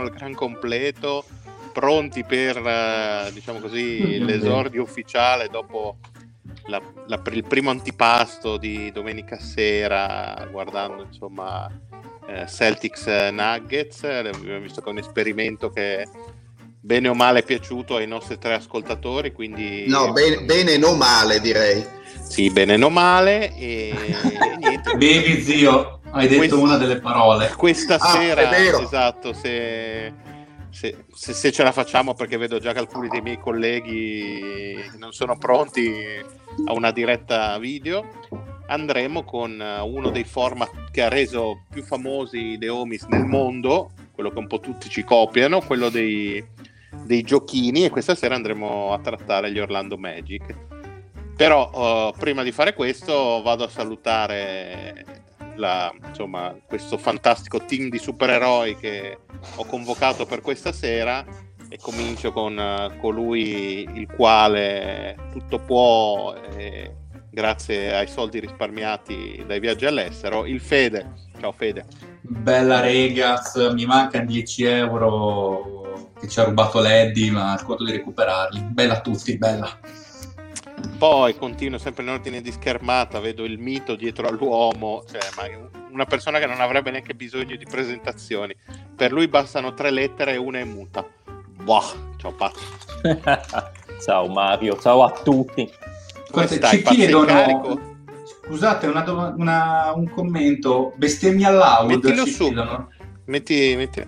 Meno, il gran completo, pronti per eh, diciamo così, l'esordio ufficiale dopo la- la- il primo antipasto di domenica sera, guardando insomma eh, Celtics eh, Nuggets. Abbiamo visto che è un esperimento che bene o male è piaciuto ai nostri tre ascoltatori, quindi No, bene, bene no male direi. Sì, bene o male. E, e niente. Bevi zio, hai detto Questo- una delle parole. questa Ah, sera, esatto, se, se- se- se ce la facciamo, perché vedo già che alcuni dei miei colleghi non sono pronti a una diretta video, andremo con eh, uno dei format che ha reso più famosi The Homies nel mondo, quello che un po' tutti ci copiano, quello dei, dei giochini, e questa sera andremo a trattare gli Orlando Magic. Però eh, prima di fare questo vado a salutare la- insomma, questo fantastico team di supereroi che ho convocato per questa sera e comincio con eh, colui il quale tutto può eh, grazie ai soldi risparmiati dai viaggi all'estero, il Fede. Ciao Fede. Bella Regas, mi mancano 10 euro che ci ha rubato l'Eddy, ma conto di recuperarli. Bella a tutti, bella. Poi continuo sempre in ordine di schermata, vedo il mito dietro all'uomo, cioè ma una persona che non avrebbe neanche bisogno di presentazioni. Per lui bastano tre lettere e una è muta. Boh, ciao pazzo. ciao Mario, ciao a tutti. Ascolta, stai? ci chiedono, scusate, una doma- una- un commento, bestemmia loud, Mettilo su. chiedono. Metti, metti...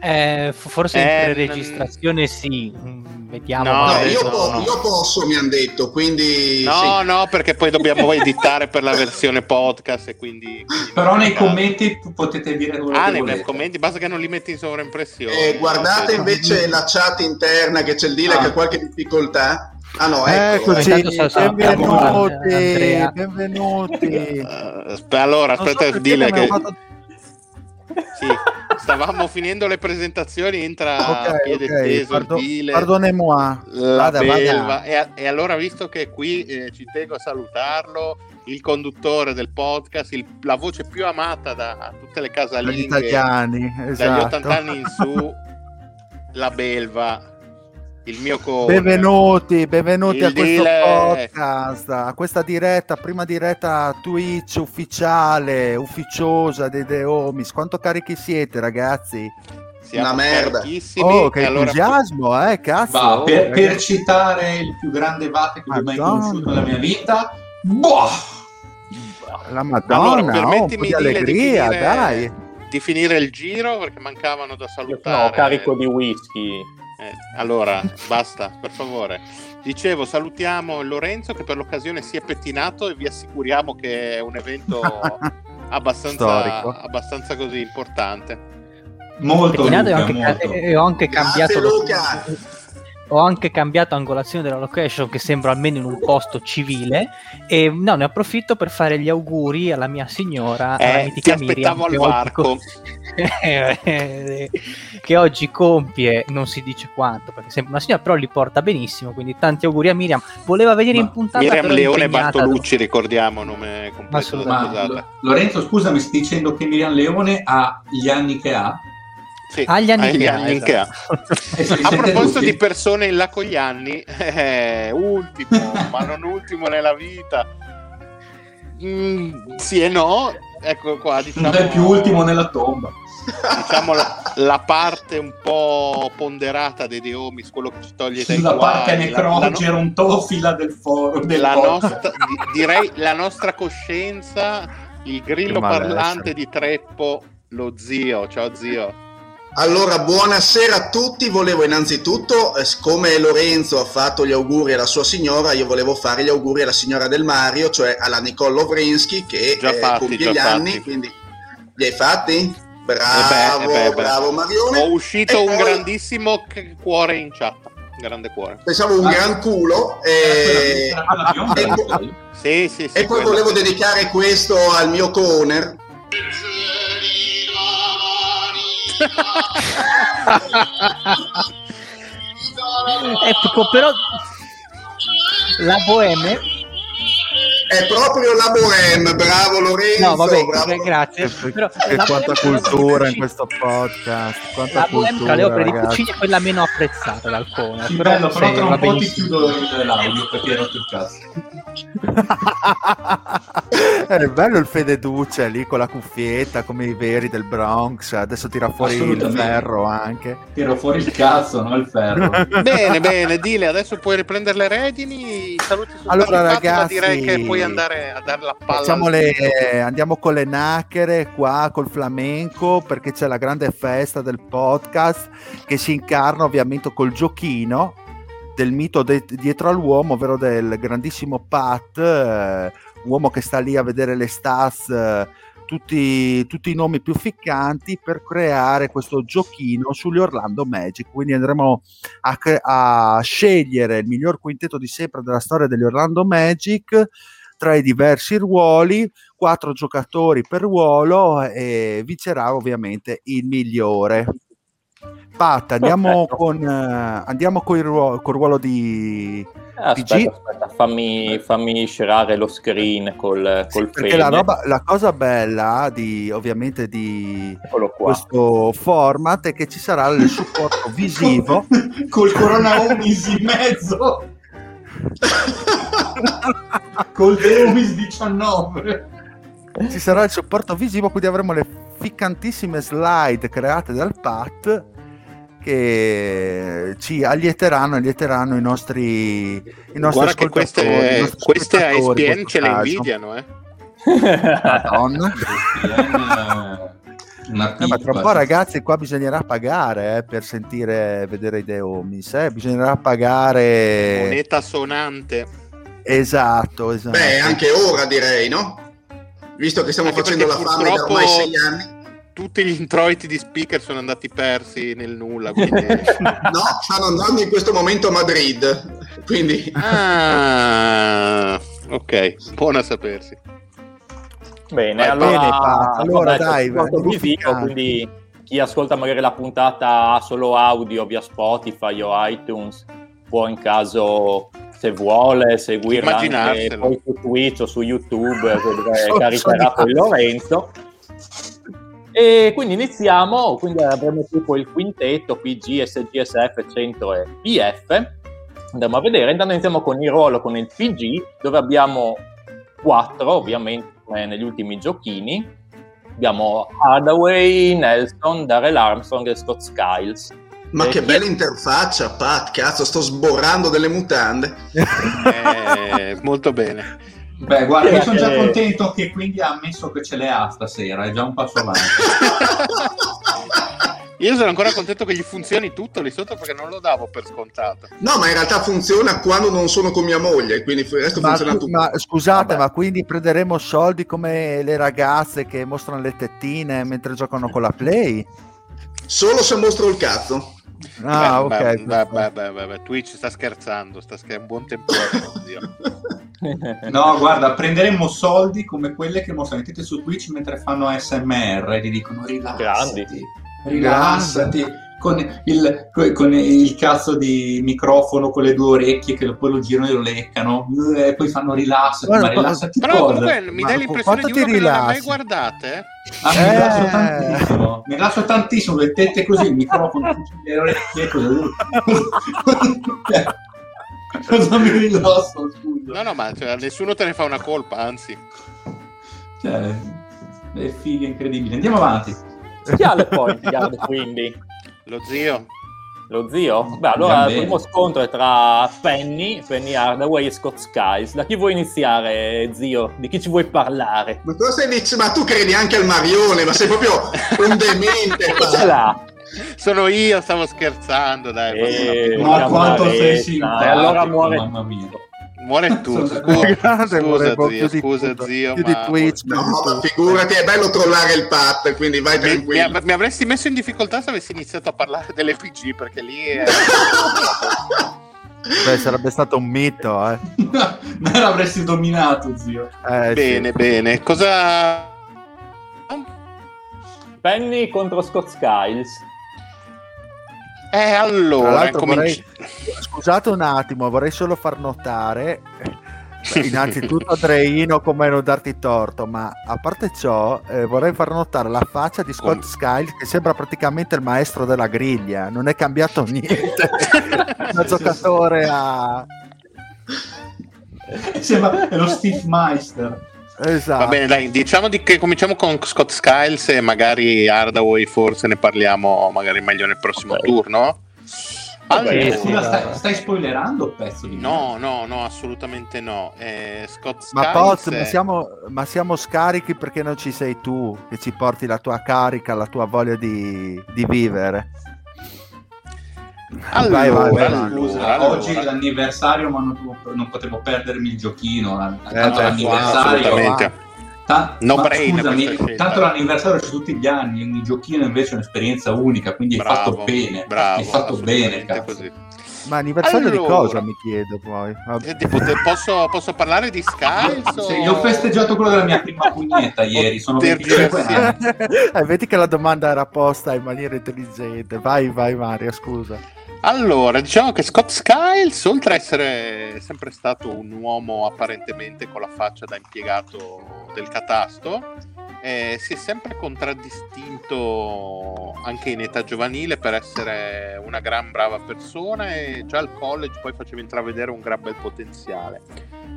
Eh, forse Eh, in preregistrazione sì. Mm, Vediamo. No, No, io, no, po- no. io posso, mi hanno detto, quindi No, sì. no, perché poi dobbiamo editare per la versione podcast e quindi... quindi Però nei commenti potete dire quello Ah, che nei commenti, basta che non li metti in sovraimpressione. Eh, guardate Ok. invece la chat interna che c'è il dire Ah. che ha qualche difficoltà. Ah no, ecco. Eccoci, benvenuti, Andrea. benvenuti. Allora, so aspetta, perché dile che... fatto- Sì, stavamo finendo le presentazioni, entra a Ok, piede ok, teso pardo- pardonnez-moi. la Vada, belva. vada. E, e allora, visto che qui eh, ci tengo a salutarlo, il conduttore del podcast, il- la voce più amata da tutte le casalinghe italiani, dagli esatto. 80 anni in su, la belva, il mio co Benvenuti, benvenuti Il a questo Dile. podcast, a questa diretta, prima diretta Twitch ufficiale, ufficiosa dei The Homies. Quanto carichi siete, ragazzi? Siamo Una merda. Oh, che allora- entusiasmo, eh, cazzo. Va, oh, per, per citare il più grande vate che ho mai conosciuto nella mia vita, boh! La Madonna, Allora, oh, un permettimi po' di allegria, finire- dai. di finire il giro perché mancavano da Io salutare. sono carico di whisky. Eh, allora, basta, per favore. Dicevo, salutiamo Lorenzo che per l'occasione si è pettinato e vi assicuriamo che è un evento abbastanza, abbastanza così importante. Molto e Luca, molto. e ho anche Grazie, cambiato lo Luca. Ho anche cambiato angolazione della location che sembra almeno in un posto civile e no, ne approfitto per fare gli auguri alla mia signora, Eh, ti aspettavo Miriam, al che varco. oggi, che oggi compie, non si dice quanto, perché è sempre una signora, però li porta benissimo, quindi tanti auguri a Miriam. Voleva venire Ma in puntata Miriam Leone Bartolucci, ricordiamo, nome completo da Lorenzo, scusami, stai dicendo che Miriam Leone ha gli anni che ha? Sì, Ha gli anni che ha, che ha. E li A proposito di persone in là con gli anni, eh, ultimo, ma non ultimo nella vita. Mm, sì e no, ecco qua, diciamo, Non è più ultimo nella tomba. diciamo la, la parte un po' ponderata dei Deomis, quello che ci toglie dai La parte guai, la- la no- necrogerontofila del foro. Del la nostra, di- direi la nostra coscienza, il grillo parlante di Treppo, lo zio, ciao zio. Allora, buonasera a tutti. Volevo innanzitutto, eh, siccome Lorenzo ha fatto gli auguri alla sua signora, io volevo fare gli auguri alla signora del Mario, cioè alla Nicole Lovrinsky, che Già eh, fatti, compie già gli fatti. anni. Quindi, li hai fatti? Bravo, Eh beh, eh beh, bravo Marione. Ho uscito E un poi- grandissimo cuore in chat, grande cuore. Pensavo un Ah. gran culo. Eh, bionda, e? Sì, sì, sì. E poi quello volevo dedicare questo al mio co-owner. Ecco, però la Bohème È proprio la Bohème, bravo Lorenzo. No, vabbè, bravo. grazie. Che, Però quanta cultura in questo podcast. Quanta La Bohème cultura, Caleo per i ragazzi. cucini è quella meno apprezzata dal Cone. Sì, bello, però tra un po' ti chiudo l'audio perché rotto il cazzo. è bello il Fede Duce lì con la cuffietta come i veri del Bronx. Adesso tira fuori il ferro anche. Tiro fuori il cazzo, no il ferro. Bene, bene, Dile, adesso puoi riprendere le redini. Saluti sono Allora, ragazzi, direi che puoi andare a dare la palla. Le- eh, andiamo con le nacchere qua col flamenco perché c'è la grande festa del podcast che si incarna ovviamente col giochino del mito de- dietro all'uomo, ovvero del grandissimo Pat, eh, uomo che sta lì a vedere le stats, eh, tutti, tutti i nomi più ficcanti per creare questo giochino sugli Orlando Magic. Quindi andremo a, cre- a scegliere il miglior quintetto di sempre della storia degli Orlando Magic tra i diversi ruoli, quattro giocatori per ruolo e vincerà ovviamente il migliore. Pat, andiamo Perfetto. con, eh, andiamo con il ruolo, col ruolo di Aspetta, PG? aspetta, fammi, fammi scerare lo screen col, col perché la, roba, la cosa bella di ovviamente di questo format è che ci sarà il supporto visivo Col Corona Omis in mezzo. Col Deomis 19. ci sarà il supporto visivo, quindi avremo le ficcantissime slide create dal Pat che ci allieteranno, allieteranno i nostri, i nostri Guarda che queste, queste a ESPN ce le invidiano, eh. Madonna. Una Eh, ma tra un pippa. po' ragazzi qua bisognerà pagare eh, per sentire vedere i Deomis eh? bisognerà pagare Moneta sonante. esatto esatto Beh, anche ora direi, no? Visto che stiamo Anche facendo la fame da ormai sei anni. Tutti gli introiti di speaker sono andati persi nel nulla. Quindi... No, stanno andando in questo momento a Madrid. Quindi ah, ok, buono a sapersi. Bene, Va allora, bene, allora vabbè, dai, visivo, ficcanti. quindi chi ascolta magari la puntata solo audio via Spotify o iTunes può in caso se vuole seguirla anche poi su Twitch o su YouTube dove So- caricherà poi. Lorenzo e quindi iniziamo quindi avremo tipo il quintetto PG, SGSF, 100 e PF andiamo a vedere intanto iniziamo con il ruolo con il PG dove abbiamo quattro ovviamente come negli ultimi giochini abbiamo Hardaway, Nelson, Darrell Armstrong e Scott Skiles Ma Eh, che bella interfaccia, Pat, cazzo, sto sborrando delle mutande. Eh, molto bene. Beh, guarda, io sono già eh. contento che quindi ha ammesso che ce le ha stasera, è già un passo avanti. Io sono ancora contento che gli funzioni tutto lì sotto perché non lo davo per scontato. No, ma in realtà funziona quando non sono con mia moglie, quindi il resto ma, funziona tutto. ma scusate Vabbè. ma quindi prenderemo soldi come le ragazze che mostrano le tettine mentre giocano con la play Solo se mostro il cazzo. Ah, Beh, ok. beh, beh, beh, beh, beh, beh, Twitch sta scherzando, sta scherzando, un buon tempo. No, guarda, prenderemmo soldi come quelle che mostrano mettete su Twitch mentre fanno ASMR e ti dicono rilassati, Grandi. Rilassati. Con il, co- con il cazzo di microfono con le due orecchie che poi lo girano e lo leccano e poi fanno rilassati, Guarda, ma rilassati Però cosa? comunque mi Ma dai l'impressione di uno ti che non le ha mai rilassi? guardate. Ah, mi Eh. rilasso tantissimo, mi rilasso tantissimo, le tette così, il microfono, le orecchie, cosa... cosa mi rilasso, scusa? No, no, ma cioè, nessuno te ne fa una colpa, anzi. Cioè, è figa incredibile. Andiamo avanti. Chi ha le point guard quindi? Lo zio. Lo zio? Beh, allora il primo scontro è tra Penny, Penny Hardaway e Scott Skiles. Da chi vuoi iniziare, zio? Di chi ci vuoi parlare? Ma dicendo? Ma tu credi anche al Marione, ma sei proprio un demente. Chi ce l'ha? Sono io, stavo scherzando, dai. Eh, ma- Ma quanto sei simpatico, e allora muore- mamma mia. Muore tu, scusa, scusa zio, di scusa tutto, zio, più di ma... Twitch, No, ma figurati, è bello trollare il pat, quindi vai Mi, mi- tranquillo. mi avresti messo in difficoltà se avessi iniziato a parlare dell'FG perché lì è... Beh, sarebbe stato un mito, eh. Me l'avresti dominato, zio. Eh, sì. bene, bene. Cosa... Penny contro Scott Skiles. Eh, allora, cominci- Scusate un attimo, vorrei solo far notare, beh, innanzitutto Andreino come non darti torto, ma a parte ciò eh, vorrei far notare la faccia di Scott Com- Skiles che sembra praticamente il maestro della griglia, non è cambiato niente da giocatore a... Sembra è lo Steve Meister. Esatto. Va bene, dai, diciamo di che cominciamo con Scott Skiles e magari Hardaway forse ne parliamo magari meglio nel prossimo Ok. turno. Vabbè, Allora, sì, stai, stai spoilerando il pezzo di no, no, no, assolutamente no. Eh, Scott Skiles Ma Poz, ma è- siamo, ma siamo scarichi perché non ci sei tu, che ci porti la tua carica, la tua voglia di, di vivere. Allora, Vai, vai, vai, Scusa, allora. oggi è l'anniversario, ma non, non potevo perdermi il giochino. Eh, Tanto beh, l'anniversario. Ta- No ma brainer scusami, tanto l'anniversario c'è tutti gli anni, ogni giochino invece è un'esperienza unica, quindi hai fatto Bravo, bene. bravo, hai fatto bene. Ma anniversario Allora. di cosa mi chiedo poi? Eh, poter- posso, posso parlare di o- Sì, io ho festeggiato quello della mia prima pugnetta ieri, sono Poter 25 dire anni. Eh, vedi che la domanda era posta in maniera intelligente. Vai, vai Mario, scusa. Allora, diciamo che Scott Skiles, oltre a essere sempre stato un uomo apparentemente con la faccia da impiegato del catasto, eh, si è sempre contraddistinto anche in età giovanile per essere una gran brava persona e già al college poi faceva intravedere un gran bel potenziale.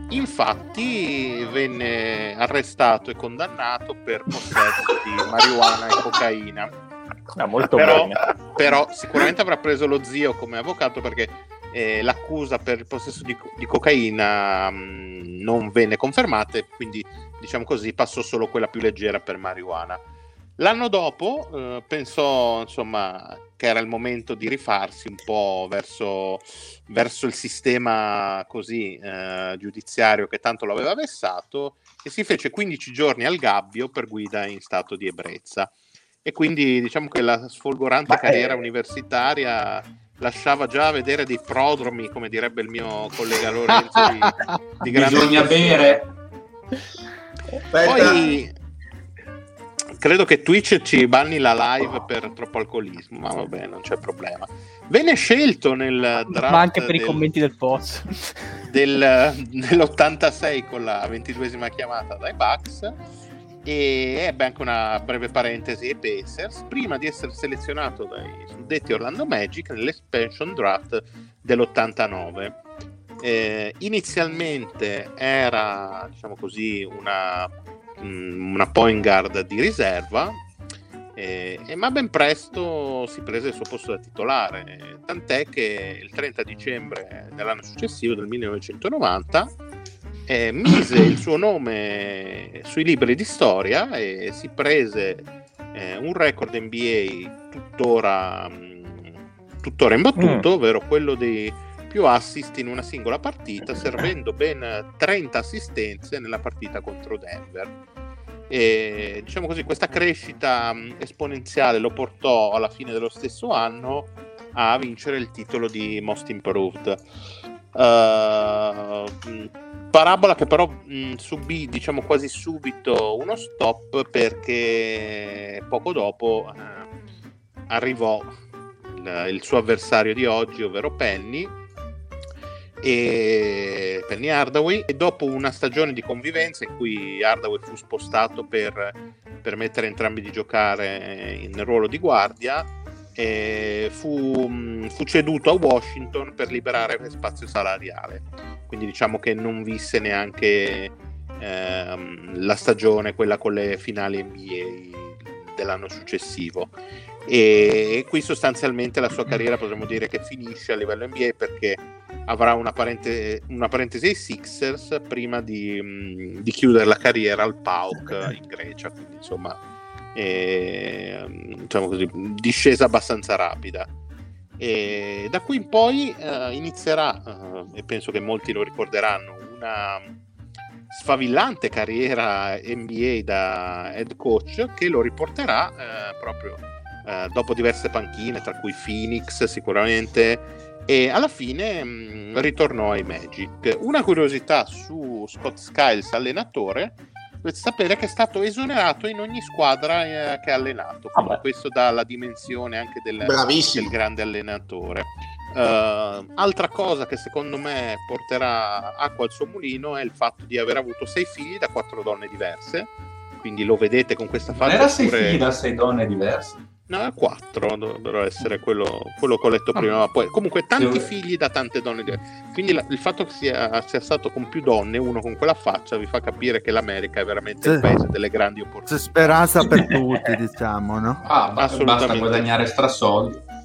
Infatti venne arrestato e condannato per possesso di marijuana e cocaina Ah, molto però, bene. Però sicuramente avrà preso lo zio come avvocato perché eh, l'accusa per il possesso di, di cocaina mh, non venne confermata e quindi diciamo così passò solo quella più leggera per marijuana. L'anno dopo eh, pensò insomma che era il momento di rifarsi un po' verso, verso il sistema così eh, giudiziario che tanto lo aveva vessato e si fece 15 giorni al gabbio per guida in stato di ebbrezza e quindi diciamo che la sfolgorante Ma, carriera eh, universitaria lasciava già vedere dei prodromi, come direbbe il mio collega Lorenzo, di, di Bisogna persona. bere. Poi credo che Twitch ci banni la live per troppo alcolismo, ma vabbè, non c'è problema. Venne scelto nel draft Ma anche per i del- commenti del post. del, dell'86 con la ventiduesima chiamata dai Bucks e ebbe anche una breve parentesi ai Pacers. Prima di essere selezionato dai suddetti Orlando Magic nell'expansion draft dell'89 Eh, inizialmente era diciamo così una, mm, una point guard di riserva eh, ma ben presto si prese il suo posto da titolare. Tant'è che il 30 dicembre dell'anno successivo del 1990 eh, mise il suo nome sui libri di storia e si prese eh, un record NBA tuttora, mh, tuttora imbattuto, ovvero quello dei più assist in una singola partita, servendo ben 30 assistenze nella partita contro Denver. E, diciamo così, questa crescita mh, esponenziale lo portò alla fine dello stesso anno a vincere il titolo di Most Improved. Uh, parabola che però mh, subì diciamo quasi subito uno stop perché poco dopo uh, arrivò il, il, suo avversario di oggi ovvero Penny e Penny Hardaway e dopo una stagione di convivenza in cui Hardaway fu spostato per permettere entrambi di giocare in ruolo di guardia eh, fu, mm, fu, ceduto a Washington per liberare spazio salariale. Quindi diciamo che non visse neanche ehm, la stagione, quella con le finali NBA dell'anno successivo. E qui sostanzialmente la sua carriera potremmo dire che finisce a livello NBA perché avrà una, parente- una parentesi ai Sixers prima di, mm, di, chiudere la carriera al PAOK in Grecia. Quindi insomma e, diciamo così, discesa abbastanza rapida. E da qui in poi uh, inizierà, uh, e penso che molti lo ricorderanno, una sfavillante carriera NBA da head coach che lo riporterà uh, proprio dopo diverse panchine, tra cui Phoenix sicuramente, e alla fine mh, ritornò ai Magic. Una curiosità su Scott Skiles, allenatore, dovete sapere che è stato esonerato in ogni squadra eh, che ha allenato. Ah questo dà la dimensione anche del, del grande allenatore. Uh, altra cosa che secondo me porterà acqua al suo mulino è il fatto di aver avuto sei figli da quattro donne diverse. Quindi lo vedete con questa faccia. Non era sei pure... figli da sei donne diverse? No, quattro dovrebbero essere quello, quello che ho letto prima. Ma poi, comunque, tanti figli da tante donne. Quindi la, il fatto che sia, sia, stato con più donne, uno con quella faccia, vi fa capire che l'America è veramente c'è, il paese delle grandi opportunità. C'è speranza per tutti, diciamo, no? Ah, basta guadagnare strasoldi.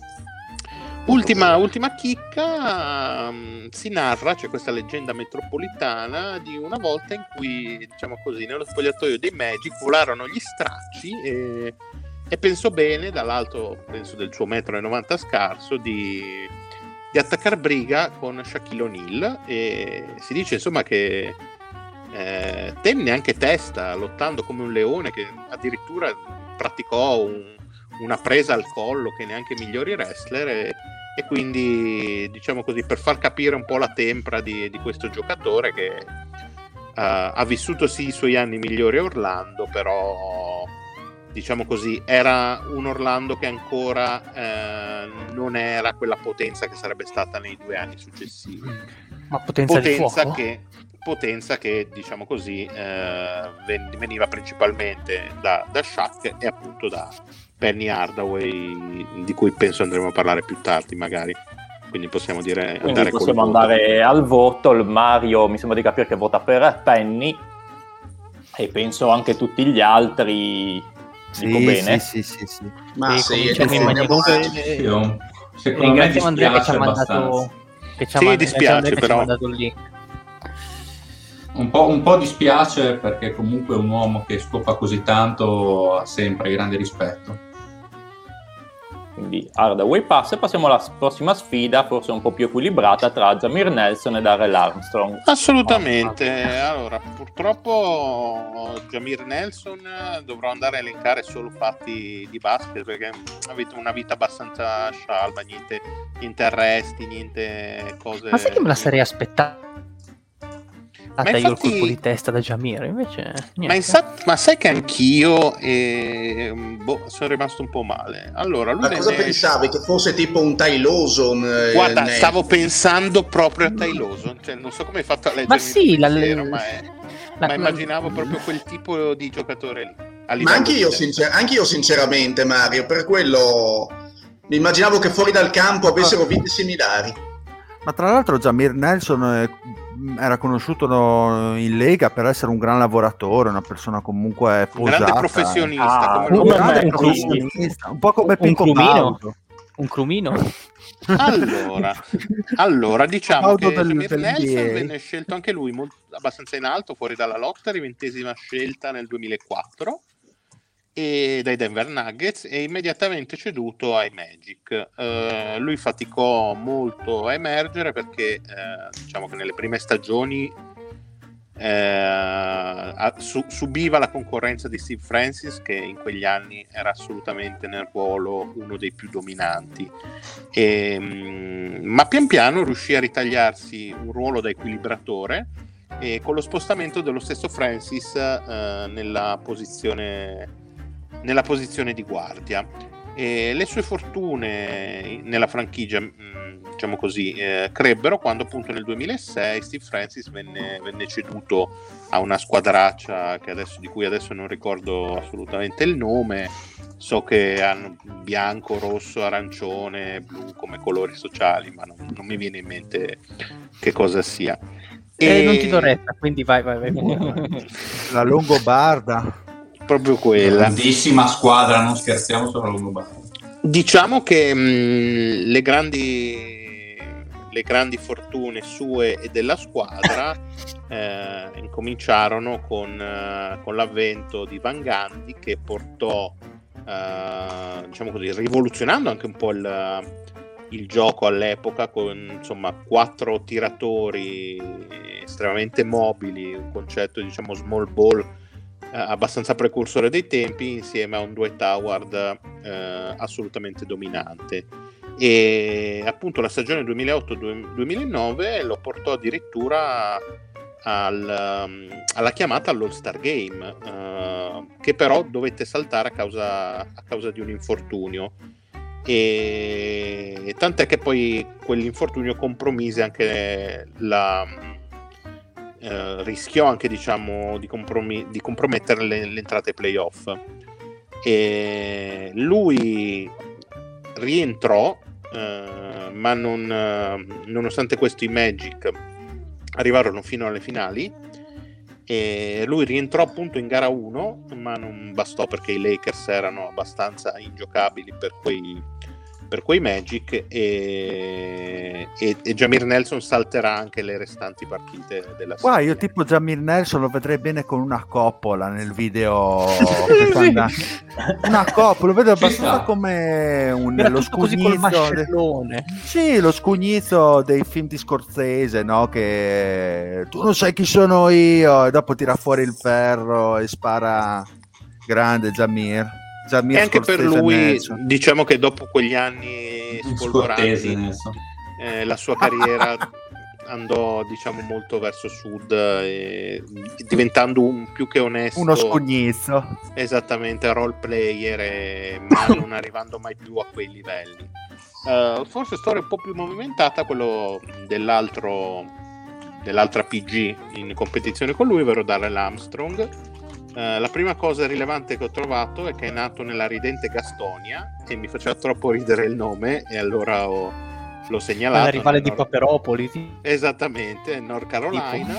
Ultima, ultima chicca, um, si narra, c'è questa leggenda metropolitana di una volta in cui, diciamo così, nello spogliatoio dei Magic volarono gli stracci e e penso bene, dall'alto penso del suo metro e 90 scarso, di, di attaccare briga con Shaquille O'Neal. E si dice insomma che eh, tenne anche testa lottando come un leone che addirittura praticò un, una presa al collo che neanche i migliori wrestler. E, e, quindi diciamo così per far capire un po' la tempra di, di questo giocatore che uh, ha vissuto sì i suoi anni migliori a Orlando però diciamo così, era un Orlando che ancora eh, non era quella potenza che sarebbe stata nei due anni successivi. Ma potenza, potenza che, potenza che, diciamo così, eh, veniva principalmente da, da Shaq e appunto da Penny Hardaway, di cui penso andremo a parlare più tardi magari. Quindi possiamo dire Quindi andare possiamo andare al voto. Il Mario mi sembra di capire che vota per Penny e penso anche tutti gli altri sì, dico bene? Sì, sì, sì, sì. Ma e sì, comunque, ringraziamo Andrea che ci ha mandato che ci ha sì, dispiace però. un po', un po' dispiace perché comunque un uomo che scopa così tanto ha sempre grande rispetto quindi Hardaway passa e passiamo alla prossima sfida, forse un po' più equilibrata, tra Jamir Nelson e Darrell Armstrong. Assolutamente, allora purtroppo Jamir Nelson dovrò andare a elencare solo fatti di basket perché avete una vita abbastanza scialba, niente, niente arresti, niente cose... Ma sai che me la sarei aspettata? Ma infatti, io il colpo di testa da Jamir, invece. Ma, infatti, ma, sai che anch'io eh, boh, sono rimasto un po' male. Allora, lui ma cosa ne... pensavi? Che fosse tipo un Ty Lawson? Eh, Guarda, ne... stavo pensando proprio a Ty Lawson. Cioè, non so come hai fatto a leggere. Ma sì, la... Pensiero, ma, è... la... ma immaginavo proprio quel tipo di giocatore lì. Ma anche io, sincer- anche io, sinceramente, Mario, per quello mi immaginavo che fuori dal campo avessero ah. vite similari. Ma tra l'altro Jamir Nelson è era conosciuto in Lega per essere un gran lavoratore, una persona comunque posata. Grande professionista, ah, come un, grande professionista, un po' come un crumino. Un crumino. Allora, allora diciamo che del, Samir Nelson venne scelto anche lui molto, abbastanza in alto, fuori dalla lotta, ventesima scelta nel 2004 e dai Denver Nuggets e immediatamente ceduto ai Magic. Uh, lui faticò molto a emergere perché uh, diciamo che nelle prime stagioni eh, su, subiva la concorrenza di Steve Francis che in quegli anni era assolutamente nel ruolo uno dei più dominanti e, mh, ma pian piano riuscì a ritagliarsi un ruolo da equilibratore e con lo spostamento dello stesso Francis eh, nella, posizione, nella posizione di guardia e le sue fortune nella franchigia diciamo così, eh, crebbero quando appunto nel 2006 Steve Francis venne, venne ceduto a una squadraccia adesso, di cui adesso non ricordo assolutamente il nome. So che hanno bianco, rosso, arancione, blu come colori sociali, ma non, non mi viene in mente che cosa sia. E... Eh, non ti do retta, quindi vai, vai, vai. La Longobarda. Proprio quella. Grandissima squadra, non scherziamo sulla Longobarda. Diciamo che mh, le grandi le grandi fortune sue e della squadra eh, incominciarono con, eh, con, l'avvento di Van Gandhi che portò, eh, diciamo così, rivoluzionando anche un po' il, il gioco all'epoca con insomma quattro tiratori estremamente mobili, un concetto diciamo small ball abbastanza precursore dei tempi insieme a un Dwight Howard eh, assolutamente dominante. E appunto la stagione 2008-2009 lo portò addirittura al, um, alla chiamata all'All Star Game uh, che però dovette saltare a causa, a causa di un infortunio. E tant'è che poi quell'infortunio compromise anche la uh, rischiò anche diciamo di, compromi- di compromettere le, le entrate playoff. E lui rientrò eh, ma non, uh, nonostante questo i Magic arrivarono fino alle finali e lui rientrò appunto in gara 1 ma non bastò perché i Lakers erano abbastanza ingiocabili per quei per quei Magic e, e, e, Jamir Nelson salterà anche le restanti partite della serie. Qua io tipo Jamir Nelson lo vedrei bene con una coppola nel video. una coppola, lo vedo abbastanza come un, lo scugnizzo. De... Sì, lo scugnizzo dei film di Scorsese, no? Che tu non sai chi sono io e dopo tira fuori il ferro e spara grande Jamir e anche per lui, diciamo che dopo quegli anni spolveranti, eh, la sua carriera andò diciamo molto verso sud eh, diventando un più che onesto uno scugnizzo esattamente role player e, ma non arrivando mai più a quei livelli. Uh, forse storia un po' più movimentata quello dell'altro dell'altra PG in competizione con lui ovvero Darrell Armstrong Uh, la prima cosa rilevante che ho trovato è che è nato nella ridente Gastonia e mi faceva troppo ridere il nome e allora ho, l'ho segnalato. La rivale di Nord... Paperopoli. Esattamente, North Carolina.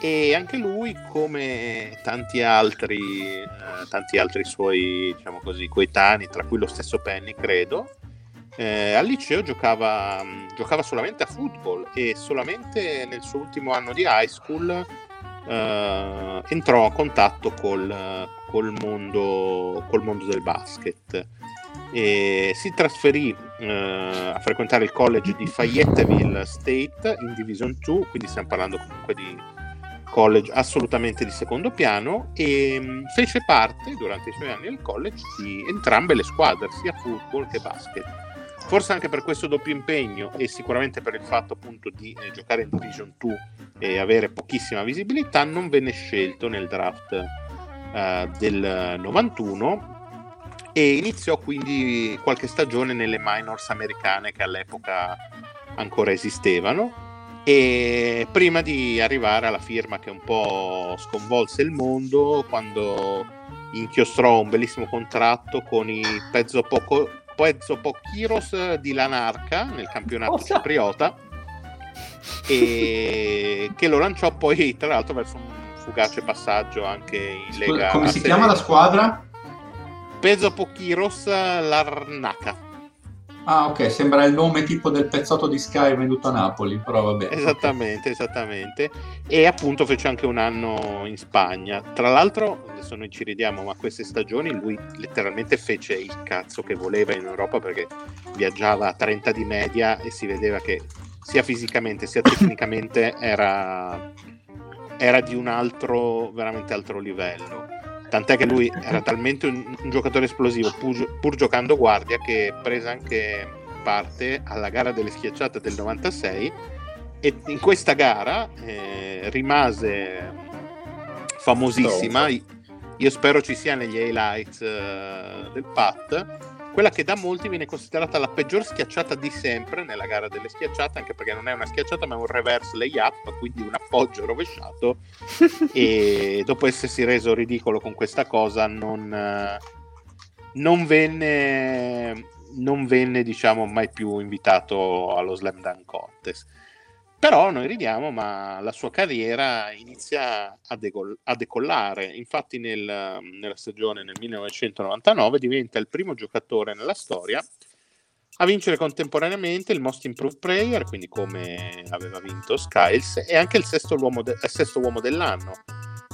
E anche lui, come tanti altri, eh, tanti altri suoi diciamo così, coetanei, tra cui lo stesso Penny, credo, eh, al liceo giocava, giocava solamente a football e solamente nel suo ultimo anno di high school eh, entrò a contatto col, col, mondo, col mondo del basket e si trasferì eh, a frequentare il college di Fayetteville State in Division 2, quindi stiamo parlando comunque di college assolutamente di secondo piano e mh, mm, fece parte durante i suoi anni al college di entrambe le squadre, sia football che basket. Forse anche per questo doppio impegno e sicuramente per il fatto appunto di eh, giocare in Division 2 e avere pochissima visibilità, non venne scelto nel draft eh, del 91 e iniziò quindi qualche stagione nelle minors americane che all'epoca ancora esistevano e prima di arrivare alla firma che un po' sconvolse il mondo quando inchiostrò un bellissimo contratto con i Pezzo Poco Poezzo Pochiros di Lanarca nel campionato Cosa? cipriota e che lo lanciò poi tra l'altro verso un fugace passaggio anche in Lega come si chiama la squadra? Peso Pochiros Larnaca Ah, ok, sembra il nome tipo del pezzotto di Sky venduto a Napoli, però vabbè. Esattamente, okay. esattamente. E appunto fece anche un anno in Spagna. Tra l'altro, adesso noi ci ridiamo, ma queste stagioni lui letteralmente fece il cazzo che voleva in Europa perché viaggiava a 30 di media e si vedeva che sia fisicamente sia tecnicamente era era di un altro, veramente altro livello. Tant'è che lui era talmente un, un giocatore esplosivo, pur, pur, giocando guardia, che prese anche parte alla gara delle schiacciate del 96 e in questa gara eh, rimase famosissima. Io spero ci sia negli highlights eh, del PAT quella che da molti viene considerata la peggior schiacciata di sempre nella gara delle schiacciate, anche perché non è una schiacciata ma è un reverse layup, quindi un appoggio rovesciato. E dopo essersi reso ridicolo con questa cosa non, non venne, non venne diciamo mai più invitato allo Slam Dunk Contest però noi ridiamo, ma la sua carriera inizia a, decol- a decollare. Infatti, nel, nella stagione nel 1999 diventa il primo giocatore nella storia a vincere contemporaneamente il Most Improved Player, quindi come aveva vinto Skiles, e anche il sesto uomo, de- sesto uomo dell'anno.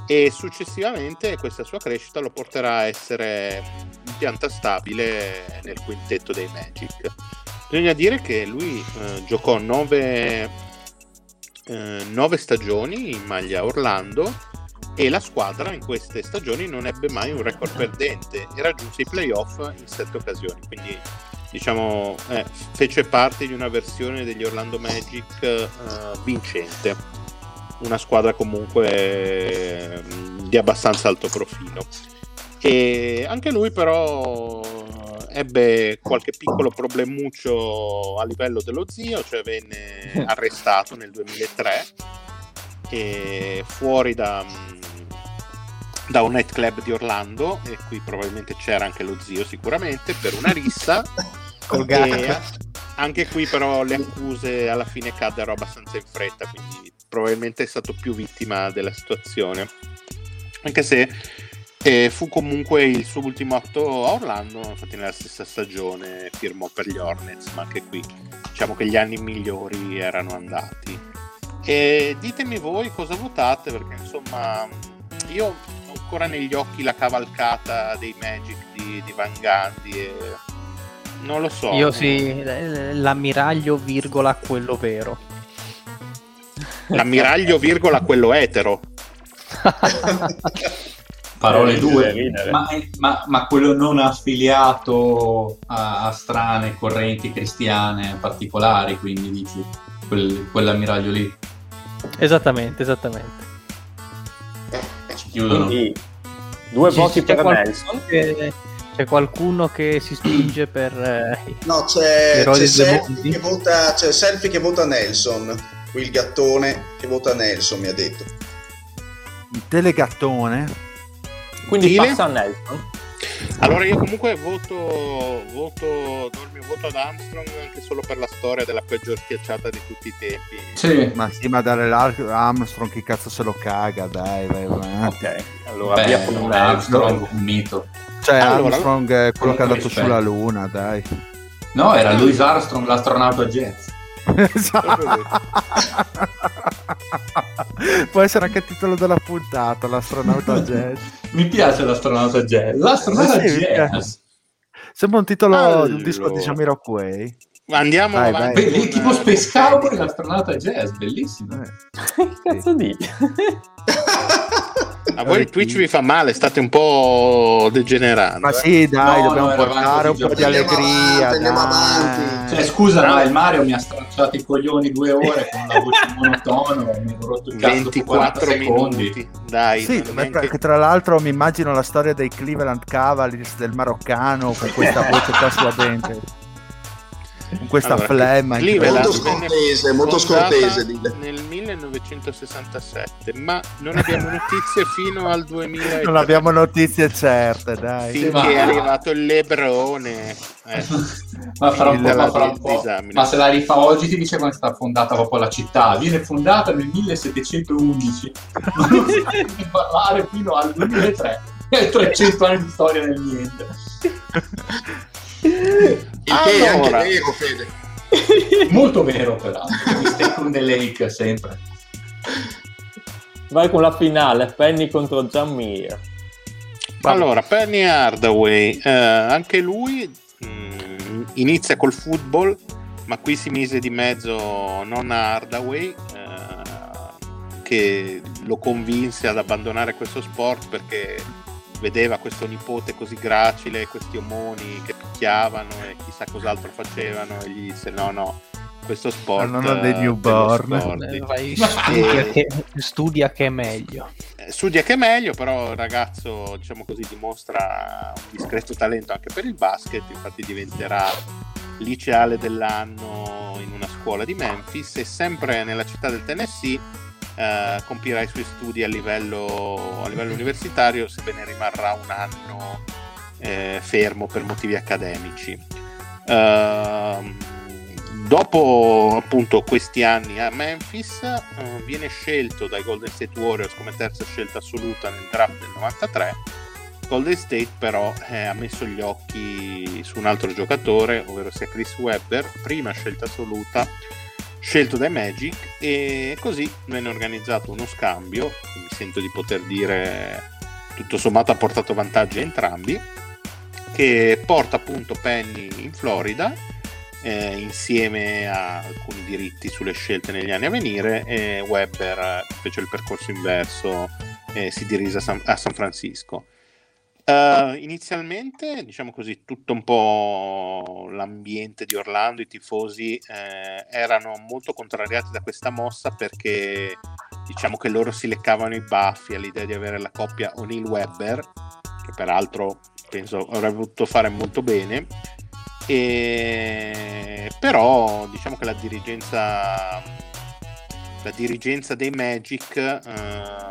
E successivamente questa sua crescita lo porterà a essere in pianta stabile nel quintetto dei Magic. Bisogna dire che lui eh, giocò nove eh, nove stagioni in maglia Orlando e la squadra in queste stagioni non ebbe mai un record perdente e raggiunse i playoff in sette occasioni, quindi diciamo eh, fece parte di una versione degli Orlando Magic eh, vincente, una squadra comunque eh, di abbastanza alto profilo. E anche lui però ebbe qualche piccolo problemuccio a livello dello zio, cioè venne arrestato nel 2003 e fuori da, da un nightclub di Orlando e qui probabilmente c'era anche lo zio sicuramente per una rissa. E anche qui però le accuse alla fine caddero abbastanza in fretta quindi probabilmente è stato più vittima della situazione. Anche se e fu comunque il suo ultimo atto a Orlando, infatti nella stessa stagione firmò per gli Hornets, ma anche qui diciamo che gli anni migliori erano andati. E ditemi voi cosa votate, perché insomma io ho ancora negli occhi la cavalcata dei Magic di, di Van Gandhi e non lo so. Io sì, l'ammiraglio virgola quello vero. L'ammiraglio virgola quello etero. parole eh, due, ma, ma, ma, quello non affiliato a, a, strane correnti cristiane particolari, quindi dici quel, quell'ammiraglio lì. Esattamente, esattamente. Ci chiudono. Quindi, due voti per Nelson. Che, c'è qualcuno che si spinge per... Eh, no, c'è, c'è, selfie che vota, c'è Selfie che vota Nelson, il gattone che vota Nelson mi ha detto. Il telegattone? Quindi Chile. passa a Nelson. Allora io comunque voto, voto, do il mio voto ad Armstrong anche solo per la storia della peggior schiacciata di tutti i tempi. Sì, ma sì, ma dare l'Armstrong chi cazzo se lo caga, dai, vai, vai. Ok, allora Beh, via con un Armstrong, un mito. Cioè allora, Armstrong è quello che è andato rispetto. sulla luna, dai. No, era Louis Armstrong, l'astronauta jazz. Esatto. Può essere anche il titolo della puntata, l'astronauta jazz. Mi piace l'astronauta jazz. L'astronauta sì, jazz. Sembra un titolo allora. di un disco di Jamiroquai. Andiamo vai, avanti. Vai. Beh, tipo Space Cowboy l'astronauta jazz, bellissimo. Eh. che cazzo dici? A voi il Twitch vi fa male, state un po' degenerando. Ma sì, dai, no, dobbiamo no, portare un po' di allegria. Andiamo avanti. Cioè, scusa, ma il Mario mi ha stracciato i coglioni due ore con la voce monotona e mi ha rotto il cazzo 24 minuti. Dai, sì, neanche... tra l'altro mi immagino la storia dei Cleveland Cavaliers del maroccano con questa voce qua sulla dente con questa allora, flemma molto scortese molto scortese nel 1967 ma non abbiamo notizie fino al 2000 non abbiamo notizie certe dai. Finché ma... è arrivato il Lebrone eh. ma farà un po', ma, farà un po'. ma se la rifà oggi ti dice quando è stata fondata proprio la città. Viene fondata nel 1711 ma non si parlare fino al 2003 300 anni di storia nel niente il allora. che è anche vero, Fede. Molto vero, peraltro. Mistake on the Lake, sempre. Vai con la finale, Penny contro Jamir. Allora, Penny Hardaway, eh, anche lui mh, mm, inizia col football, ma qui si mise di mezzo non Hardaway, eh, che lo convinse ad abbandonare questo sport perché vedeva questo nipote così gracile, questi omoni che picchiavano e chissà cos'altro facevano e gli disse no no questo sport non ho dei newborn. eh, vai, studia, che, studia, che, è meglio. Eh, studia che è meglio però il ragazzo diciamo così dimostra un discreto talento anche per il basket infatti diventerà liceale dell'anno in una scuola di Memphis e sempre nella città del Tennessee eh, compirà i suoi studi a livello, a livello universitario sebbene rimarrà un anno eh, fermo per motivi accademici. Uh, dopo appunto questi anni a Memphis uh, viene scelto dai Golden State Warriors come terza scelta assoluta nel draft del 93 Golden State però eh, ha messo gli occhi su un altro giocatore ovvero sia Chris Webber prima scelta assoluta scelto dai Magic e così venne organizzato uno scambio mi sento di poter dire tutto sommato ha portato vantaggi a entrambi che porta appunto Penny in Florida eh, insieme a alcuni diritti sulle scelte negli anni a venire e Webber fece il percorso inverso e si dirige a San, a San Francisco. Uh, inizialmente, diciamo così, tutto un po' l'ambiente di Orlando, i tifosi eh, erano molto contrariati da questa mossa perché diciamo che loro si leccavano i baffi all'idea di avere la coppia O'Neill-Webber, che peraltro penso avrebbe potuto fare molto bene, e... Però diciamo che la dirigenza, la dirigenza dei Magic eh,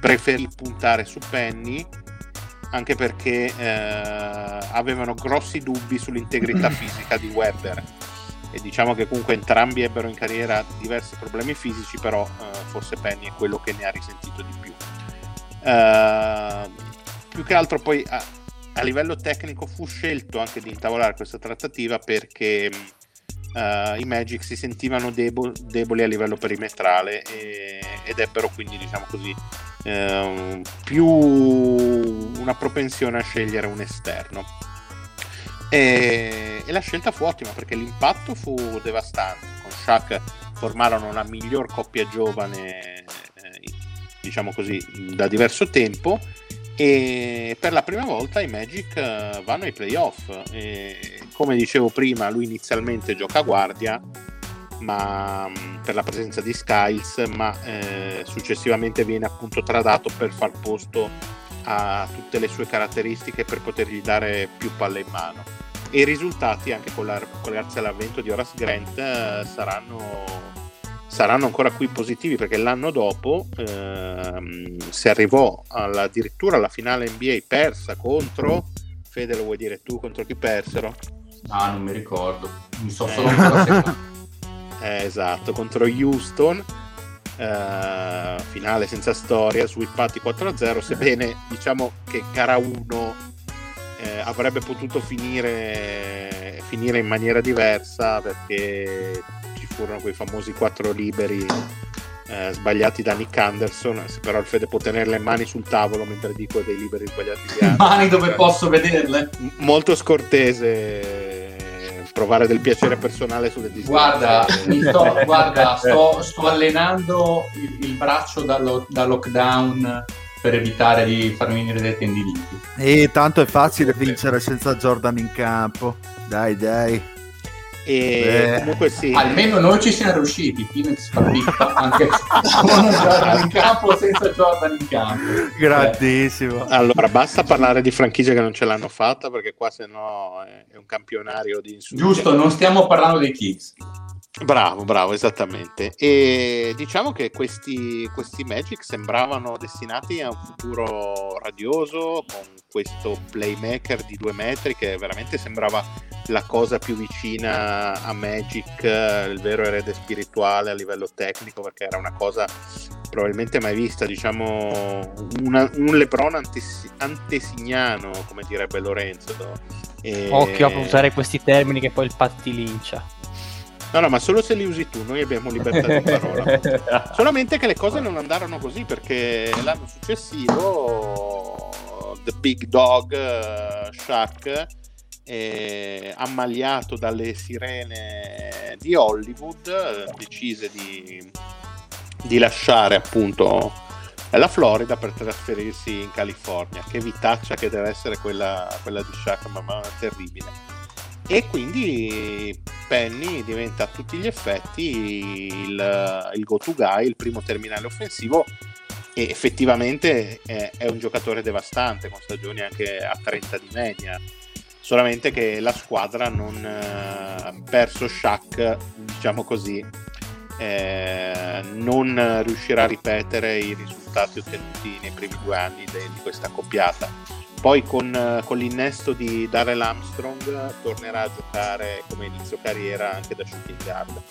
preferì puntare su Penny anche perché eh, avevano grossi dubbi sull'integrità fisica di Webber e diciamo che comunque entrambi ebbero in carriera diversi problemi fisici però eh, forse Penny è quello che ne ha risentito di più. Uh, più che altro poi a livello tecnico fu scelto anche di intavolare questa trattativa perché uh, i Magic si sentivano debol- deboli a livello perimetrale e- ed ebbero quindi diciamo così uh, più una propensione a scegliere un esterno. E-, e la scelta fu ottima perché l'impatto fu devastante. Con Shaq formarono la miglior coppia giovane eh, diciamo così da diverso tempo. E per la prima volta i Magic eh, vanno ai playoff. E come dicevo prima lui inizialmente gioca a guardia ma mm, per la presenza di Skiles ma eh, successivamente viene appunto tradato per far posto a tutte le sue caratteristiche per potergli dare più palle in mano e i risultati anche con la, grazie all'avvento di Horace Grant eh, saranno saranno ancora qui positivi perché l'anno dopo ehm, si arrivò alla, addirittura alla finale NBA persa contro Fede lo vuoi dire tu contro chi persero? Ah non mi ricordo mi so solo eh. eh, esatto contro Houston eh, finale senza storia sweepati 4-0 sebbene diciamo che gara 1 eh, avrebbe potuto finire, finire in maniera diversa perché furono quei famosi quattro liberi eh, sbagliati da Nick Anderson, però il Fede può tenere le mani sul tavolo mentre dico dei liberi sbagliati di. Mani dove posso vederle? molto scortese provare del piacere personale sulle distanze. Guarda, sto, guarda sto, sto, allenando il, il braccio dallo, da lockdown per evitare di farmi venire dei tendiniti. E tanto è facile vincere senza Jordan in campo. Dai, dai. E comunque sì. Almeno noi ci siamo riusciti. Phoenix fa anche con Jordan in campo senza Jordan in campo. Grandissimo. Allora, basta parlare di franchigie che non ce l'hanno fatta perché qua se no è un campionario di insulti. Giusto, non stiamo parlando dei Kings. Bravo, bravo, esattamente. E diciamo che questi, questi Magic sembravano destinati a un futuro radioso con questo playmaker di due metri che veramente sembrava la cosa più vicina a Magic, il vero erede spirituale a livello tecnico, perché era una cosa probabilmente mai vista, diciamo una, un Lebron antes, antesignano, come direbbe Lorenzo. E... Occhio a usare questi termini che poi il patti lincia. No, no, ma solo se li usi tu, noi abbiamo libertà di parola. Solamente che le cose non andarono così perché l'anno successivo The Big Dog uh, Shaq eh, ammaliato dalle sirene di Hollywood decise di di lasciare appunto la Florida per trasferirsi in California. Che vitaccia che deve essere quella, quella di Shaq, mamma terribile. E quindi Penny diventa a tutti gli effetti il, il go-to guy, il primo terminale offensivo e effettivamente è, è, un giocatore devastante con stagioni anche a 30 di media. Solamente che la squadra non eh, perso Shaq diciamo così eh, non riuscirà a ripetere i risultati ottenuti nei primi due anni de, di questa coppiata poi con, con, l'innesto di Darrell Armstrong tornerà a giocare come inizio carriera anche da shooting guard.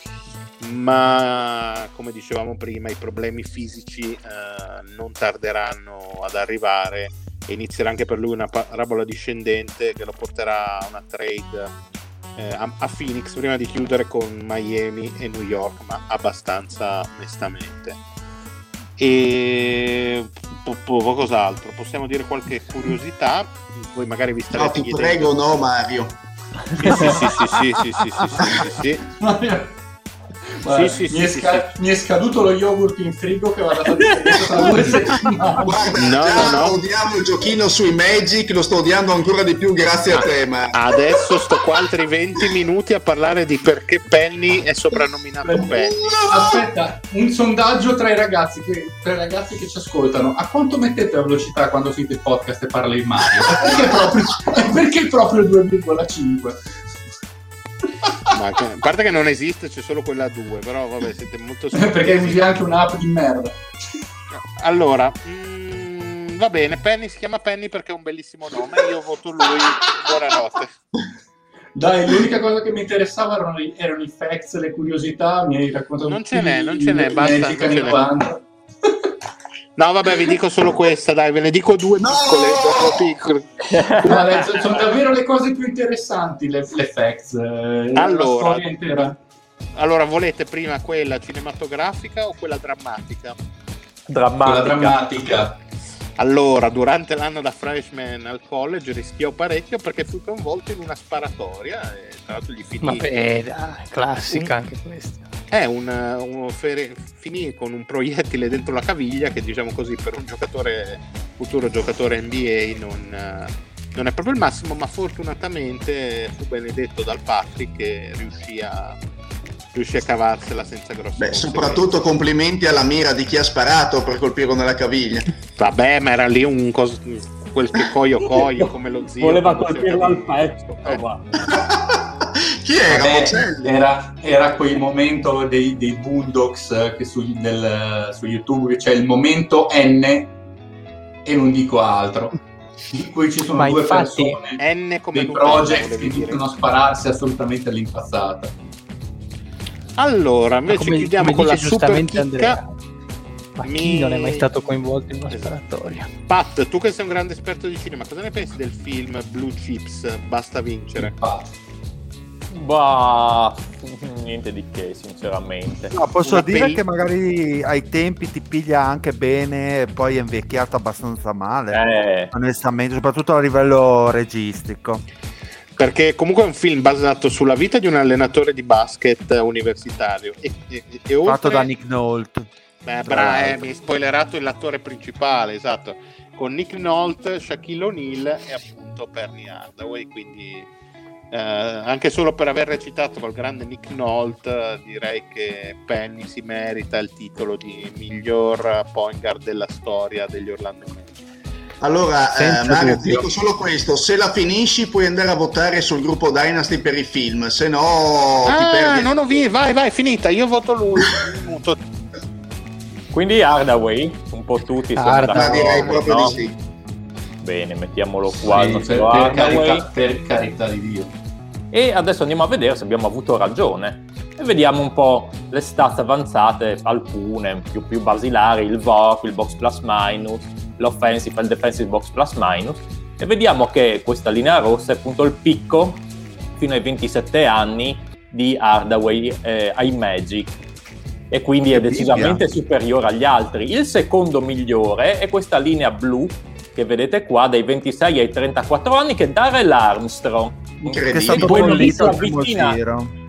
Ma come dicevamo prima i problemi fisici eh, non tarderanno ad arrivare e inizierà anche per lui una parabola discendente che lo porterà a una trade eh, a, Phoenix prima di chiudere con Miami e New York ma abbastanza onestamente e po- po- cos'altro possiamo dire qualche curiosità? Voi magari vi starete no, ti prego no Mario. Sì sì sì sì sì sì sì sì, sì, sì, sì. Guarda, sì, sì, mi, sì, è sca- mi, è scaduto lo yogurt in frigo che va da due settimane. Guarda, no, no, no. odiamo il giochino sui Magic, lo sto odiando ancora di più grazie a te. Ma... Adesso sto qua altri 20 minuti a parlare di perché Penny è soprannominato Penny. Aspetta, un sondaggio tra i ragazzi che, tra i ragazzi che ci ascoltano. A quanto mettete la velocità quando sentite il podcast e parla in Mario? Perché proprio, perché proprio 2,5? Ma a parte che non esiste, c'è solo quella a 2, però vabbè, siete molto Perché usi anche un'app di merda. Allora, mh, mm, va bene, Penny si chiama Penny perché è un bellissimo nome, io voto lui, buonanotte. Dai, l'unica cosa che mi interessava erano, erano i facts, le curiosità, mi hai raccontato Non ce n'è, non ce n'è, basta. Non ce n'è. No, vabbè, vi dico solo questa, dai, ve ne dico due no! piccole. piccole. No, sono davvero le cose più interessanti, le, le facts. Eh, allora, allora, volete prima quella cinematografica o quella drammatica? Drammatica. Quella drammatica. Allora, durante l'anno da freshman al college rischiò parecchio perché fu coinvolto in una sparatoria e tra l'altro gli finì... Ma beh, dai, classica anche questa è un, un fere, finì con un proiettile dentro la caviglia che diciamo così per un giocatore futuro giocatore NBA non, non è proprio il massimo ma fortunatamente fu benedetto dal Patrick che riuscì a, riuscì a cavarsela senza grosse Beh, soprattutto complimenti alla mira di chi ha sparato per colpirlo nella caviglia. Vabbè ma era lì un cos- quel che coio coio come lo zio voleva colpirlo al petto eh. Chi era? Vabbè, era, era quel momento dei, dei Boondocks che su, del, su YouTube c'è il momento N e non dico altro in cui ci sono Ma due infatti, persone N come dei project che dicono spararsi assolutamente all'impazzata allora invece come, chiudiamo come con la super chicca ma mi... chi non è mai stato coinvolto in una sparatoria? Pat, tu che sei un grande esperto di cinema, cosa ne pensi del film Blue Chips? Basta vincere. Pat. Bah, niente di che, sinceramente. No, posso Una dire pel- che magari ai tempi ti piglia anche bene, poi è invecchiato abbastanza male, eh. onestamente, soprattutto a livello registico. Perché comunque è un film basato sulla vita di un allenatore di basket universitario. E, e, e oltre... Fatto da Nick Nolte. Beh, bra, eh, mi hai spoilerato l'attore principale, esatto. Con Nick Nolte, Shaquille O'Neal e appunto Perny Hardaway, quindi eh, anche solo per aver recitato col grande Nick Nolte direi che Penny si merita il titolo di miglior point guard della storia degli Orlando Magic. Allora eh, Mario ti dico solo questo. Se la finisci puoi andare a votare sul gruppo Dynasty per i film se no ah, ti perdi. non ho visto vai vai finita. Io voto lui quindi Hardaway un po' tutti Hardaway. Direi proprio no? di sì. Bene, mettiamolo qua. Sì, per, per, carità, per, carità, di Dio. E adesso andiamo a vedere se abbiamo avuto ragione. E vediamo un po' le stats avanzate, alcune più, più basilari, il VOC, il box plus minus, l'offensive, il defensive box plus minus. E vediamo che questa linea rossa è appunto il picco fino ai 27 anni di Hardaway eh, ai Magic e quindi è decisamente superiore agli altri. Il secondo migliore è questa linea blu che vedete qua dai 26 ai 34 anni che è Darrell Armstrong che è stato bollito al primo giro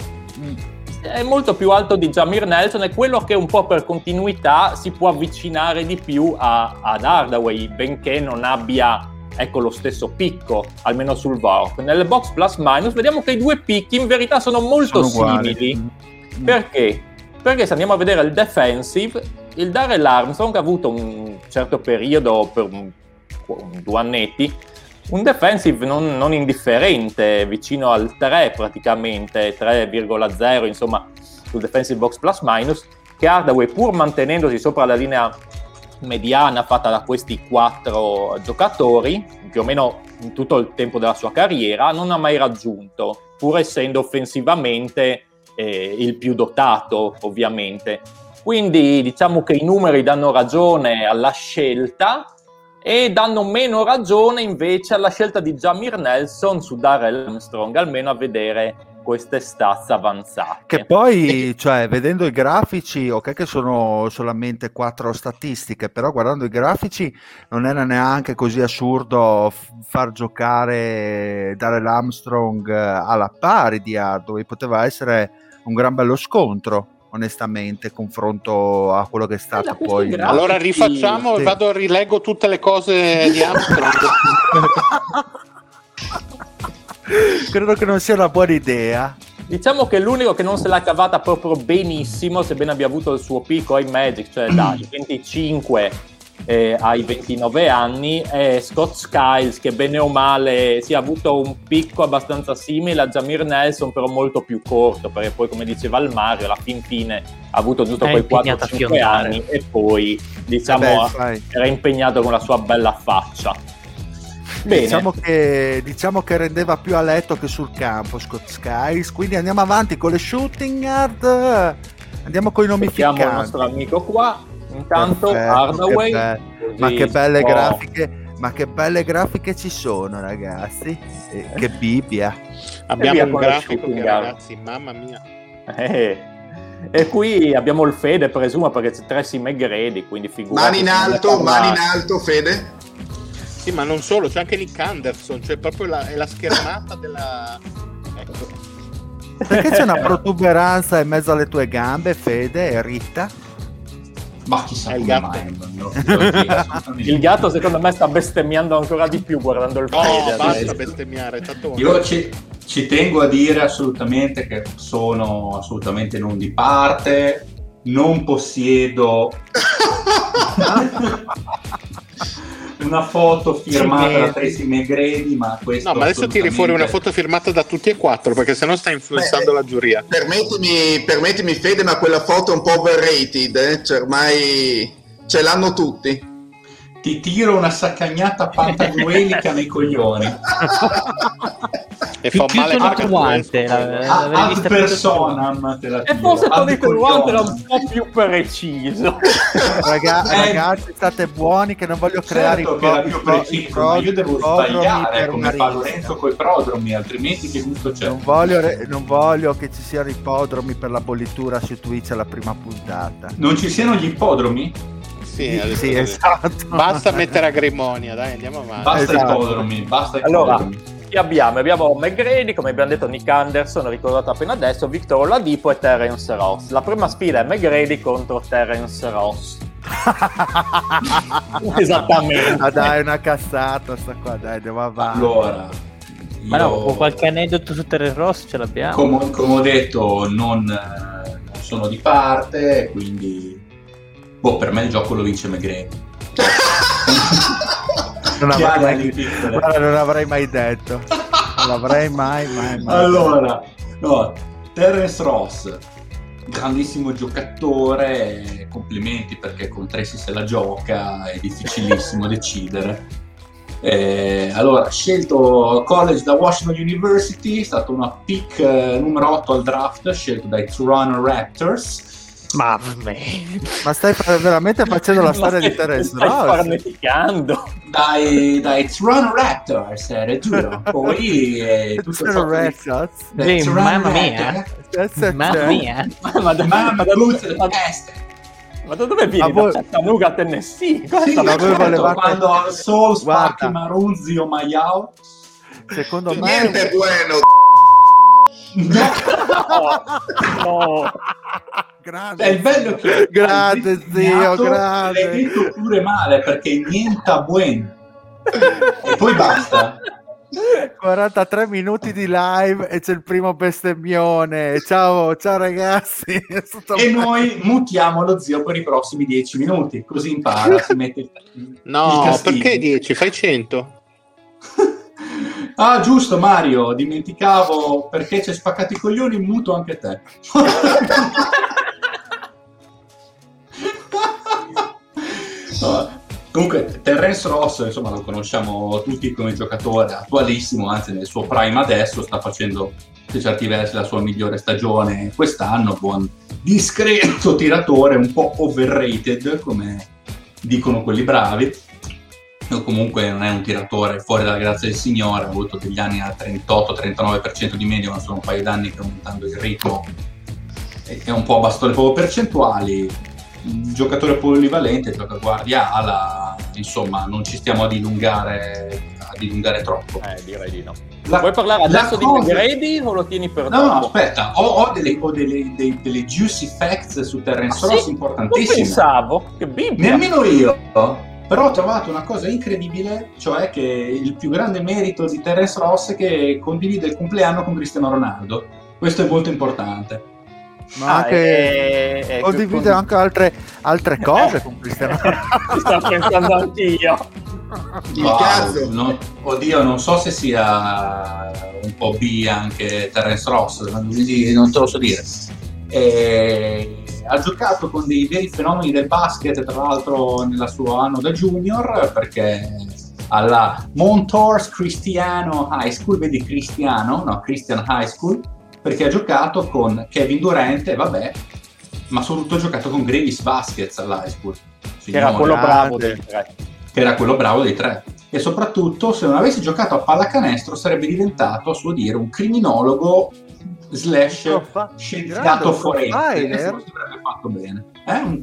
è molto più alto di Jamir Nelson, è quello che un po' per continuità si può avvicinare di più a, ad Hardaway, benché non abbia ecco, lo stesso picco, almeno sul VORC. Nel box plus minus vediamo che i due picchi in verità sono molto sono simili. Mm. Perché? Perché se andiamo a vedere il defensive, il Darrell Armstrong ha avuto un certo periodo, per un, due annetti, un defensive non, non, indifferente, vicino al 3 praticamente, 3,0 insomma sul defensive box plus minus, che Hardaway pur mantenendosi sopra la linea mediana fatta da questi quattro giocatori, più o meno in tutto il tempo della sua carriera, non ha mai raggiunto, pur essendo offensivamente eh, il più dotato ovviamente. Quindi diciamo che i numeri danno ragione alla scelta e danno meno ragione invece alla scelta di Jamir Nelson su Darrell Armstrong, almeno a vedere queste stats avanzate. Che poi, cioè, vedendo i grafici, ok che sono solamente quattro statistiche, però guardando i grafici non era neanche così assurdo far giocare Darrell Armstrong eh, alla pari di Hardway, poteva essere un gran bello scontro onestamente confronto a quello che è stato poi allora rifacciamo sì. e vado a rileggo tutte le cose di Armstrong. Credo che non sia una buona idea. Diciamo che l'unico che non se l'ha cavata proprio benissimo, sebbene abbia avuto il suo picco ai Magic, cioè dai 25 eh, ai 29 anni è Scott Skiles che bene o male si è avuto un picco abbastanza simile a Jamir Nelson però molto più corto perché poi come diceva il Mario alla fin fine ha avuto giusto quei 4-5 anni e poi diciamo Vabbè, era impegnato con la sua bella faccia. Bene. Diciamo che, diciamo che rendeva più a letto che sul campo Scott Skiles quindi andiamo avanti con le shooting guard. Andiamo con i nomi Mettiamo il nostro amico qua Intanto Perfetto, Hardaway. Che ma che belle grafiche. Ma che belle grafiche ci sono, ragazzi. Eh, che Bibbia. Abbiamo un grafico che, ragazzi, mamma mia. Eh. E qui abbiamo il Fede, presumo, perché c'è Tracy McGrady, quindi figurati. Mani in alto, mani in alto, Fede. Sì, ma non solo, c'è anche Nick Anderson, cioè proprio la, è la schermata della... Ecco. Perché c'è una protuberanza in mezzo alle tue gambe, Fede e Ritta? Ma chissà il gatto. Mai, il gatto secondo me sta bestemmiando ancora di più guardando il no, fede. basta bestemmiare. Io ci, ci tengo a dire assolutamente che sono assolutamente non di parte, non possiedo una foto firmata da Tracy McGrady, ma questo No, ma adesso tiri fuori una foto firmata da tutti e quattro, perché sennò sta influenzando Beh, la giuria. Permettimi, permettimi, Fede, ma quella foto è un po' overrated, eh? cioè ormai ce l'hanno tutti. Ti tiro una saccagnata pantagruelica nei coglioni. e fa male perché guante ad personam e forse Tony Turuante era un po' più preciso. Raga, eh, ragazzi state buoni che non voglio creare certo i, pro- più preciso, pro- io devo sbagliare come fa Lorenzo con i prodromi altrimenti che gusto c'è? Non voglio, non voglio che ci siano i podromi per la bollitura su Twitch alla prima puntata. Non ci siano gli ippodromi? Sì, sì esatto. Basta mettere acrimonia, dai, andiamo avanti. Basta esatto. i podromi, basta i allora, podromi chi abbiamo? Abbiamo McGrady, come abbiamo detto Nick Anderson, ricordato appena adesso, Victor Oladipo e Terence Ross. La prima sfida è McGrady contro Terence Ross. Esattamente. Ah, dai, una cassata sta qua, dai, andiamo avanti. Allora, io... Ma no, con qualche aneddoto su Terence Ross ce l'abbiamo. Come, come ho detto, non, non, sono di parte, quindi... Boh, per me il gioco lo vince McGrady. non, avrei mai, guarda, non avrei mai detto. Non l'avrei mai, mai, mai. Allora, no, Terence Ross, grandissimo giocatore, complimenti perché con Tracy se la gioca, è difficilissimo decidere. Eh, allora, scelto college da Washington University, è stato una pick eh, numero 8 al draft, scelto dai Toronto Raptors Mamma Ma stai veramente facendo la storia di Terence Stai farneticando. Dai, dai Toronto Raptors, era giuro. Poi è tutto Toronto Raptors? Sì, mamma mia. Mamma mia. Ma da, mamma, ma da, dove, ma, da dove vieni? Voi... Da Chattanooga, Tennessee? Cosa sì, ma voi volevate... quando Soul, Sparky, Maruzzi o Mayao. Secondo me... Niente bueno. No, no. Grande. È il bello che grande zio, grande. L'hai detto pure male perché niente buono. e poi basta. 43 minuti di live e c'è il primo bestemmione. Ciao, ciao ragazzi. E noi mutiamo lo zio per i prossimi 10 minuti, così impara, si mette No, perché 10? Fai 100. ah, giusto Mario, dimenticavo perché c'è spaccato i coglioni, muto anche te. Comunque, Terrence Ross, insomma, lo conosciamo tutti come giocatore attualissimo, anzi nel suo prime adesso sta facendo per certi versi la sua migliore stagione quest'anno, buon discreto tiratore, un po' overrated come dicono quelli bravi, o comunque non è un tiratore fuori dalla grazia del Signore, ha avuto degli anni a 38-39% di media, ma sono un paio d'anni che aumentando il ritmo è un po' a bastone proprio percentuali, un giocatore polivalente, gioca guardia ala, insomma non ci stiamo a dilungare, a dilungare troppo. Eh, direi di no. La, Vuoi parlare adesso di cosa... o lo tieni per no, dopo? No, aspetta, ho, ho, delle, ho delle, dei, delle, juicy facts su Terrence ah, Ross sì? importantissime. Non pensavo, che bibbia. Nemmeno io, però ho trovato una cosa incredibile, cioè che il più grande merito di Terrence Ross è che condivide il compleanno con Cristiano Ronaldo. Questo è molto importante ma ah, anche è, è condividere anche altre, altre cose con Cristiano Ronaldo. Sto pensando anch'io. Il wow, cazzo. No, oddio, non so se sia un po' B anche Terence Ross, non te lo so dire. E ha giocato con dei veri fenomeni del basket, tra l'altro nel suo anno da junior, perché alla Montours Cristiano High School, vedi Cristiano, no, Christian High School, perché ha giocato con Kevin Durant e vabbè, ma soprattutto ha giocato con Gravis Baskets all'high school. Che era quello bravo dei tre. Che era quello bravo dei tre. E soprattutto, se non avesse giocato a pallacanestro, sarebbe diventato, a suo dire, un criminologo slash Profa- scienziato forense. Si avrebbe fatto bene. Eh?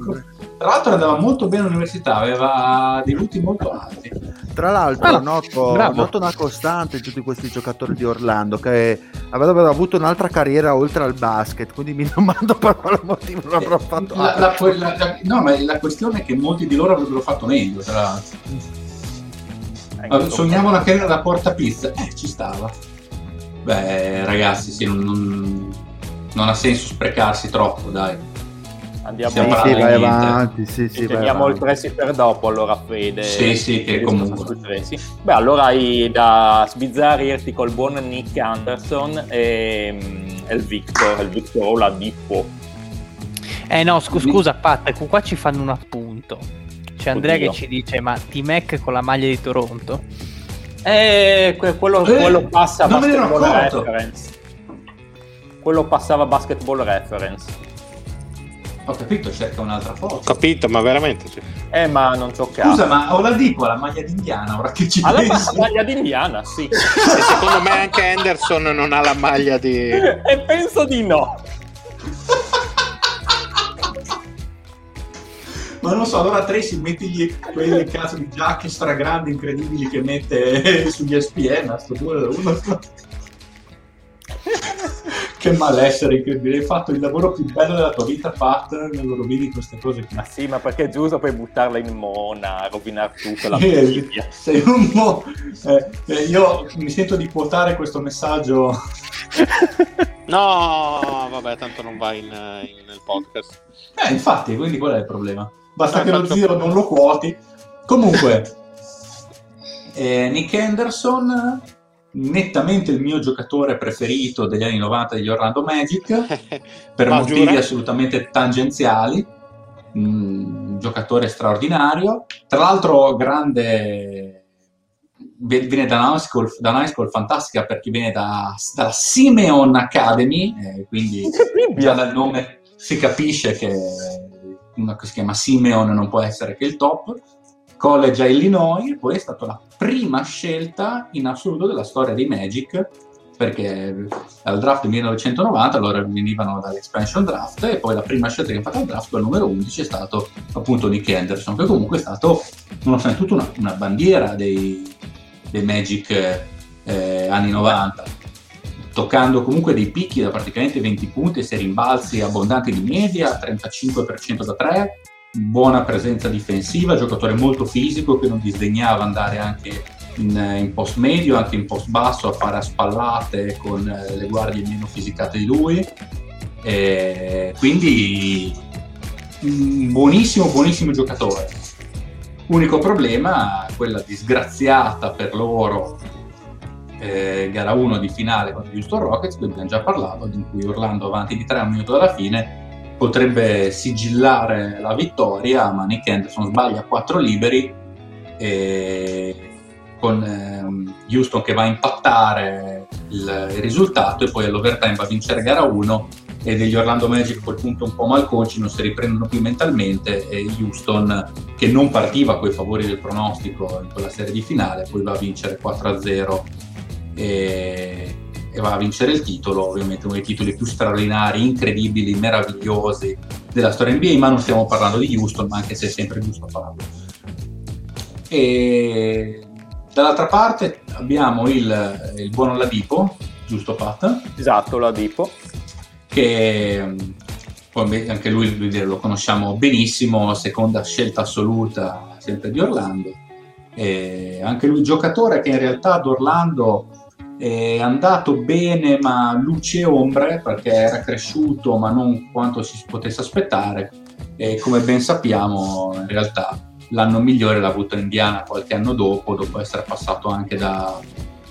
Tra l'altro andava molto bene all'università, aveva dei voti molto alti. Tra l'altro ah, noto, noto, una costante in tutti questi giocatori di Orlando che avrebbero avuto un'altra carriera oltre al basket, quindi mi domando per quale motivo non avrò fatto la, la, la, no, ma la questione è che molti di loro avrebbero fatto meglio, tra l'altro. Ecco. Sogniamo una carriera da porta pizza, eh, ci stava. Beh, ragazzi, sì, non, non, non ha senso sprecarsi troppo, dai. Andiamo sì, avanti, vai avanti, sì, sì, teniamo il pressi per dopo allora Fede. Sì, sì, che comunque. Beh, allora hai da sbizzarrirti col buon Nick Anderson e, e il Victor, il Victor Oladipo. Eh no, scu- scusa Pat, qua ci fanno un appunto. C'è Andrea Oddio. che ci dice, ma T-Mac con la maglia di Toronto? Eh, quello, eh, quello passa basketball reference. Quello passava basketball reference. Ho capito, cerca un'altra foto. Ho capito, ma veramente sì. Eh, ma non c'ho caso. Scusa, ma ho la dico la maglia d'indiana, ora che ci ha la maglia d'indiana, sì. e secondo me anche Anderson non ha la maglia di... e penso di no. ma non so, allora Tracy mettigli quelle cazzo di giacche stragrandi, incredibili che mette sugli SPN, a sto due, uno che malessere incredibile. Hai fatto il lavoro più bello della tua vita, Pat, non rovini queste cose qui. Ma sì, ma perché è giusto poi buttarla in mona, rovinare tutto la eh, Sei un po'... Eh, eh, io mi sento di quotare questo messaggio. no, vabbè, tanto non va in, in, nel podcast. Eh, infatti, quindi qual è il problema? Basta no, che lo zio non lo quoti. Comunque, eh, Nick Henderson nettamente il mio giocatore preferito degli anni 90 degli Orlando Magic per motivi giura? assolutamente tangenziali. Un giocatore straordinario. Tra l'altro grande viene da una high school, da una high school fantastica perché viene da, dalla Simeon Academy eh, quindi già dal nome si capisce che una che si chiama Simeon non può essere che il top. College a Illinois, poi è stata la prima scelta in assoluto della storia dei Magic, perché al draft del 1990 loro venivano dall'expansion draft e poi la prima scelta che ha fatto al draft, quel numero 11, è stato appunto Nick Anderson, che comunque è stato, nonostante tutto, una, una bandiera dei, dei Magic eh, anni 90 toccando comunque dei picchi da praticamente 20 punti, se rimbalzi abbondanti di media, 35% da 3, buona presenza difensiva, giocatore molto fisico che non disdegnava andare anche in, in, post medio, anche in post basso a fare a spallate con eh, le guardie meno fisicate di lui. E quindi un buonissimo, buonissimo giocatore. Unico problema, quella disgraziata per loro eh, gara 1 di finale contro Houston Rockets, cui abbiamo già parlato, in cui Orlando avanti di 3 a un minuto dalla fine potrebbe sigillare la vittoria, ma Nick Anderson sbaglia 4 liberi con ehm, Houston che va a impattare il, il, risultato e poi all'overtime va a vincere gara 1 e degli Orlando Magic a quel punto un po' malconci non si riprendono più mentalmente e Houston che non partiva con i favori del pronostico in quella serie di finale poi va a vincere 4-0 e, e va a vincere il titolo ovviamente uno dei titoli più straordinari, incredibili, meravigliosi della storia NBA ma non stiamo parlando di Houston anche se è sempre giusto farlo e Dall'altra parte abbiamo il, il buono Ladipo, giusto Pat? Esatto, Ladipo. Che poi anche lui lo conosciamo benissimo, seconda scelta assoluta sempre di Orlando. E anche lui giocatore che in realtà ad Orlando è andato bene ma luce e ombre perché era cresciuto ma non quanto si potesse aspettare. E come ben sappiamo in realtà l'anno migliore l'ha avuto Indiana qualche anno dopo, dopo essere passato anche da,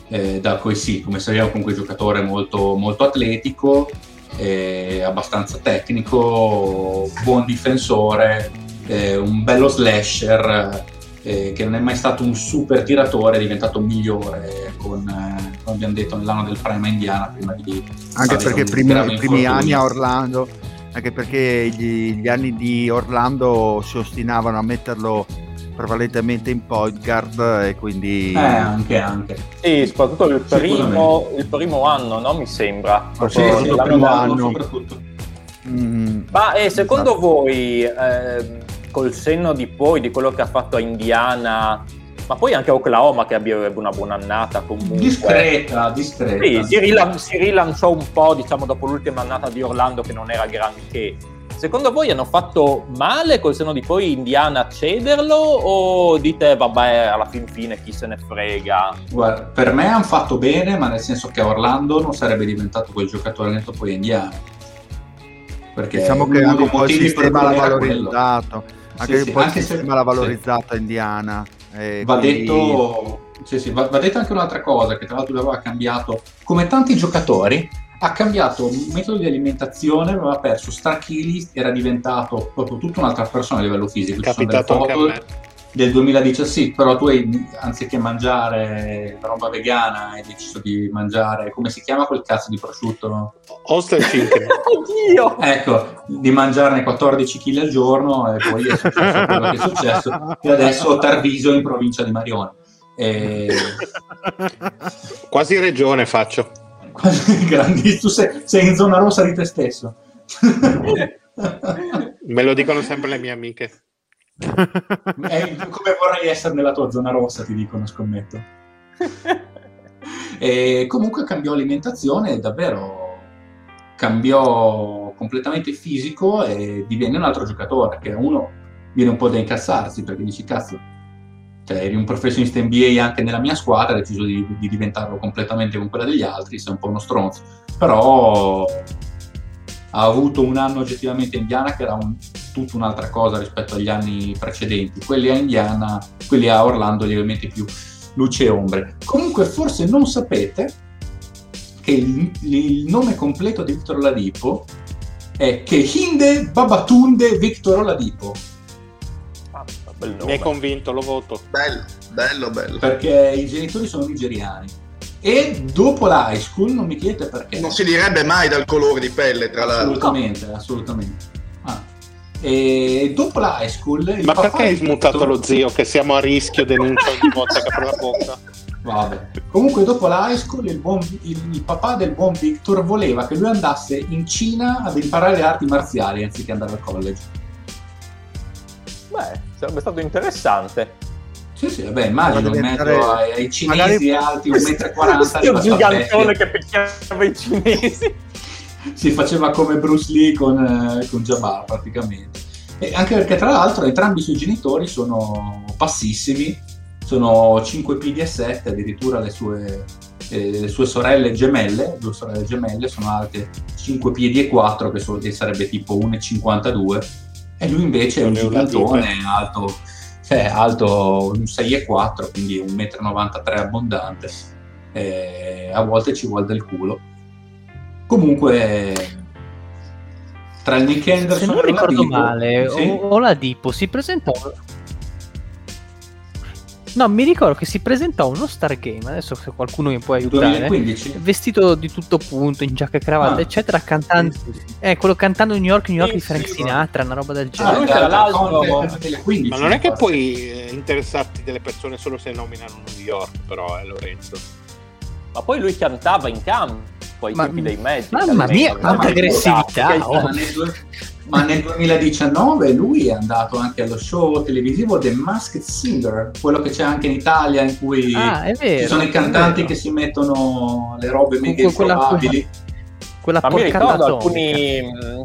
eh, da Coesì, come sappiamo comunque giocatore molto, molto atletico, eh, abbastanza tecnico, buon difensore, eh, un bello slasher, eh, che non è mai stato un super tiratore, è diventato migliore con, eh, come abbiamo detto, nell'anno del Prima Indiana, prima di... Anche perché i primi, primi anni a Orlando anche perché gli, gli, anni di Orlando si ostinavano a metterlo prevalentemente in point guard e quindi... Eh, anche, anche. Sì, soprattutto il primo, il primo anno, no? Mi sembra. Ma sì, il primo anno. Mm. Ma eh, secondo voi, eh, col senno di poi, di quello che ha fatto a Indiana, ma poi anche Oklahoma che avrebbe una buona annata comunque. Discreta, discreta. Sì, si, rilan- si, rilanciò un po', diciamo, dopo l'ultima annata di Orlando che non era granché. Secondo voi hanno fatto male col seno di poi Indiana a cederlo o dite vabbè alla fin fine chi se ne frega? Guarda, per me hanno fatto bene, ma nel senso che Orlando non sarebbe diventato quel giocatore netto poi Indiana. Perché diciamo che anche un po' il sistema l'ha valorizzato. Anche sì, un po' il sistema l'ha valorizzato sì. Indiana. Eh, va, quindi... detto, sì, sì, va, va detto anche un'altra cosa, che tra l'altro aveva cambiato, come tanti giocatori, ha cambiato metodo di alimentazione, aveva perso strachili, era diventato proprio tutta un'altra persona a livello fisico. È capitato anche a me del 2017, però tu hai, anziché mangiare roba vegana hai deciso di mangiare, come si chiama quel cazzo di prosciutto? Osterschinken. Oddio! Ecco, di mangiarne 14 kg al giorno e poi è successo quello che è successo e adesso Tarviso in provincia di Marione. E... Quasi regione faccio. Quasi grandissimo, tu sei, sei in zona rossa di te stesso. Me lo dicono sempre le mie amiche. È come vorrei essere nella tua zona rossa, ti dicono, scommetto. e comunque cambiò alimentazione davvero cambiò completamente fisico e divenne un altro giocatore, che uno viene un po' da incassarsi perché dici cazzo, cioè eri un professionista NBA anche nella mia squadra, hai deciso di, di diventarlo completamente con quella degli altri, sei un po' uno stronzo, però ha avuto un anno oggettivamente Indiana che era un, tutta un'altra cosa rispetto agli anni precedenti. Quelli a Indiana, quelli a Orlando lievemente più luce e ombre. Comunque forse non sapete che il, il nome completo di Victor Oladipo è Kehinde Babatunde Victor Oladipo. Ah, Mi hai convinto, lo voto. Bello, bello, bello. Perché i genitori sono nigeriani e dopo l'high school non mi chiedete perché. Non si direbbe mai dal colore di pelle, tra l'altro. Assolutamente, assolutamente. E dopo l'high school. Ma perché hai smutato lo zio? Che siamo a rischio denuncia ogni volta che apre la bocca. Vabbè. Comunque, dopo l'high school, il, buon, il, il, papà del buon Victor voleva che lui andasse in Cina ad imparare le arti marziali anziché andare al college. Beh, sarebbe stato interessante. Sì, sì, vabbè, immagino in mezzo ai, ai cinesi magari... alti 1,40 m. Un gigantone che picchiava i cinesi. Si faceva come Bruce Lee con, eh, con Jabbar praticamente. E anche perché tra l'altro entrambi i suoi genitori sono bassissimi, sono 5 piedi e 7, addirittura le sue, eh, le sue sorelle gemelle, due sorelle gemelle sono alte 5 piedi e 4, che, sono, che sarebbe tipo 1,52 e lui invece è un gigantone alto, cioè, alto un 6,4, quindi 1,93 m abbondante. E a volte ci vuole del culo. Comunque, tra il Nick Anderson Se non ricordo Dipo, male, sì? o, la Dipo si presentò. No, mi ricordo che si presentò uno Stargame, adesso se qualcuno mi può aiutare, 2015. vestito di tutto punto, in giacca e cravatta, ah. eccetera, cantando, eh, quello cantando New York, New York sì, di Frank sì, Sinatra, una roba del genere. Ah, lui tra l'altro, ma non è che puoi eh, interessarti delle persone solo se nominano New York, però, eh, Lorenzo. Ma poi lui cantava in campo poi ma, tempi dei mezzi. Mamma mia, quanta aggressività! Oh. Ma nel 2019 lui è andato anche allo show televisivo The Masked Singer, quello che c'è anche in Italia, in cui ah, vero, ci sono i cantanti che si mettono le robe mega improbabili. Quella Ma mi ricordo alcuni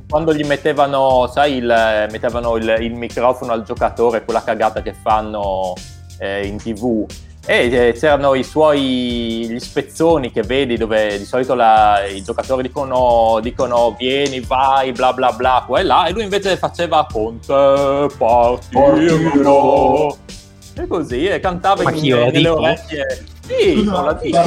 quando gli mettevano, sai, il, mettevano il, il, microfono al giocatore, quella cagata che fanno eh, in tv e eh, c'erano i suoi gli spezzoni che vedi dove di solito la, i giocatori dicono, dicono vieni, vai, bla bla bla, qua e là, e lui invece faceva con te partirò. E così, e cantava in, nelle orecchie. Sì, no, la dico.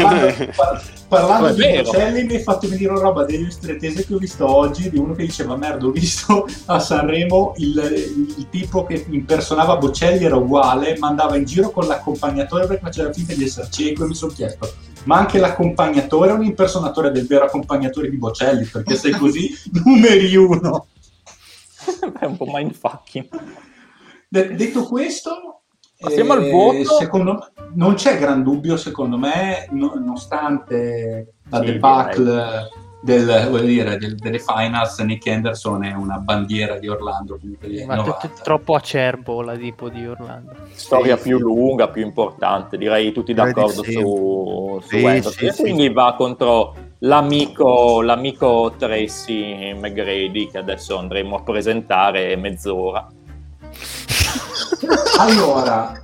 Parlando di Bocelli mi hai fatto venire una roba delle stretese che ho visto oggi di uno che diceva merda ho visto a Sanremo il, il tipo che impersonava Bocelli era uguale ma andava in giro con l'accompagnatore perché faceva finta di essere cieco e mi sono chiesto ma anche l'accompagnatore è un impersonatore del vero accompagnatore di Bocelli? Perché sei così numeri uno. È un po' mindfucking. De- detto questo Passiamo al voto. Secondo, non c'è gran dubbio, secondo me, nonostante la sì, debacle del, dire, del, delle finals, Nick Anderson è una bandiera di Orlando. Ma t- t- troppo acerbo la tipo di Orlando. Storia sì, più sì. lunga, più importante, direi tutti d'accordo sì. su, su sì, e quindi va contro l'amico, l'amico Tracy McGrady che adesso andremo a presentare mezz'ora. allora,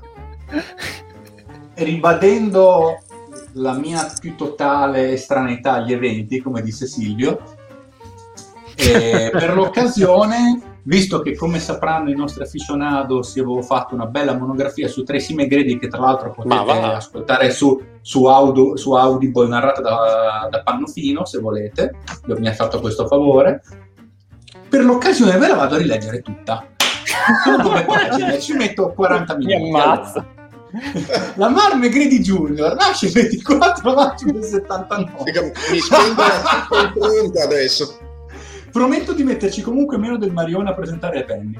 ribadendo la mia più totale estraneità agli eventi, come disse Silvio, e per l'occasione, visto che come sapranno i nostri aficionados, io avevo fatto una bella monografia su Tracy McGrady, che tra l'altro potete ascoltare su, su, Audio, su Audible narrata da, da Pannofino, se volete, mi ha fatto questo favore. Per l'occasione ve la vado a rileggere tutta sono due pagine, ci metto 40 minuti. Mi ammazza. La Marme Grady Junior nasce il 24 maggio del 79. Mi spendo la pronta adesso. Prometto di metterci comunque meno del Marione a presentare a Penny.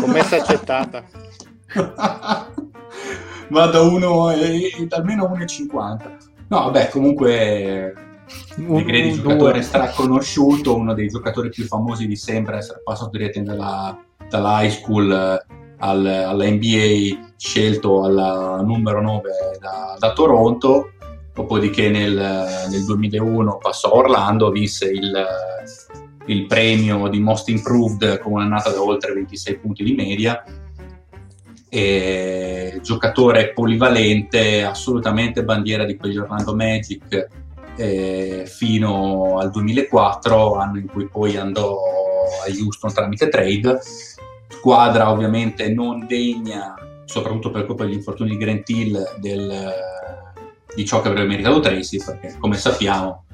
Commessa accettata. Vado uno e, e, almeno 1,50. No, vabbè, comunque Negri giocatore straconosciuto, uno dei giocatori più famosi di sempre, essere passato direttamente dalla, dalla high school eh, al, alla NBA, scelto al numero 9 da, da Toronto, dopodiché nel, nel, 2001 passò a Orlando, vinse il, il premio di Most Improved con un'annata da oltre 26 punti di media. Giocatore polivalente, assolutamente bandiera di quegli Orlando Magic eh, fino al 2004, anno in cui poi andò a Houston tramite trade, squadra ovviamente non degna, soprattutto per colpa degli infortuni di Grant Hill, del, di ciò che avrebbe meritato Tracy, perché come sappiamo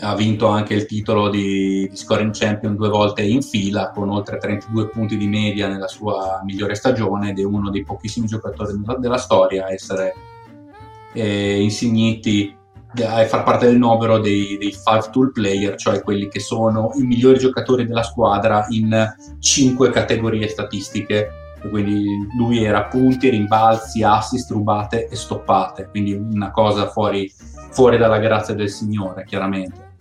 ha vinto anche il titolo di, di, scoring champion due volte in fila con oltre 32 punti di media nella sua migliore stagione ed è uno dei pochissimi giocatori della, della storia a essere eh, insigniti a far parte del novero dei, dei, five tool player, cioè quelli che sono i migliori giocatori della squadra in cinque categorie statistiche. Quindi lui era punti, rimbalzi, assist, rubate e stoppate, quindi una cosa fuori, fuori dalla grazia del Signore, chiaramente.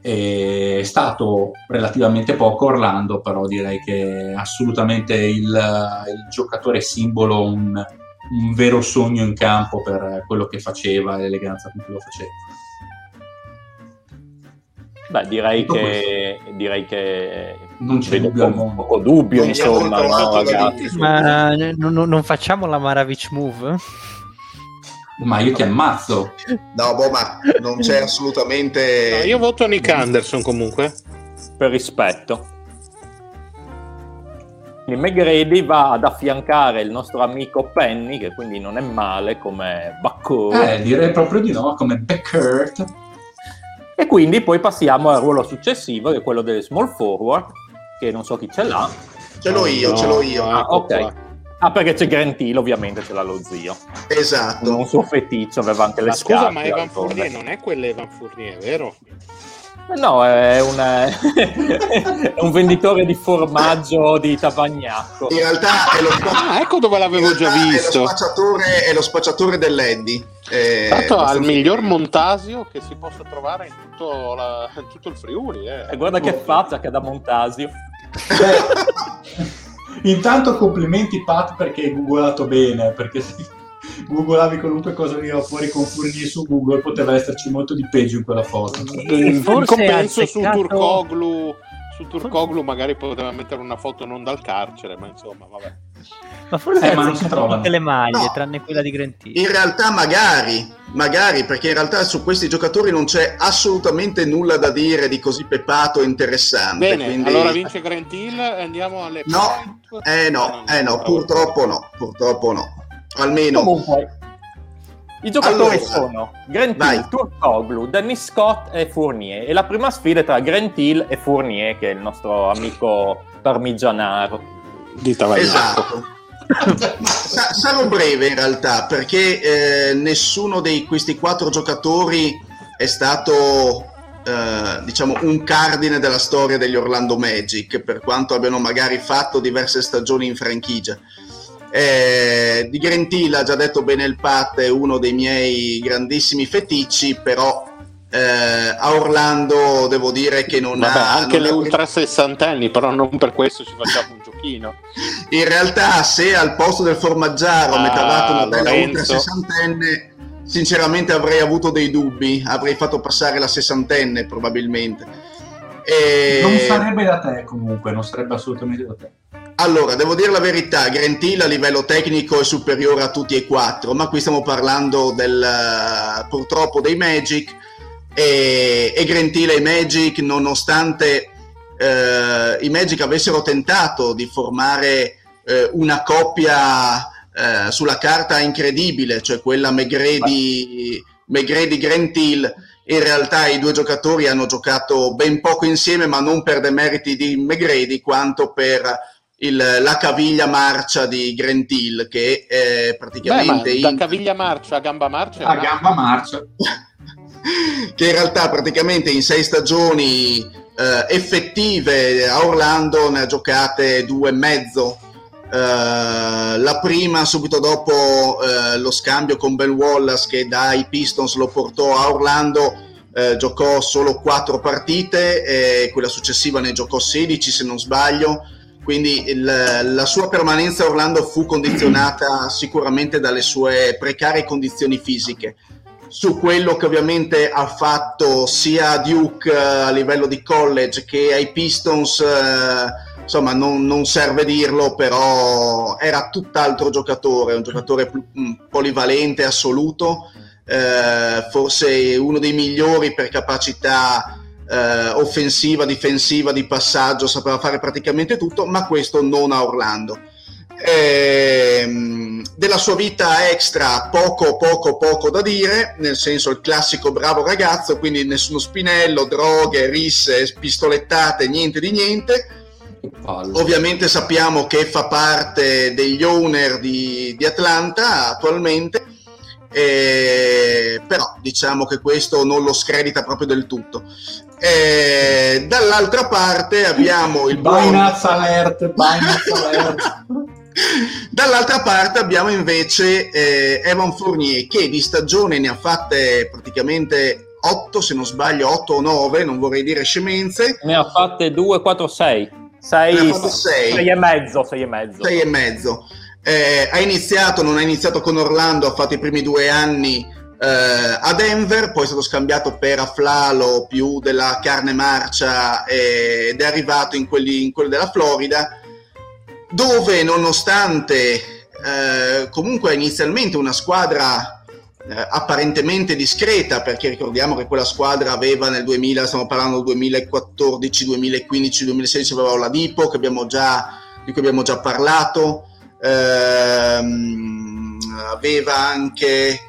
È stato relativamente poco Orlando, però direi che è assolutamente il, il giocatore simbolo, un, un, vero sogno in campo per quello che faceva e l'eleganza con cui lo faceva. Beh, direi che, direi che non c'è dubbio poco, poco dubbio, non insomma. No, Ma non, non facciamo la Maravich move? Ma io ti ammazzo. No, boh, ma non c'è assolutamente. No, io voto Nick Anderson comunque. Per rispetto. Il McGrady va ad affiancare il nostro amico Penny, che quindi non è male come Baccur. Eh, direi proprio di no, come Beckert. E quindi poi passiamo al ruolo successivo, che è quello del small forward, che non so chi ce l'ha. Ce l'ho io, no, ce l'ho io. Ah, ok. Ah, perché c'è Grant Hill, ovviamente ce l'ha lo zio. Esatto. Un suo feticcio, aveva anche le ma scarpe. Scusa, ma Evan Fournier non è quell'Evan Fournier, vero? No, è, una, è, un venditore di formaggio di Tavagnacco. In realtà è lo, ah, ecco dove l'avevo già visto. È lo spacciatore, è lo spacciatore dell'Eddie. Eh, Tanto ha il miglior Montasio che si possa trovare in tutto, la, in tutto il Friuli. Eh. E guarda che faccia che ha da Montasio. Intanto complimenti Pat perché hai googolato bene, perché googolavi qualunque cosa veniva fuori con Fournier su Google poteva esserci molto di peggio in quella foto. In compenso azzeccato... su Turcoglu, su Turcoglu magari poteva mettere una foto non dal carcere, ma insomma, vabbè. Ma forse eh, ma non si trovano tutte le maglie, no. tranne quella di Grantini. In realtà magari, magari, perché in realtà su questi giocatori non c'è assolutamente nulla da dire di così pepato e interessante. Bene, quindi... allora vince Grant Hill e andiamo alle No, eh no, eh no, purtroppo no, purtroppo no. Almeno... Comunque, i giocatori allora, sono Grant Hill, Turcoglu, Dennis Scott e Fournier. E la prima sfida è tra Grant Hill e Fournier, che è il nostro amico parmigianaro. Di Esatto. Sa- sarò breve in realtà perché eh, nessuno di questi quattro giocatori è stato eh, diciamo un cardine della storia degli Orlando Magic per quanto abbiano magari fatto diverse stagioni in franchigia eh, di Gentile ha già detto bene il Pat è uno dei miei grandissimi feticci però eh, a Orlando devo dire che non Vabbè, ha anche non le ha... ultra sessantenni però non per questo ci facciamo un giochino. In realtà se al posto del formaggiaro ah, mi trovate una bella ultra sessantenne sinceramente avrei avuto dei dubbi avrei fatto passare la sessantenne probabilmente. E... non sarebbe da te comunque non sarebbe assolutamente da te allora, devo dire la verità, Grant a livello tecnico è superiore a tutti e quattro, ma qui stiamo parlando del, purtroppo dei Magic e, e Grant e i Magic, nonostante eh, i Magic avessero tentato di formare eh, una coppia eh, sulla carta incredibile, cioè quella McGrady, McGrady in realtà i due giocatori hanno giocato ben poco insieme, ma non per demeriti di McGrady, quanto per il, la caviglia marcia di Grant Hill che è praticamente Beh, da in... caviglia marcia a gamba marcia a gamba marcia. Che in realtà praticamente in sei stagioni eh, effettive a Orlando ne ha giocate due e mezzo. Eh, la prima subito dopo eh, lo scambio con Ben Wallace che dai Pistons lo portò a Orlando eh, giocò solo quattro partite e quella successiva ne giocò 16 se non sbaglio quindi il, la sua permanenza a Orlando fu condizionata sicuramente dalle sue precarie condizioni fisiche. Su quello che ovviamente ha fatto sia a Duke eh, a livello di college che ai Pistons, eh, insomma non, non, serve dirlo, però era tutt'altro giocatore, un giocatore mm, polivalente assoluto, eh, forse uno dei migliori per capacità eh, offensiva, difensiva, di passaggio, sapeva fare praticamente tutto, ma questo non a Orlando. Eh, della sua vita extra poco poco poco da dire, nel senso il classico bravo ragazzo, quindi nessuno spinello, droghe, risse, pistolettate, niente di niente. Ovviamente sappiamo che fa parte degli owner di, di Atlanta attualmente eh, però diciamo che questo non lo scredita proprio del tutto. Eh, dall'altra parte abbiamo il Binance buon... Alert, Binance Alert. Dall'altra parte abbiamo invece eh, Evan Fournier che di stagione ne ha fatte praticamente 8 se non sbaglio, 8 o 9, non vorrei dire scemenze. Ne ha fatte 2, 4, 6. 6, 6 e mezzo, 6 e mezzo. 6 e mezzo. Eh, ha iniziato, non ha iniziato con Orlando, ha fatto i primi due anni eh, a Denver, poi è stato scambiato per Aflalo più della carne marcia ed è arrivato in quelli, in quelli della Florida, dove nonostante eh, comunque inizialmente una squadra eh, apparentemente discreta, perché ricordiamo che quella squadra aveva nel 2000, stiamo parlando 2014, 2015, 2016, aveva abbiamo già, di cui abbiamo già parlato, ehm, aveva anche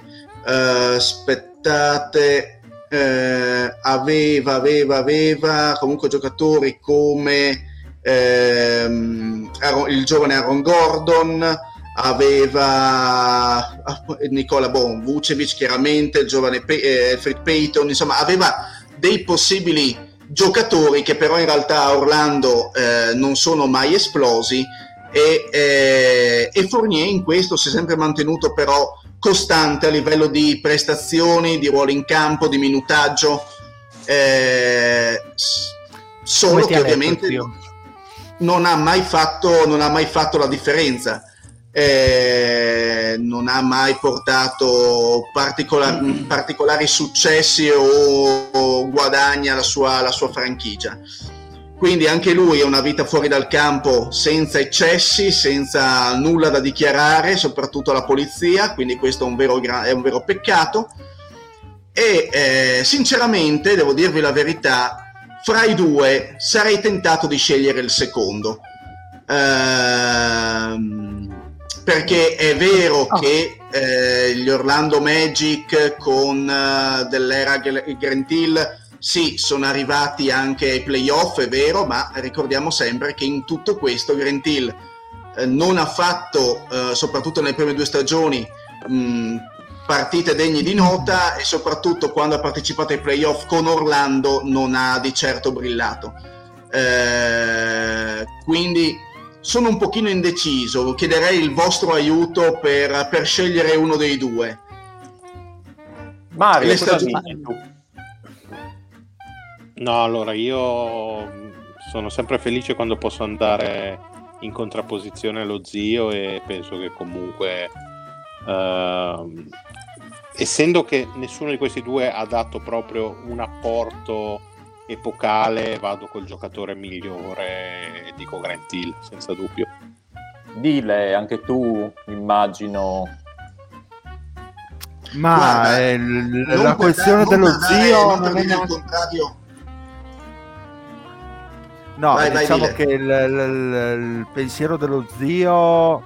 Uh, aspettate, uh, aveva, aveva, aveva comunque giocatori come uh, il giovane Aaron Gordon, aveva ah, Nicola Bon, Vucevic chiaramente, il giovane Pe- eh, Alfred Payton, insomma aveva dei possibili giocatori che però in realtà a Orlando eh, non sono mai esplosi e, eh, e Fournier in questo si è sempre mantenuto però costante a livello di prestazioni, di ruolo in campo, di minutaggio. Eh, solo che ovviamente non ha, mai fatto, non ha mai fatto la differenza. Eh, non ha mai portato particola- particolari successi o, o guadagni alla sua, alla sua franchigia. Quindi anche lui ha una vita fuori dal campo senza eccessi, senza nulla da dichiarare, soprattutto alla polizia, quindi questo è un vero, è un vero peccato. E eh, sinceramente, devo dirvi la verità, fra i due sarei tentato di scegliere il secondo. Ehm, perché è vero oh. che eh, gli Orlando Magic con uh, dell'era Grant Hill sì, sono arrivati anche ai playoff, è vero, ma ricordiamo sempre che in tutto questo Grant Hill eh, non ha fatto, eh, soprattutto nelle prime due stagioni, mh, partite degne di nota e soprattutto quando ha partecipato ai playoff con Orlando non ha di certo brillato. Eh, quindi sono un pochino indeciso, chiederei il vostro aiuto per, per scegliere uno dei due. Mario, cosa stagioni... tu? No, allora io sono sempre felice quando posso andare in contrapposizione allo zio e penso che comunque, uh, essendo che nessuno di questi due ha dato proprio un apporto epocale, vado col giocatore migliore, dico Grant Hill, senza dubbio. Dile, anche tu immagino ma Guarda, eh, la questione dello zio non è neanche... contrario No, vai, diciamo vai, che il, il, il, pensiero dello zio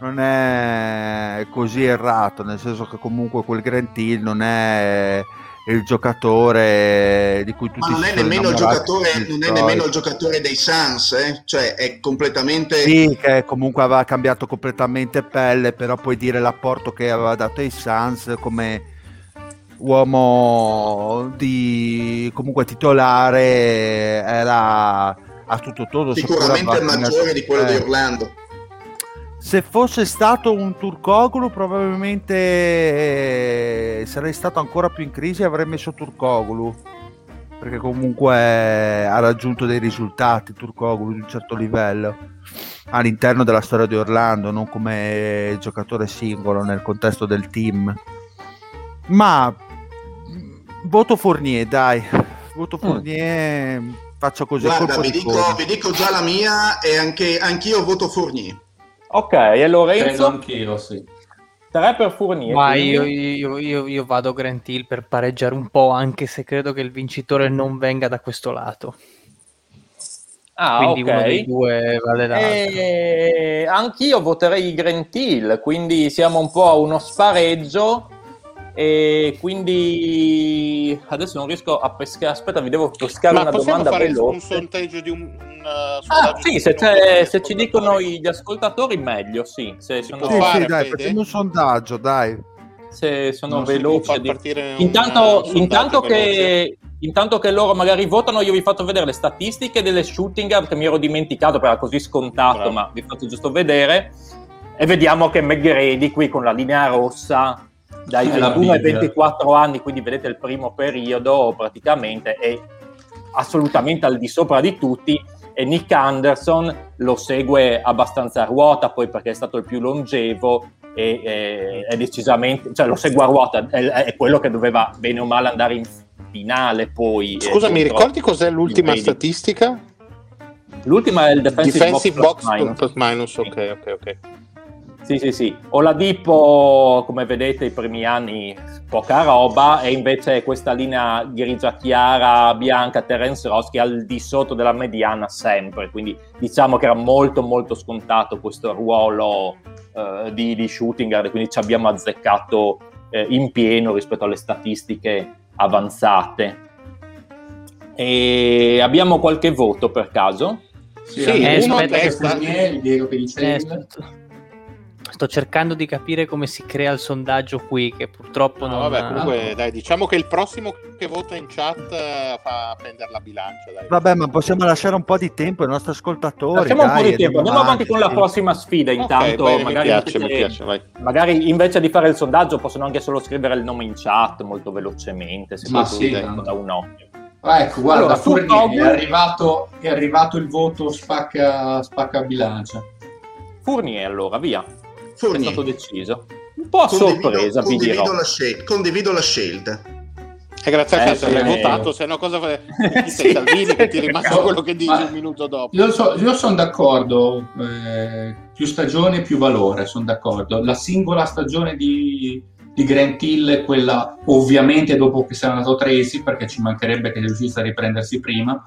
non è così errato, nel senso che comunque quel Grant Hill non è il giocatore di cui tutti Ma non è nemmeno il giocatore, non è nemmeno il giocatore dei Suns, eh? cioè è completamente Sì, che comunque aveva cambiato completamente pelle, però puoi dire l'apporto che aveva dato ai Suns come uomo di comunque titolare era a tutto todo sicuramente maggiore di quello eh. di Orlando. Se fosse stato un Turcoglu probabilmente eh, sarei stato ancora più in crisi e avrei messo Turcoglu. Perché comunque ha raggiunto dei risultati Turcoglu di un certo livello all'interno della storia di Orlando non come giocatore singolo nel contesto del team. Ma voto Fournier dai. Voto mm. Fournier mm faccio così. Guarda, vi dico, vi dico, già la mia e anche anch'io voto Fournier. Ok, e Lorenzo? Credo anch'io, sì. Tre per Fournier. Ma io, io, io, io, vado Grant Hill per pareggiare un po', anche se credo che il vincitore non venga da questo lato. Ah, quindi okay. uno dei due vale l'altro. E... Anch'io voterei Grant Hill, quindi siamo un po' a uno spareggio e quindi adesso non riesco a pescare. Aspetta, vi devo pescare Ma una domanda fare veloce. un sondaggio di un. un ah, sì, se, se ci dicono gli ascoltatori, meglio. Sì, se sono... sì, fare, sì dai, facciamo un sondaggio, dai. Se sono non veloce. Di... Intanto, intanto che. Intanto che loro magari votano, io vi faccio vedere le statistiche delle shooting guard che mi ero dimenticato, perché era così scontato, Bravo. ma vi faccio giusto vedere. E vediamo che McGrady qui con la linea rossa dai 21 ai 24 anni, quindi vedete il primo periodo praticamente è assolutamente al di sopra di tutti e Nick Anderson lo segue abbastanza a ruota poi perché è stato il più longevo e, e è decisamente, cioè lo segue a ruota, è, è, quello che doveva bene o male andare in finale poi. Scusa, mi ricordi cos'è l'ultima statistica? L'ultima è il defensive, defensive box, box plus minus. minus. ok, ok, ok. Sì, sì, sì. Oladipo, come vedete, i primi anni poca roba, e invece questa linea grigia chiara, bianca, Terence Ross, che è al di sotto della mediana sempre. Quindi diciamo che era molto, molto scontato questo ruolo uh, di, di shooting guard, quindi ci abbiamo azzeccato uh, in pieno rispetto alle statistiche avanzate. E abbiamo qualche voto per caso? Sì, sì eh, uno aspetta, testa. Diego che dice eh, Sto cercando di capire come si crea il sondaggio qui, che purtroppo no, non... Vabbè, comunque, dai, diciamo che il prossimo che vota in chat uh, fa prendere la bilancia. Dai. Vabbè, ma possiamo lasciare un po' di tempo ai nostri ascoltatori. Lasciamo dai, un po' di tempo, andiamo avanti con la prossima sfida intanto. Okay, bene, magari, mi piace, invece, mi piace, magari invece di fare il sondaggio possono anche solo scrivere il nome in chat molto velocemente, se ma sì, da un occhio. Ah, ecco, guarda, allora, Fournier, è, arrivato, è arrivato il voto spacca, spacca bilancia. Fournier allora, via. Fournier. È stato deciso. Un po' a condivido, sorpresa, condivido la, scel- condivido la scelta. E grazie a te se l'hai votato, se no cosa fai? Sei Salvini che ti è rimasto quello che dici un minuto dopo? Io, so, io sono d'accordo, eh, più stagione più valore, sono d'accordo. La singola stagione di, di Grant Hill è quella ovviamente dopo che sia andato Tracy, perché ci mancherebbe che riuscisse a riprendersi prima,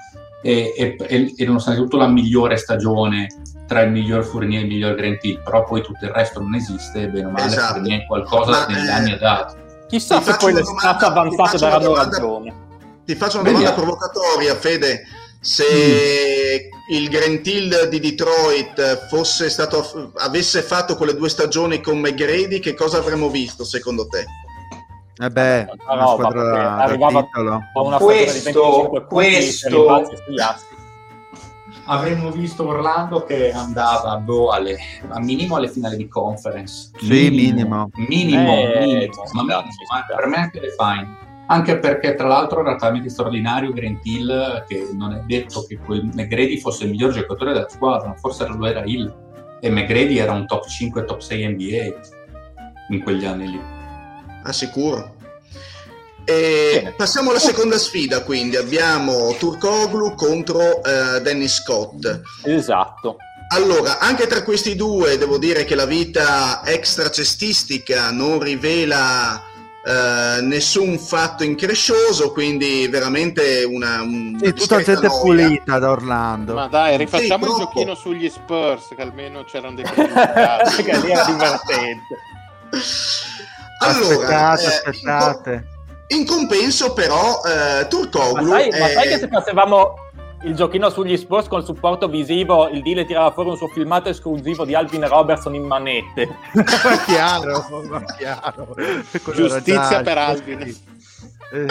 e, e, e, nonostante tutto la migliore stagione tra il miglior Fournier e il miglior Grant Hill, però poi tutto il resto non esiste, bene o male esatto. Fournier qualcosa Ma, negli eh, anni ha dato. Chissà se poi le state avanzate daranno ragione. Ti faccio una domanda Vediamo. provocatoria, Fede. Se mm. il Grant Hill di Detroit fosse stato, avesse fatto quelle due stagioni con McGrady, che cosa avremmo visto secondo te? Eh beh, una no, squadra arrivava a una questo, questo avremmo visto Orlando che andava boh, alle, a minimo alle finali di conference. Sì, minimo. Minimo, eh, minimo, ma minimo eh, per me anche le fine. Anche perché tra l'altro era talmente straordinario Grant Hill che non è detto che quel McGrady fosse il miglior giocatore della squadra, forse lo era Hill. E McGrady era un top 5, top 6 NBA in quegli anni lì. Ah, sicuro. E passiamo alla seconda sfida, quindi abbiamo Turkoglu contro uh, Dennis Scott. Esatto. Allora, anche tra questi due devo dire che la vita extracestistica non rivela uh, nessun fatto increscioso, quindi veramente una... Un, sì, tutta gente noia. pulita da Orlando. Ma dai, rifacciamo sì, il giochino sugli Spurs, che almeno c'erano dei risultati. che lì era divertente. Allora, aspettate, eh, aspettate. In compenso, però, eh, Turkoglu. Ma sai, è... ma sai che se facevamo il giochino sugli sports con supporto visivo, il dealer tirava fuori un suo filmato esclusivo di Alvin Robertson in manette. chiaro, chiaro. Giustizia per Alvin. Eh.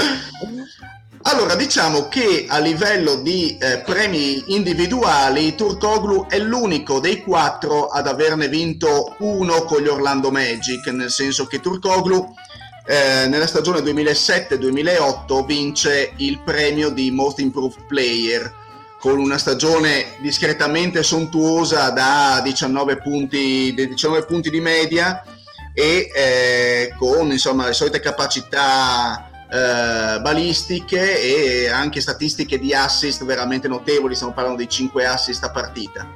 Allora, diciamo che a livello di eh, premi individuali, Turkoglu è l'unico dei quattro ad averne vinto uno con gli Orlando Magic, nel senso che Turkoglu eh, nella stagione 2007-2008 vince il premio di Most Improved Player con una stagione discretamente sontuosa da 19 punti, 19 punti di media e eh, con insomma, le solite capacità eh, balistiche e anche statistiche di assist veramente notevoli, stiamo parlando di 5 assist a partita.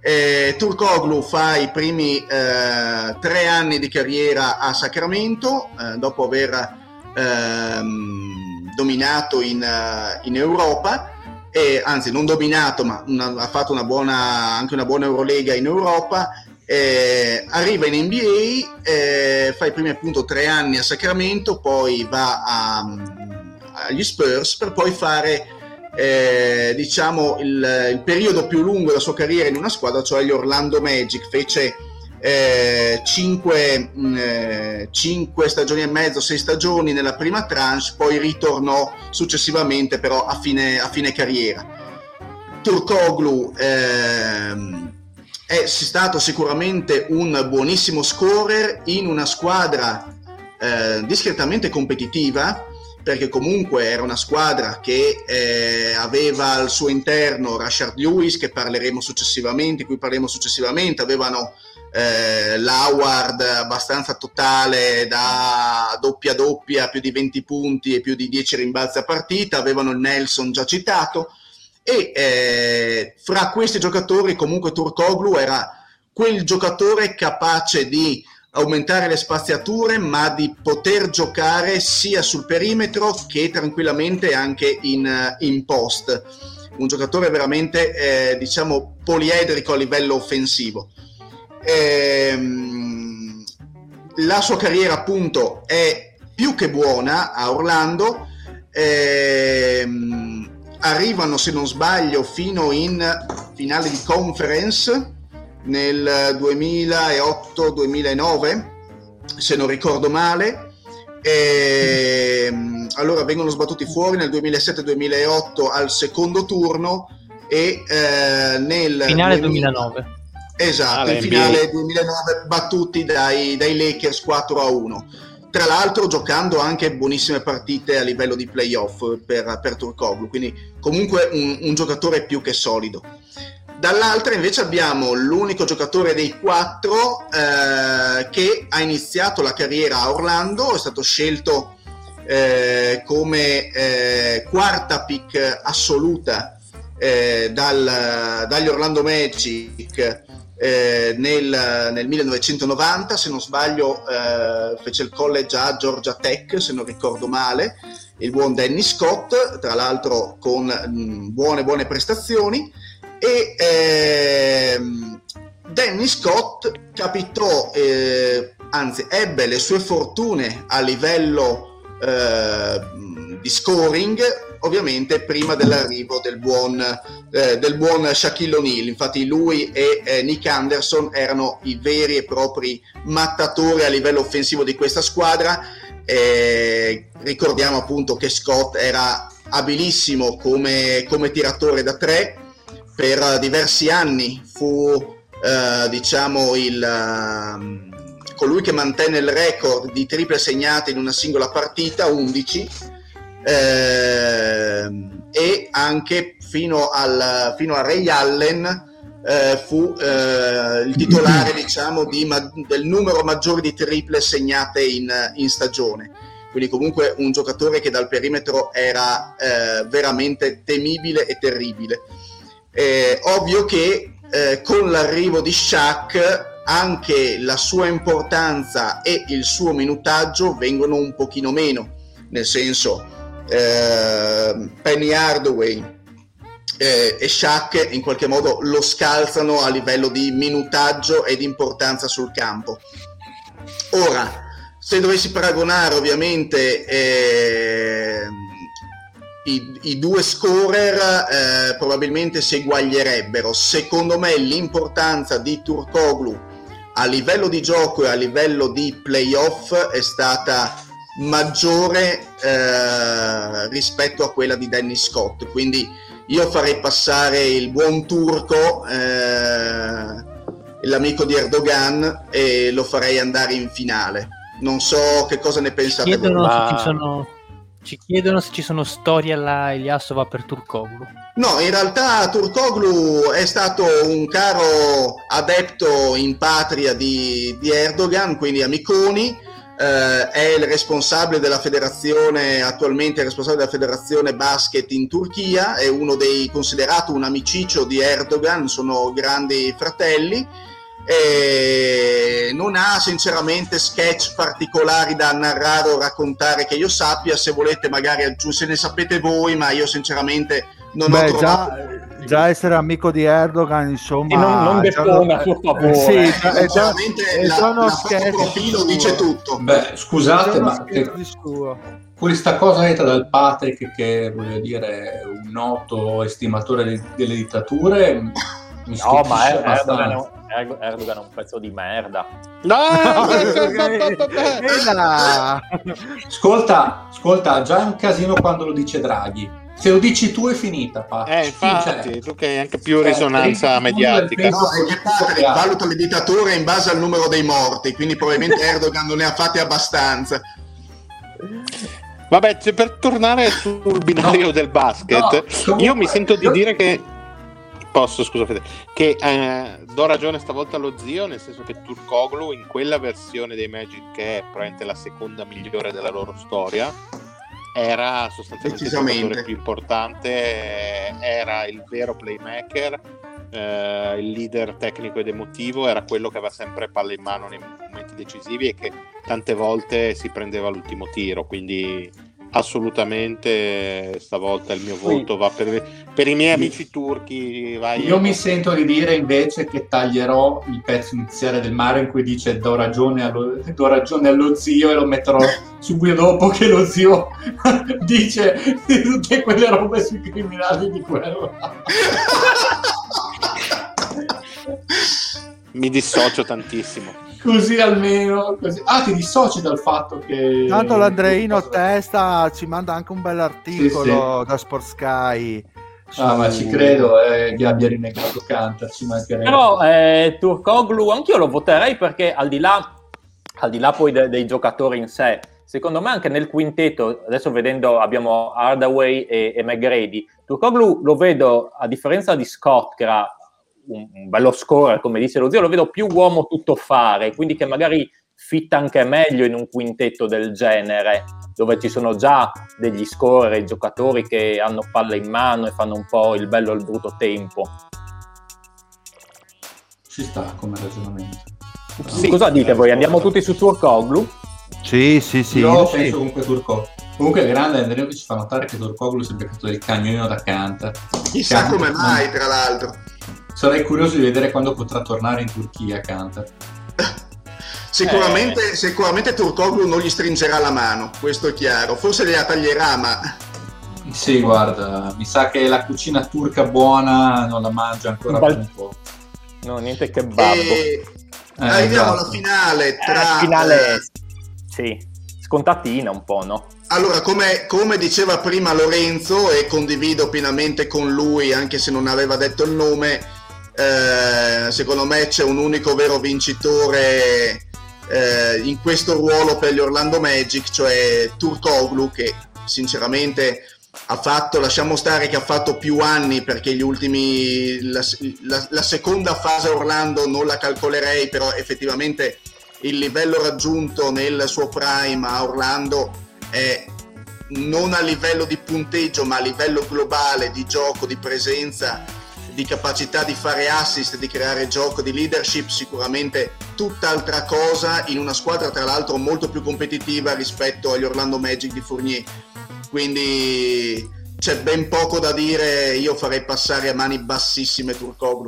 Eh, Turkoglu fa i primi eh, tre anni di carriera a Sacramento eh, dopo aver ehm, dominato in, eh, in Europa. E, anzi, non dominato, ma una, ha fatto una buona, anche una buona Eurolega in Europa. Eh, arriva in NBA, eh, fa i primi appunto tre anni a Sacramento, poi va a, agli Spurs per poi fare eh, diciamo il, il, periodo più lungo della sua carriera in una squadra, cioè gli Orlando Magic, fece 5 mm, eh, eh, stagioni e mezzo, 6 stagioni nella prima tranche, poi ritornò successivamente però a fine, a fine carriera. Turkoglu ehm, è stato sicuramente un buonissimo scorer in una squadra eh, discretamente competitiva perché comunque era una squadra che eh, aveva al suo interno Rashard Lewis, che parleremo successivamente, cui parleremo successivamente, avevano eh, l'Howard abbastanza totale da doppia doppia, più di 20 punti e più di 10 rimbalzi a partita, avevano Nelson già citato e eh, fra questi giocatori comunque Turkoglu era quel giocatore capace di aumentare le spaziature, ma di poter giocare sia sul perimetro che tranquillamente anche in, in post. Un giocatore veramente, eh, diciamo, poliedrico a livello offensivo. Ehm, la sua carriera, appunto, è più che buona a Orlando. Ehm, arrivano, se non sbaglio, fino in finale di conference nel 2008-2009, se non ricordo male. E, ehm, allora vengono sbattuti fuori nel 2007-2008 al secondo turno e eh, nel finale 2009. Esatto, in finale 2009 battuti dai, dai Lakers 4 a 1 tra l'altro giocando anche buonissime partite a livello di playoff per, per Turkoglu, quindi comunque un, un, giocatore più che solido. Dall'altra invece abbiamo l'unico giocatore dei quattro eh, che ha iniziato la carriera a Orlando, è stato scelto eh, come eh, quarta pick assoluta eh, dal, dagli Orlando Magic eh, nel, nel, 1990, se non sbaglio eh, fece il college a Georgia Tech, se non ricordo male, il buon Danny Scott, tra l'altro con mh, buone buone prestazioni. E ehm, Danny Scott capitò, eh, anzi ebbe le sue fortune a livello eh, di scoring ovviamente prima dell'arrivo del buon, eh, del buon Shaquille O'Neal. Infatti lui e eh, Nick Anderson erano i veri e propri mattatori a livello offensivo di questa squadra. Eh, ricordiamo appunto che Scott era abilissimo come, come tiratore da tre, per diversi anni fu eh, diciamo il, uh, colui che mantenne il record di triple segnate in una singola partita, 11, eh, e anche fino al, fino a Ray Allen eh, fu eh, il titolare diciamo, di, ma, del numero maggiore di triple segnate in, in stagione quindi comunque un giocatore che dal perimetro era eh, veramente temibile e terribile. Eh, ovvio che eh, con l'arrivo di Shaq anche la sua importanza e il suo minutaggio vengono un pochino meno, nel senso eh, Penny Hardaway eh, e Shaq in qualche modo lo scalzano a livello di minutaggio e di importanza sul campo. Ora, se dovessi paragonare ovviamente eh, i, i, due scorer eh, probabilmente si eguaglierebbero. Secondo me l'importanza di Turkoglu a livello di gioco e a livello di playoff è stata maggiore eh, rispetto a quella di Danny Scott. Quindi io farei passare il buon turco, eh, l'amico di Erdogan, e lo farei andare in finale. Non so che cosa ne pensate Chiedono voi. Ma... Ci sono ci chiedono se ci sono storie alla Eliasova per Turkoglu. No, in realtà Turkoglu è stato un caro adepto in patria di, di Erdogan, quindi amiconi. Eh, è il responsabile della federazione, attualmente è il responsabile della federazione basket in Turchia, è uno dei considerato un amiciccio di Erdogan, sono grandi fratelli. E non ha sinceramente sketch particolari da narrare o raccontare che io sappia, se volete magari se ne sapete voi, ma io sinceramente non Beh, ho trovato... Già, già essere amico di Erdogan, insomma... E non, non depona, per favore. Sì, è già, è già uno sketch profilo dice tutto. Beh, scusate, ma... Che... Questa cosa detta dal Patrick, che voglio dire un noto estimatore delle dittature, mi no, ma è, Erdogan, Erdogan è un pezzo di merda. No! ascolta, ascolta, già è un casino quando lo dice Draghi. Se lo dici tu è finita, Paolo. Eh, infatti, cioè, tu che hai anche più cioè, risonanza mediatica. No, è che Patrick valuta le dittature in base al numero dei morti, quindi probabilmente Erdogan non ne ha fatti abbastanza. Vabbè, cioè, per tornare sul binario no, del basket, no, io mi sento di dire che posso, scusa Fede, che eh, do ragione stavolta allo zio, nel senso che Turkoglu in quella versione dei Magic che è probabilmente la seconda migliore della loro storia, era sostanzialmente il giocatore più importante, era il vero playmaker, eh, il leader tecnico ed emotivo, era quello che aveva sempre palle in mano nei momenti decisivi e che tante volte si prendeva l'ultimo tiro, quindi assolutamente stavolta il mio voto va per, per i miei amici turchi. Vai. Io mi sento di dire invece che taglierò il pezzo iniziale del mare in cui dice do ragione allo, do ragione allo zio e lo metterò subito dopo che lo zio dice tutte quelle robe sui criminali di guerra. mi dissocio tantissimo così almeno. Così. Ah, ti dissoci dal fatto che. Tanto l'Andreino. Testa ci manda anche un bell'articolo sì, sì. da Sport Sky. Su... Ah, ma ci credo eh, che abbia rinnegato Canter. Ci Però eh, Turkoglu anch'io lo voterei perché al di là, al di là poi de- dei giocatori in sé, secondo me anche nel quintetto, adesso vedendo abbiamo Hardaway e, e McGrady, Turkoglu lo vedo a differenza di Scott, che era un, un bello score, come dice lo zio, lo vedo più uomo tutto fare, quindi che magari fitta anche meglio in un quintetto del genere, dove ci sono già degli scorer, giocatori che hanno palle in mano e fanno un po' il bello e il brutto tempo. Ci sta come ragionamento. Sì. Cosa dite voi? Andiamo tutti su Turkoglu? Sì, sì, sì. Io, io penso sì. comunque Turkoglu. Comunque è grande Andrea che ci fa notare che Turkoglu si è beccato del cagnolino da Canter. Chissà come mai, tra l'altro. Sarei curioso di vedere quando potrà tornare in Turchia Kanter. sicuramente, eh. sicuramente Turkoglu non gli stringerà la mano, questo è chiaro. Forse gliela taglierà, ma... Sì, guarda, mi sa che la cucina turca buona non la mangia ancora Bal- un po'. No, niente che babbo. E... Eh, arriviamo esatto. alla finale eh, tra... Eh, finale, sì, scontatina un po', no? Allora, come, come, diceva prima Lorenzo, e condivido pienamente con lui, anche se non aveva detto il nome, eh, secondo me c'è un unico vero vincitore eh, in questo ruolo per gli Orlando Magic, cioè Turkoglu che sinceramente ha fatto, lasciamo stare che ha fatto più anni perché gli ultimi, la, la, la seconda fase Orlando non la calcolerei, però effettivamente il livello raggiunto nel suo prime a Orlando è non a livello di punteggio ma a livello globale di gioco, di presenza di capacità di fare assist, di creare gioco, di leadership, sicuramente tutt'altra cosa in una squadra tra l'altro molto più competitiva rispetto agli Orlando Magic di Fournier. Quindi c'è ben poco da dire, io farei passare a mani bassissime Turkoglu.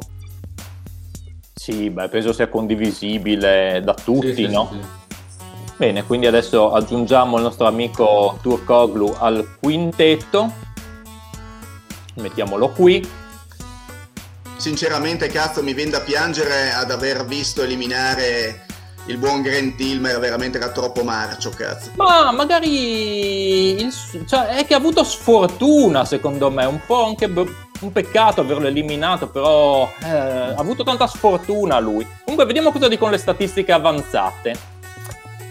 Sì, beh, penso sia condivisibile da tutti, sì, no? Sì, sì. Bene, quindi adesso aggiungiamo il nostro amico Turkoglu al quintetto. Mettiamolo qui sinceramente cazzo mi viene da piangere ad aver visto eliminare il buon Grant Tilmer veramente era troppo marcio cazzo ma magari il, cioè, è che ha avuto sfortuna secondo me un po' anche un peccato averlo eliminato però eh, ha avuto tanta sfortuna lui comunque vediamo cosa dicono le statistiche avanzate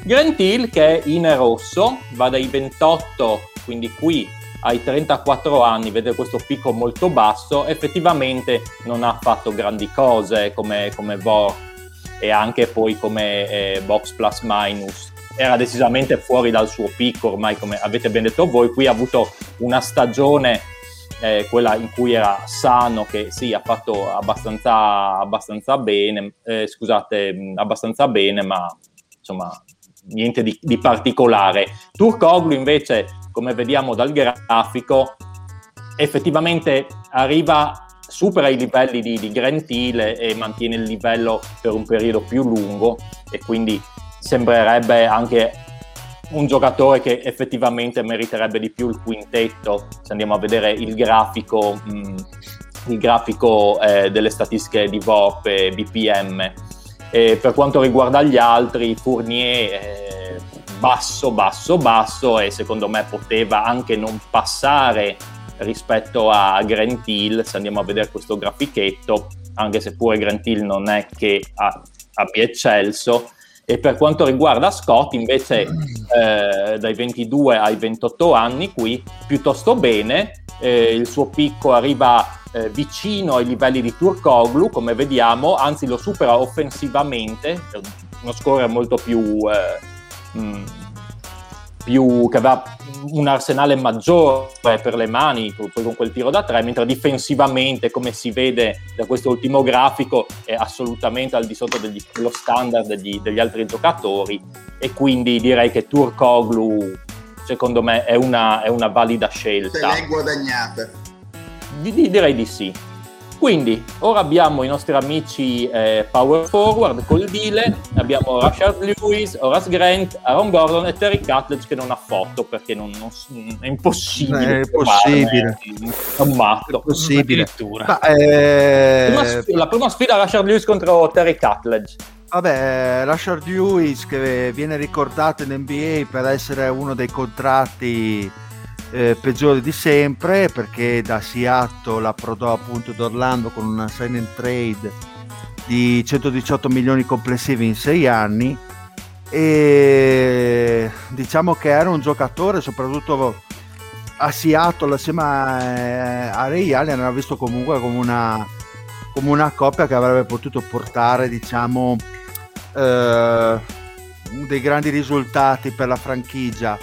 Grant Hill che è in rosso va dai 28 quindi qui ai 34 anni vede questo picco molto basso, effettivamente non ha fatto grandi cose come, come VOR e anche poi come eh, Box Plus Minus. Era decisamente fuori dal suo picco ormai, come avete ben detto voi. Qui ha avuto una stagione, eh, quella in cui era sano, che sì, ha fatto abbastanza, abbastanza bene, eh, scusate, abbastanza bene, ma insomma niente di, di particolare. Turkoglu invece come vediamo dal grafico, effettivamente arriva, supera i livelli di, di Gentile e mantiene il livello per un periodo più lungo e quindi sembrerebbe anche un giocatore che effettivamente meriterebbe di più il quintetto se andiamo a vedere il grafico, mh, mm, il grafico eh, delle statistiche di VOP e BPM. E per quanto riguarda gli altri, Fournier eh, basso, basso, basso e secondo me poteva anche non passare rispetto a Grant Hill, se andiamo a vedere questo grafichetto, anche se pure Grant Hill non è che abbia eccelso. E per quanto riguarda Scott, invece, eh, dai 22 ai 28 anni, qui piuttosto bene, eh, il suo picco arriva eh, vicino ai livelli di Turkoglu, come vediamo, anzi lo supera offensivamente, uno score molto più... Eh, mh, più, che aveva un arsenale maggiore per le mani poi con quel tiro da tre, mentre difensivamente, come si vede da questo ultimo grafico, è assolutamente al di sotto degli, dello standard degli, degli, altri giocatori e quindi direi che Turkoglu secondo me è una, è una valida scelta. Se l'hai guadagnata. Di, di, direi di sì. Quindi, ora abbiamo i nostri amici eh, power forward col Dile, abbiamo Rashard Lewis, Horace Grant, Aaron Gordon e Terry Cutledge che non ha foto perché non, non, è impossibile. È possibile. È un matto. È possibile. Ma, eh... la, prima sfida, la prima sfida Rashard Lewis contro Terry Cutledge. Vabbè, Rashard Lewis che viene ricordato in NBA per essere uno dei contratti eh, peggiori di sempre perché da Seattle approdò appunto d'Orlando con una sign and trade di 118 milioni complessivi in sei anni. E diciamo che era un giocatore soprattutto a Seattle assieme a, a Ray Allen era visto comunque come una, come una coppia che avrebbe potuto portare diciamo eh, dei grandi risultati per la franchigia.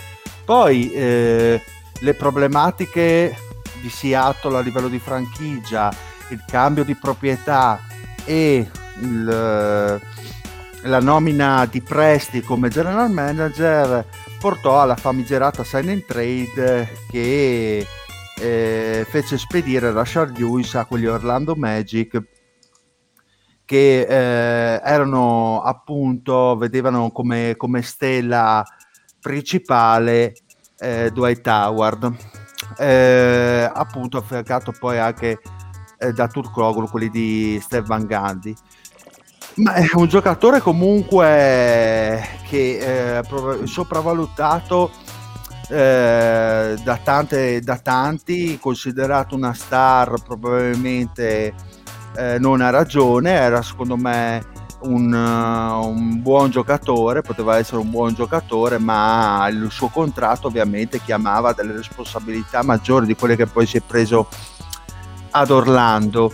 Poi eh, le problematiche di Seattle a livello di franchigia, il cambio di proprietà e il, la nomina di Presti come general manager portò alla famigerata sign and trade che eh, fece spedire Rashard Lewis a quegli Orlando Magic che eh, erano appunto vedevano come, come stella principale eh, Dwight Howard, eh, appunto affiancato poi anche eh, da Turkoglu, quelli di Stefan Gandhi. Ma è un giocatore comunque che è eh, sopravvalutato eh, da, tante, da tanti, considerato una star probabilmente eh, non ha ragione, era secondo me un, uh, un, buon giocatore, poteva essere un buon giocatore, ma il suo contratto ovviamente chiamava delle responsabilità maggiori di quelle che poi si è preso ad Orlando.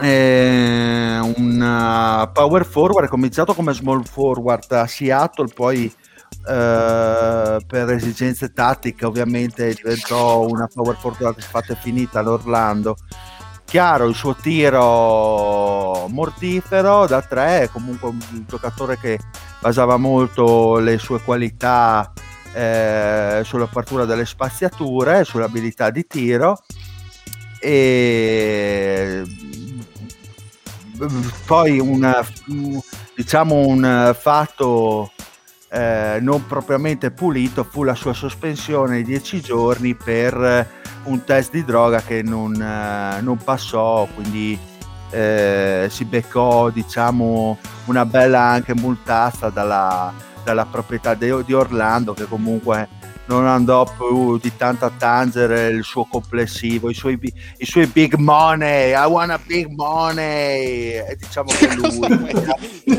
Eh, un uh, power forward, è cominciato come small forward a Seattle, poi Uh, per esigenze tattiche ovviamente diventò una power forward fatta e finita all'Orlando chiaro il suo tiro mortifero da tre, comunque un giocatore che basava molto le sue qualità eh, sull'apertura delle spaziature, sull'abilità di tiro e poi un, diciamo un fatto eh, non propriamente pulito fu la sua sospensione di 10 giorni per un test di droga che non, eh, non passò, quindi eh, si beccò diciamo una bella anche multazza dalla, dalla proprietà di, di Orlando che comunque non andò più di tanto a tangere il suo complessivo, i suoi, i suoi big money, I want a big money, e diciamo che lui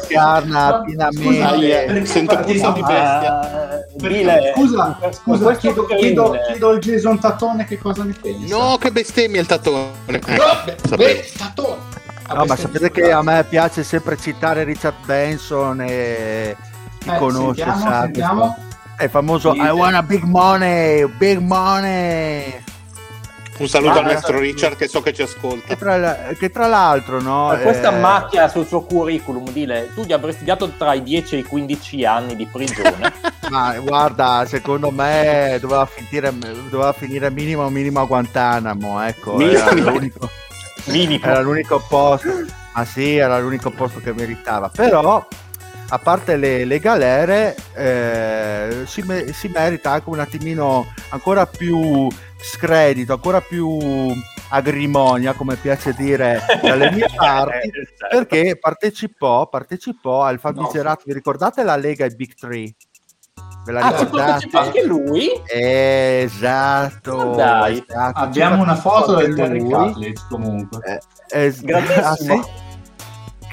incarna pienamente. Sento puzza di bestia. Perché, scusa, scusa chiedo, chiedo, chiedo, al Jason Tatone che cosa ne pensa. No, che bestemmia il Tatone. No, eh, beh, Tatone. No, ma sapete che a me piace sempre citare Richard Benson e chi eh, conosce sentiamo, sa sentiamo. È famoso I want a big money, big money. Un saluto ah, al nostro Richard che so che ci ascolta. Che tra, che tra l'altro, no? Ma questa eh... macchia sul suo curriculum, dile, tu gli avresti dato tra i 10 e i 15 anni di prigione. Ma guarda, secondo me doveva finire, doveva finire minimo, minimo a Guantanamo, ecco. Era l'unico, era l'unico posto. Ma sì, era l'unico posto che meritava. Però a parte le, le galere, eh, si, me, si, merita anche un attimino ancora più scredito, ancora più agrimonia, come piace dire dalle mie parti, esatto. perché partecipò, partecipò al famigerato, no. vi ricordate la Lega e Big Tree? Ve la ah, ricordate? anche lui? Esatto. Dai. Esatto. Abbiamo una foto del Terry comunque. Eh, es- ah, sì?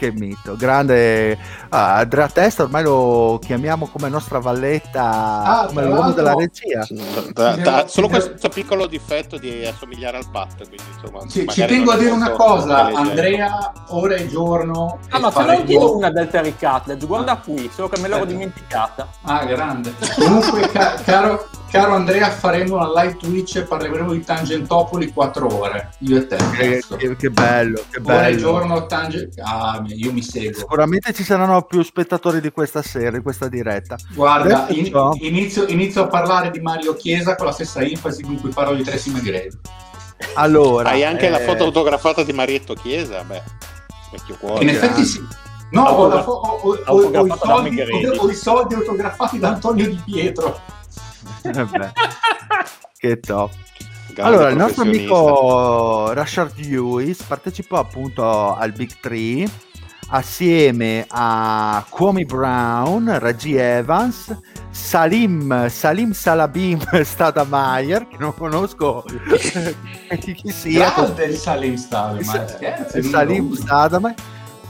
Che mito, grande ah, Andrea Testa ormai lo chiamiamo come nostra valletta ah, come l'uomo della regia. Da, da, solo questo piccolo difetto di assomigliare al Pat quindi, insomma, ci, ci tengo a dire una cosa Andrea ora è giorno ah ma se non chiedo una del Terry Cutledge guarda qui solo che me l'ero dimenticata. Ah grande. Comunque ca- caro Caro Andrea, faremo una live Twitch e parleremo di Tangentopoli 4 ore. Io e te. Che, che, che bello, che bello. Ora e giorno Tangent... Ah, io mi seguo. Sicuramente ci saranno più spettatori di questa serie, di questa diretta. Guarda, in, inizio, inizio, a parlare di Mario Chiesa con la stessa enfasi con cui parlo di Tracy McGrady. Allora... Hai anche eh... la foto autografata di Marietto Chiesa? Beh, vecchio cuore. In effetti sì. No, ho, ho, ho, ho, i soldi, ho i soldi autografati da Antonio Di Pietro. Vabbè. che top. Grande allora, il nostro amico Rashard Lewis partecipò appunto al Big Three assieme a Kwame Brown, Reggie Evans, Salim, Salim Salabim Stadamayer, che non conosco chi sia. Grande Salim Stadamayer. Salim Stadamayer,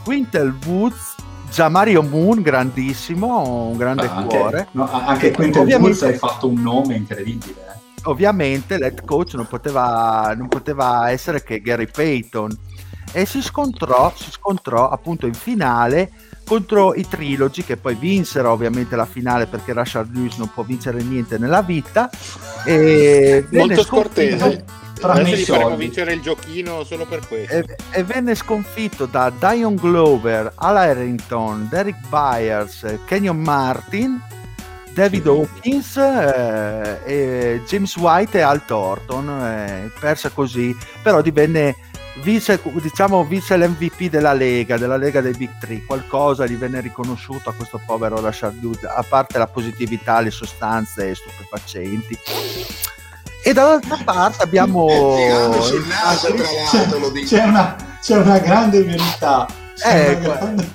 Quintel Woods, Già Mario Moon, grandissimo, un grande ah, cuore. Anche, no, anche Quentin Ovviamente... hai fatto un nome incredibile. Eh. Ovviamente l'head coach non poteva, non poteva essere che Gary Payton e si scontrò, si scontrò appunto in finale contro i Trilogy che poi vinsero ovviamente la finale perché Rashard Lewis non può vincere niente nella vita e molto scortese Adesso gli faremo vincere il giochino solo per questo. E, e venne sconfitto da Dion Glover, Al Harrington, Derek Byers, Kenyon Martin, David Hawkins, eh, James White e Al Thornton. Eh, persa così, però divenne vinse, diciamo, vinse l'MVP della Lega, della Lega dei Big Three, qualcosa gli venne riconosciuto a questo povero Rashad Good, a parte la positività, le sostanze stupefacenti. E dall'altra parte abbiamo... sul naso, tra l'altro, lo dico. C'è una, c'è una grande verità. Eh, grande...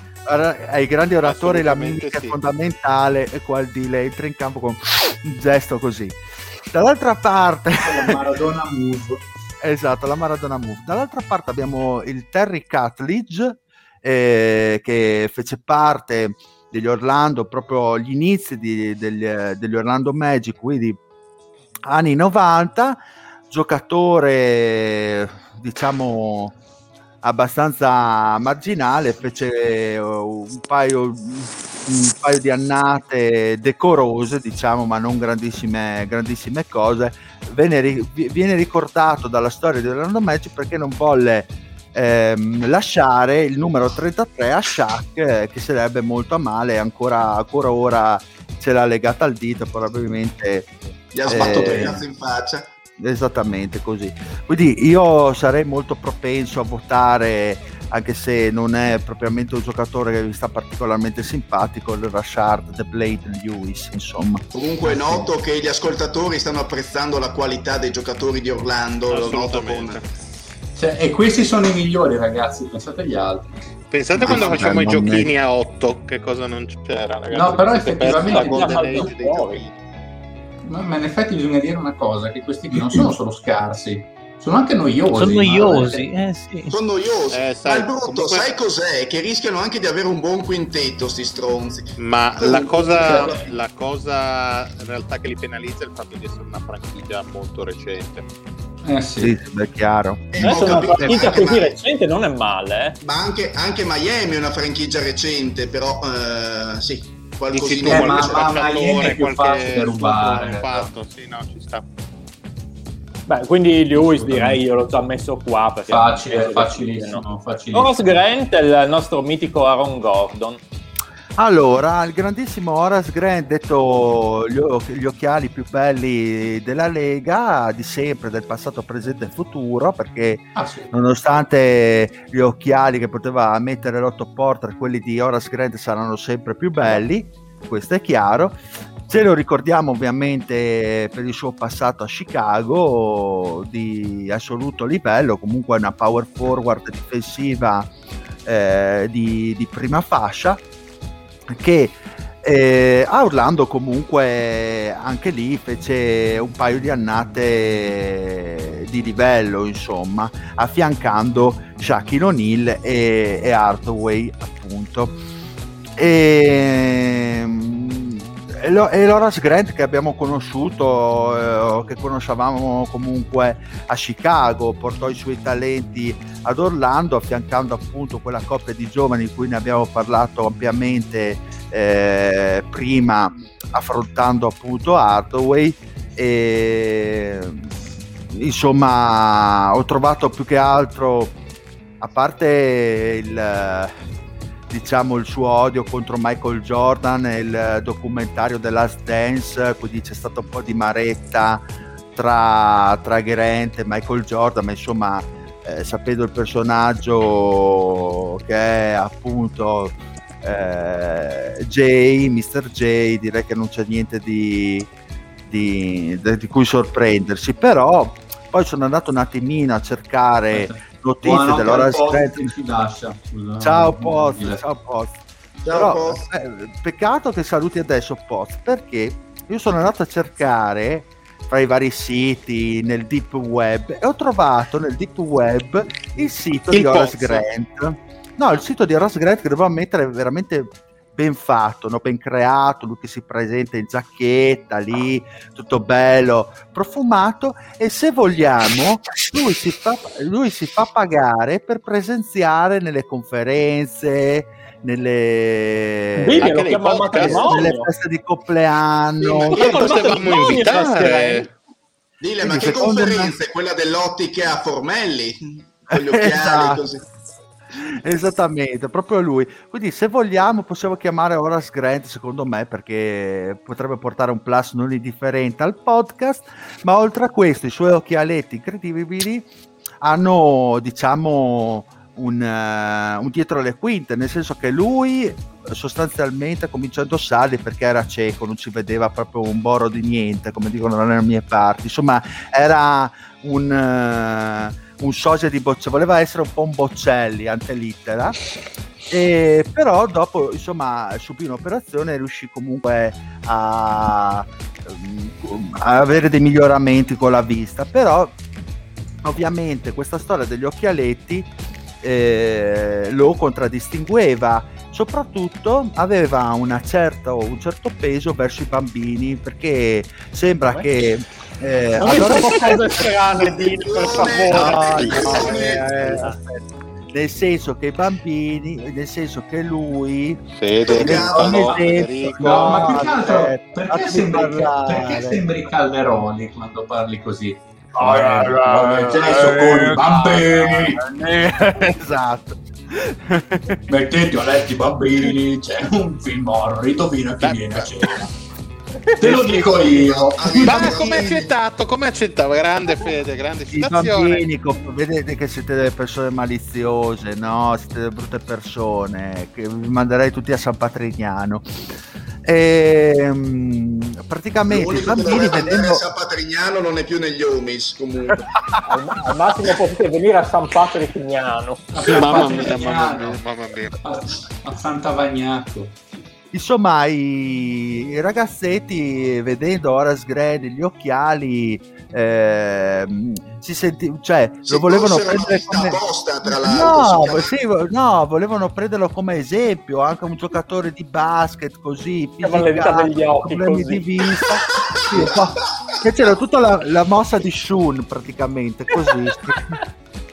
ai grandi oratori la mimica sì. è fondamentale e qua il delay entra in campo con un gesto così. Dall'altra parte... La Maradona Move. esatto, la Maradona Move. Dall'altra parte abbiamo il Terry Cutledge eh, che fece parte degli Orlando, proprio gli inizi di, degli, degli Orlando Magic, quindi anni 90, giocatore diciamo abbastanza marginale, fece uh, un paio, un paio di annate decorose, diciamo, ma non grandissime, grandissime cose. Viene, viene ricordato dalla storia di Orlando Magic perché non volle ehm, lasciare il numero 33 a Shaq, eh, che sarebbe molto a male, ancora, ancora ora ce l'ha legata al dito, probabilmente gli ha sbattuto eh, il cazzo in faccia. Esattamente così. Quindi io sarei molto propenso a votare, anche se non è propriamente un giocatore che mi sta particolarmente simpatico, il Rashard, The Blade Lewis, insomma. Comunque è noto che gli ascoltatori stanno apprezzando la qualità dei giocatori di Orlando, lo noto con... Cioè, e questi sono i migliori ragazzi, pensate agli altri. Pensate ah, quando facciamo i giochini a 8, che cosa non c'era, ragazzi. No, però effettivamente la Golden Age dei giochini ma in effetti bisogna dire una cosa, che questi qui non sono solo scarsi, sono anche noiosi. Sono noiosi, eh, sì. Sono noiosi. Eh, sai, ma il brutto, comunque... sai cos'è? Che rischiano anche di avere un buon quintetto, sti stronzi. Ma la cosa, la cosa in realtà che li penalizza è il fatto di essere una franchigia molto recente. Eh sì, sì è chiaro. Eh, Adesso una franchigia così ma... recente non è male. Eh. Ma anche, anche, Miami è una franchigia recente, però eh, sì qualcosina eh, ma, ma Miami è più qualche rubare fatto, sì, no, ci sta. Beh, quindi Lewis direi io l'ho già messo qua perché facile, facilissimo, facilissimo. Horace Grant è il nostro mitico Aaron Gordon. Allora, il grandissimo Horace Grant, detto gli, gli, occhiali più belli della Lega, di sempre, del passato, presente e futuro, perché ah, sì. nonostante gli occhiali che poteva mettere l'Otto Porter, quelli di Horace Grant saranno sempre più belli, questo è chiaro. Ce lo ricordiamo ovviamente per il suo passato a Chicago di assoluto livello, comunque una power forward difensiva eh, di, di prima fascia che E a Orlando comunque anche lì fece un paio di annate di livello, insomma, affiancando Shaquille O'Neal e, e Hardaway, appunto. E, e, lo, e Loras Grant che abbiamo conosciuto, eh, che conoscevamo comunque a Chicago, portò i suoi talenti ad Orlando, affiancando appunto quella coppia di giovani di cui ne abbiamo parlato ampiamente eh, prima affrontando appunto Hardaway. E insomma ho trovato più che altro a parte il diciamo il suo odio contro Michael Jordan e il documentario The Last Dance quindi c'è stato un po' di maretta tra, tra Grant e Michael Jordan ma insomma eh, sapendo il personaggio che è appunto eh, J, Mr. J, direi che non c'è niente di, di, di, cui sorprendersi, però poi sono andato un attimino a cercare notizie dell'ora Strand. Ciao Post, ciao Post. Ciao, però, eh, peccato che saluti adesso Post perché io sono andato a cercare fra i vari siti nel deep web e ho trovato nel deep web il sito il di Horace Grant. No, il sito di Ross Grant che devo ammettere è veramente ben fatto, no? ben creato, lui che si presenta in giacchetta lì, tutto bello, profumato e se vogliamo lui si fa, lui si fa pagare per presenziare nelle conferenze, nelle, nelle feste di compleanno. Sì, ma potevamo invitare. Ma che conferenze? Me... Quella dell'ottica a Formelli? Con gli occhiali esatto. così. Esattamente, proprio lui. Quindi se vogliamo possiamo chiamare Horace Grant, secondo me, perché potrebbe portare un plus non indifferente al podcast, ma oltre a questo i suoi occhialetti incredibili hanno, diciamo, un, uh, un dietro le quinte, nel senso che lui sostanzialmente cominciò a indossarli perché era cieco, non ci vedeva proprio un boro di niente, come dicono dalle mie parti. Insomma, era un... Uh, un sosia di Boccelli, voleva essere un po' un Boccelli, antelittera, e però dopo insomma subì un'operazione e riuscì comunque a, a, avere dei miglioramenti con la vista, però ovviamente questa storia degli occhialetti eh, lo contraddistingueva. Soprattutto aveva una certa, un certo peso verso i bambini perché sembra che eh, non allora... cose strane dire per favore. no, no, eh, eh, nel senso che i bambini nel senso che lui Fede, no, no, esempio, no, ma più che altro perché sembri, perché sembri Calderoni quando parli così? Oh, eh, ce ne sono con i bambini. esatto. Mettete a letto i bambini c'è un film horror fino a chi viene a cena Te lo dico io. Ma come accettato? Come accettato? Grande fede, grande citazione. Bambini, vedete che siete delle persone maliziose, no? Siete delle brutte persone. Che vi manderei tutti a San Patrignano. E, ehm, praticamente i bambini vedendo San Patrignano non è più negli Omis comunque al, al, massimo potete venire a San Patrignano mamma mia, mamma mia, mamma mia. A, a Sant'Avagnato insomma i, i ragazzetti vedendo Horace Grant gli occhiali eh, si senti, cioè si lo volevano prendere come posta, tra no, sì, no, volevano prenderlo come esempio anche un giocatore di basket così fisica, degli occhi problemi così. di vista. Sì, che c'era tutta la, la mossa di Shun praticamente così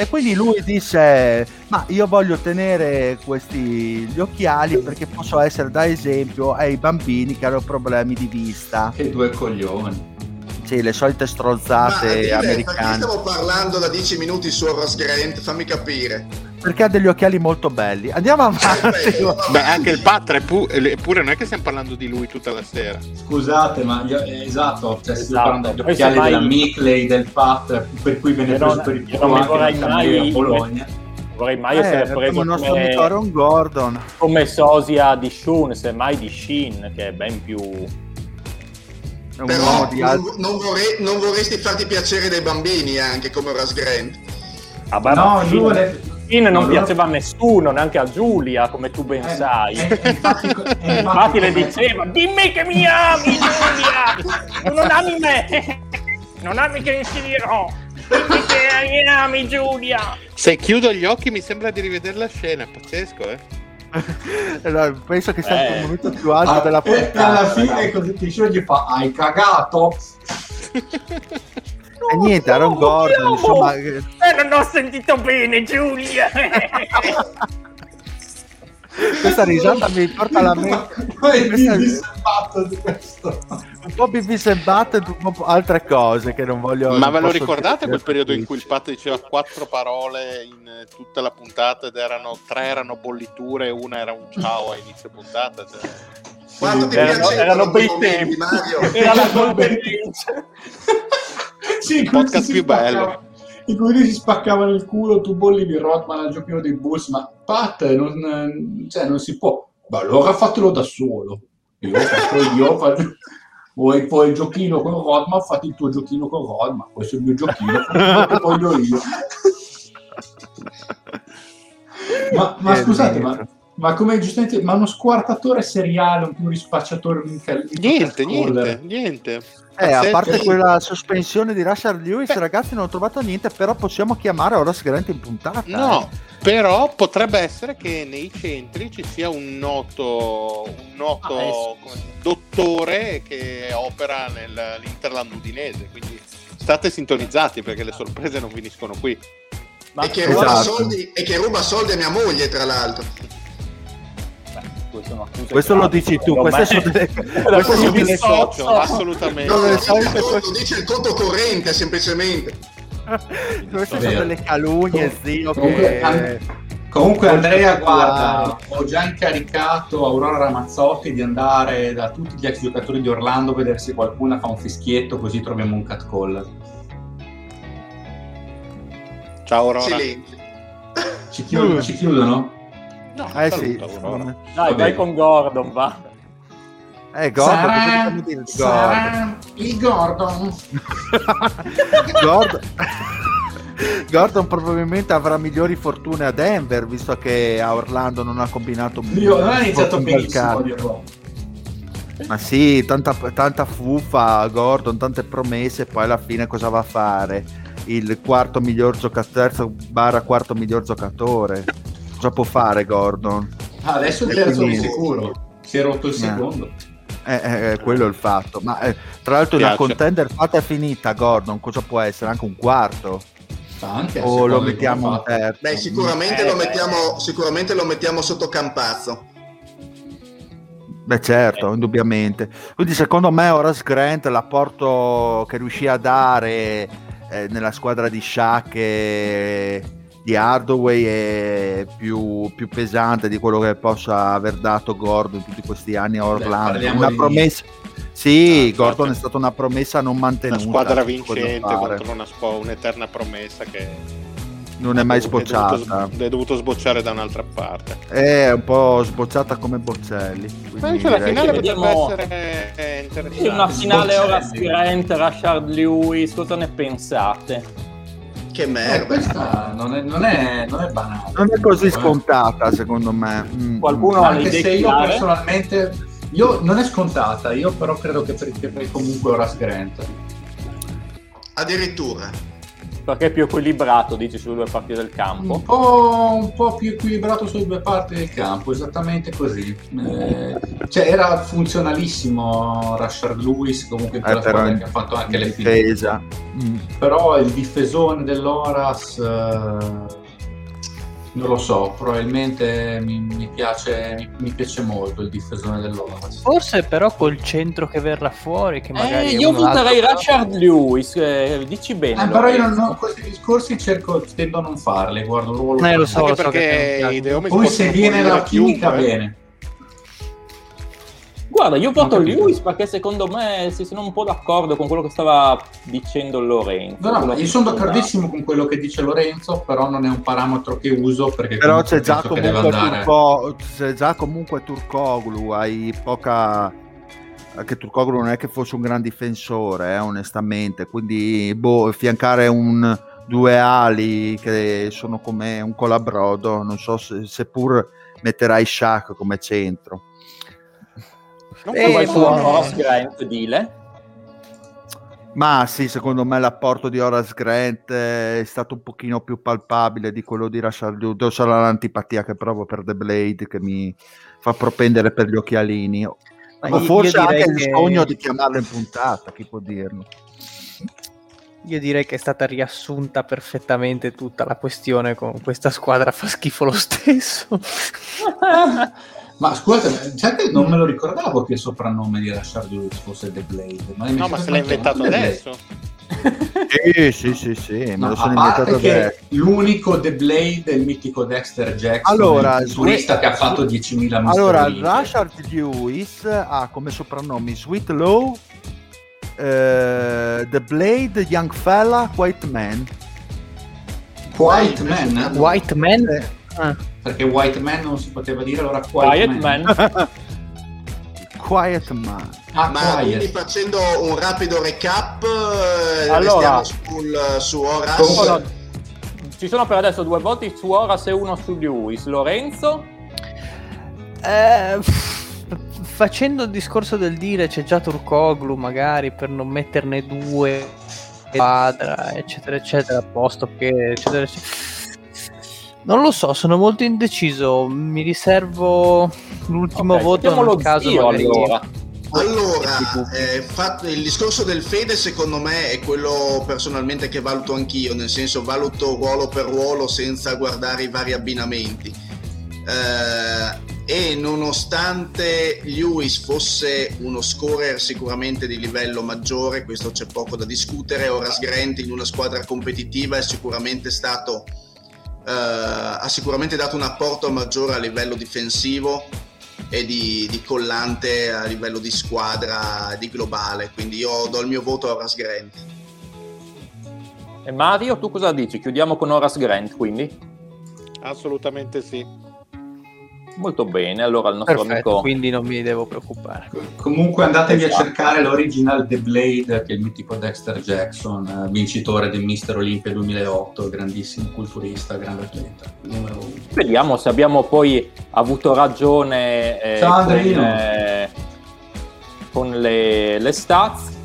E quindi lui disse: Ma io voglio tenere questi gli occhiali perché posso essere da esempio ai bambini che hanno problemi di vista. Che due coglioni. Sì, le solite strozzate Ma, americane. Perché stiamo parlando da 10 minuti su Ross Grant? Fammi capire. Perché ha degli occhiali molto belli. Andiamo avanti. Beh, anche il Patre, eppure non è che stiamo parlando di lui tutta la sera. Scusate, ma io, eh, esatto, cioè, esatto. parlando degli occhiali mai... della Micley, del Pat, per cui venne preso per il più anche mai... a Bologna vorrei mai eh, essere preso come, Aaron Gordon. come sosia di Shun, semmai di Shin, che è ben più però non, non, vorrei, non, vorresti farti piacere dei bambini anche come Ras Grant. Ah, no, lui vuole, fine non allora... piaceva a nessuno, neanche a Giulia, come tu ben eh, sai. Eh, eh infatti, eh, infatti le diceva, dimmi che mi ami Giulia, non ami me, non ami che insidirò. Dimmi che mi ami Giulia. Se chiudo gli occhi mi sembra di rivedere la scena, è pazzesco, eh. allora, penso che sia eh. il momento più alto ah, della puntata. alla fine così ti scegli fa hai cagato e niente, Aaron Gordon, insomma... Eh, non ho sentito bene, Giulia! Questa risata mi porta alla mente. Un po' Beavis and Button, un po' altre cose che non voglio. Ma ve lo ricordate quel periodo in cui il patto diceva quattro parole in tutta la puntata ed erano tre erano bolliture e una era un ciao a inizio puntata? Cioè... Quanto ti erano, erano bei tempi, Mario. Era la golden sì, il podcast più bello in cui si spaccavano il culo, tu bollivi Rotman al giochino dei Bulls, ma Pat non, cioè, non si può. Ma allora fatelo da solo. Io faccio io, faccio... Vuoi poi il giochino con Rodman, fatti il tuo giochino con Rodman, questo è il mio giochino, che voglio io. ma, ma scusate, ma ma come giustamente, ma uno squartatore seriale, un plurispacciatore, un Niente, niente, niente. Eh, a parte quella sospensione di Rashard Lewis, Beh. ragazzi, non ho trovato niente, però possiamo chiamare Horace Grant in puntata. No, eh. però potrebbe essere che nei centri ci sia un noto, un noto ah, eh, dottore che opera nell'Interland udinese, quindi state sintonizzati perché le sorprese non finiscono qui. E che, esatto. soldi, e che ruba soldi a mia moglie, tra l'altro questo lo dici tu, queste sono delle, queste sono delle socio, assolutamente. No, lo dice il conto corrente semplicemente. queste sono delle calunnie, zio. Comunque, che... comunque Andrea, guarda, ho già incaricato Aurora Ramazzotti di andare da tutti gli ex giocatori di Orlando a vedere se qualcuno fa un fischietto, così troviamo un cat call. Ciao Aurora. Ci, chiudono, ci chiudono? No, eh sì. Dai, vai con Gordon, va. Eh, Gordon, sarà, dire? Sarà il Gordon. Gordon. Gordon probabilmente avrà migliori fortune a Denver, visto che a Orlando non ha combinato Io non ha iniziato benissimo Ma sì, tanta, tanta fuffa Gordon, tante promesse, poi alla fine cosa va a fare? Il quarto miglior giocatore, terzo barra quarto miglior giocatore cosa può fare Gordon? Ah, adesso il terzo di sicuro, si è rotto il eh. secondo. Eh, eh, eh, quello è il fatto. Ma eh, tra l'altro la contender fatta è finita, Gordon, cosa può essere? Anche un quarto? Anche o lo mettiamo in terzo? Beh, sicuramente, lo mettiamo, sicuramente lo mettiamo sotto Campazzo. Beh certo, indubbiamente. Quindi secondo me Horace Grant l'apporto che riuscì a dare eh, nella squadra di Shaq e di Hardaway è più, più, pesante di quello che possa aver dato Gordon in tuti questi anni a Orlando. Beh, una promessa. Sì, ah, Gordon certo. è stata una promessa non mantenuta. Una squadra vincente contro una spo- un'eterna promessa che non è mai sbocciata. È dovuto, è dovuto sbocciare da un'altra parte. È un po' sbocciata come Boccelli. Ma invece la finale potrebbe essere interessante. Una finale ora Grant, Rashard Lewis, cosa ne pensate? Che merda. Eh, questa non è, non, è, non è, banale. Non è così scontata, secondo me. Mm. Qualcuno ha Anche se io personalmente. Io, non è scontata, io però credo che preferirei comunque ora Grant. Addirittura perché è più equilibrato, dici, sulle due parti del campo. Un po', un po', più equilibrato sulle due parti del campo, esattamente così. Eh, cioè, era funzionalissimo Rashard Lewis, comunque in quella eh, squadra che ha fatto anche le difesa. Mm. Però il difesone dell'Oras... Eh, non lo so, probabilmente mi, mi, piace, mi, mi, piace molto il difesone dell'Olas. Forse però col centro che verrà fuori, che magari... Eh, io butterei Rashard Lewis, eh, dici bene. Eh, però io non, non, questi discorsi cerco, tendo a non farli, guardo il ruolo. Eh, lo so, lo so perché Poi se viene la chimica, bene. Guarda, io voto Lewis perché secondo me si sono un po' d'accordo con quello che stava dicendo Lorenzo. No, no, io sono d'accordissimo con quello che dice Lorenzo, però non è un parametro che uso perché però c'è già, comunque Turco, c'è già comunque Turcoglu, hai poca che Turcoglu non è che fosse un gran difensore, eh, onestamente, quindi boh, fiancare un due ali che sono come un colabrodo, non so se, seppur metterai Shaq come centro. Non e poi tu Horace Grant, dile. Ma sì, secondo me l'apporto di Horace Grant è stato un pochino più palpabile di quello di Rashard Lewis. Sarà l'antipatia che provo per The Blade che mi fa propendere per gli occhialini. Ma o forse anche che... il sogno di chiamarlo in puntata, chi può dirlo. Io direi che è stata riassunta perfettamente tutta la questione con questa squadra fa schifo lo stesso. ma scusate, sai che non me lo ricordavo che il soprannome di Rashard Lewis fosse The Blade. Ma no, ma se l'ha inventato adesso. sì, sì, sì, sì, me no, lo sono inventato adesso. L'unico The Blade è il mitico Dexter Jackson, allora, il turista che ha fatto 10.000 Allora, Rashard Lewis ha come soprannomi Sweet Low uh, The Blade, Young Fella, White Man. White Man? White Man? Ah. Perché White Man non si poteva dire, allora Quiet, Quiet Man. man. Quiet Man. Ah, Ma quiet. quindi facendo un rapido recap, eh, allora, sul, su Horace. Sono, ci sono per adesso due voti su Horace e uno su Lewis. Lorenzo? Eh facendo il discorso del dire c'è già Turcoglu magari per non metterne due quadra eccetera eccetera a posto che eccetera eccetera non lo so sono molto indeciso. Mi riservo l'ultimo okay, voto nel caso zio, allora. Allora, eh, fatto, il discorso del Fede secondo me è quello personalmente che valuto anch'io, nel senso valuto ruolo per ruolo senza guardare i vari abbinamenti. Eh, e nonostante Lewis fosse uno scorer sicuramente di livello maggiore, questo c'è poco da discutere, Horace Grant in una squadra competitiva è sicuramente stato, ha sicuramente dato un apporto maggiore a livello difensivo e di, di, collante a livello di squadra, di globale, quindi io do il mio voto a Horace Grant. E Mario, tu cosa dici? Chiudiamo con Horace Grant quindi? Assolutamente sì. Molto bene, allora il nostro Perfetto, amico... quindi non mi devo preoccupare. Comunque andatevi esatto. a cercare l'original The Blade, che è il mitico Dexter Jackson, eh, vincitore del Mister Olympia 2008, grandissimo culturista, grande atleta. Vediamo se abbiamo poi avuto ragione eh, Ciao, con, eh, con le, le stats.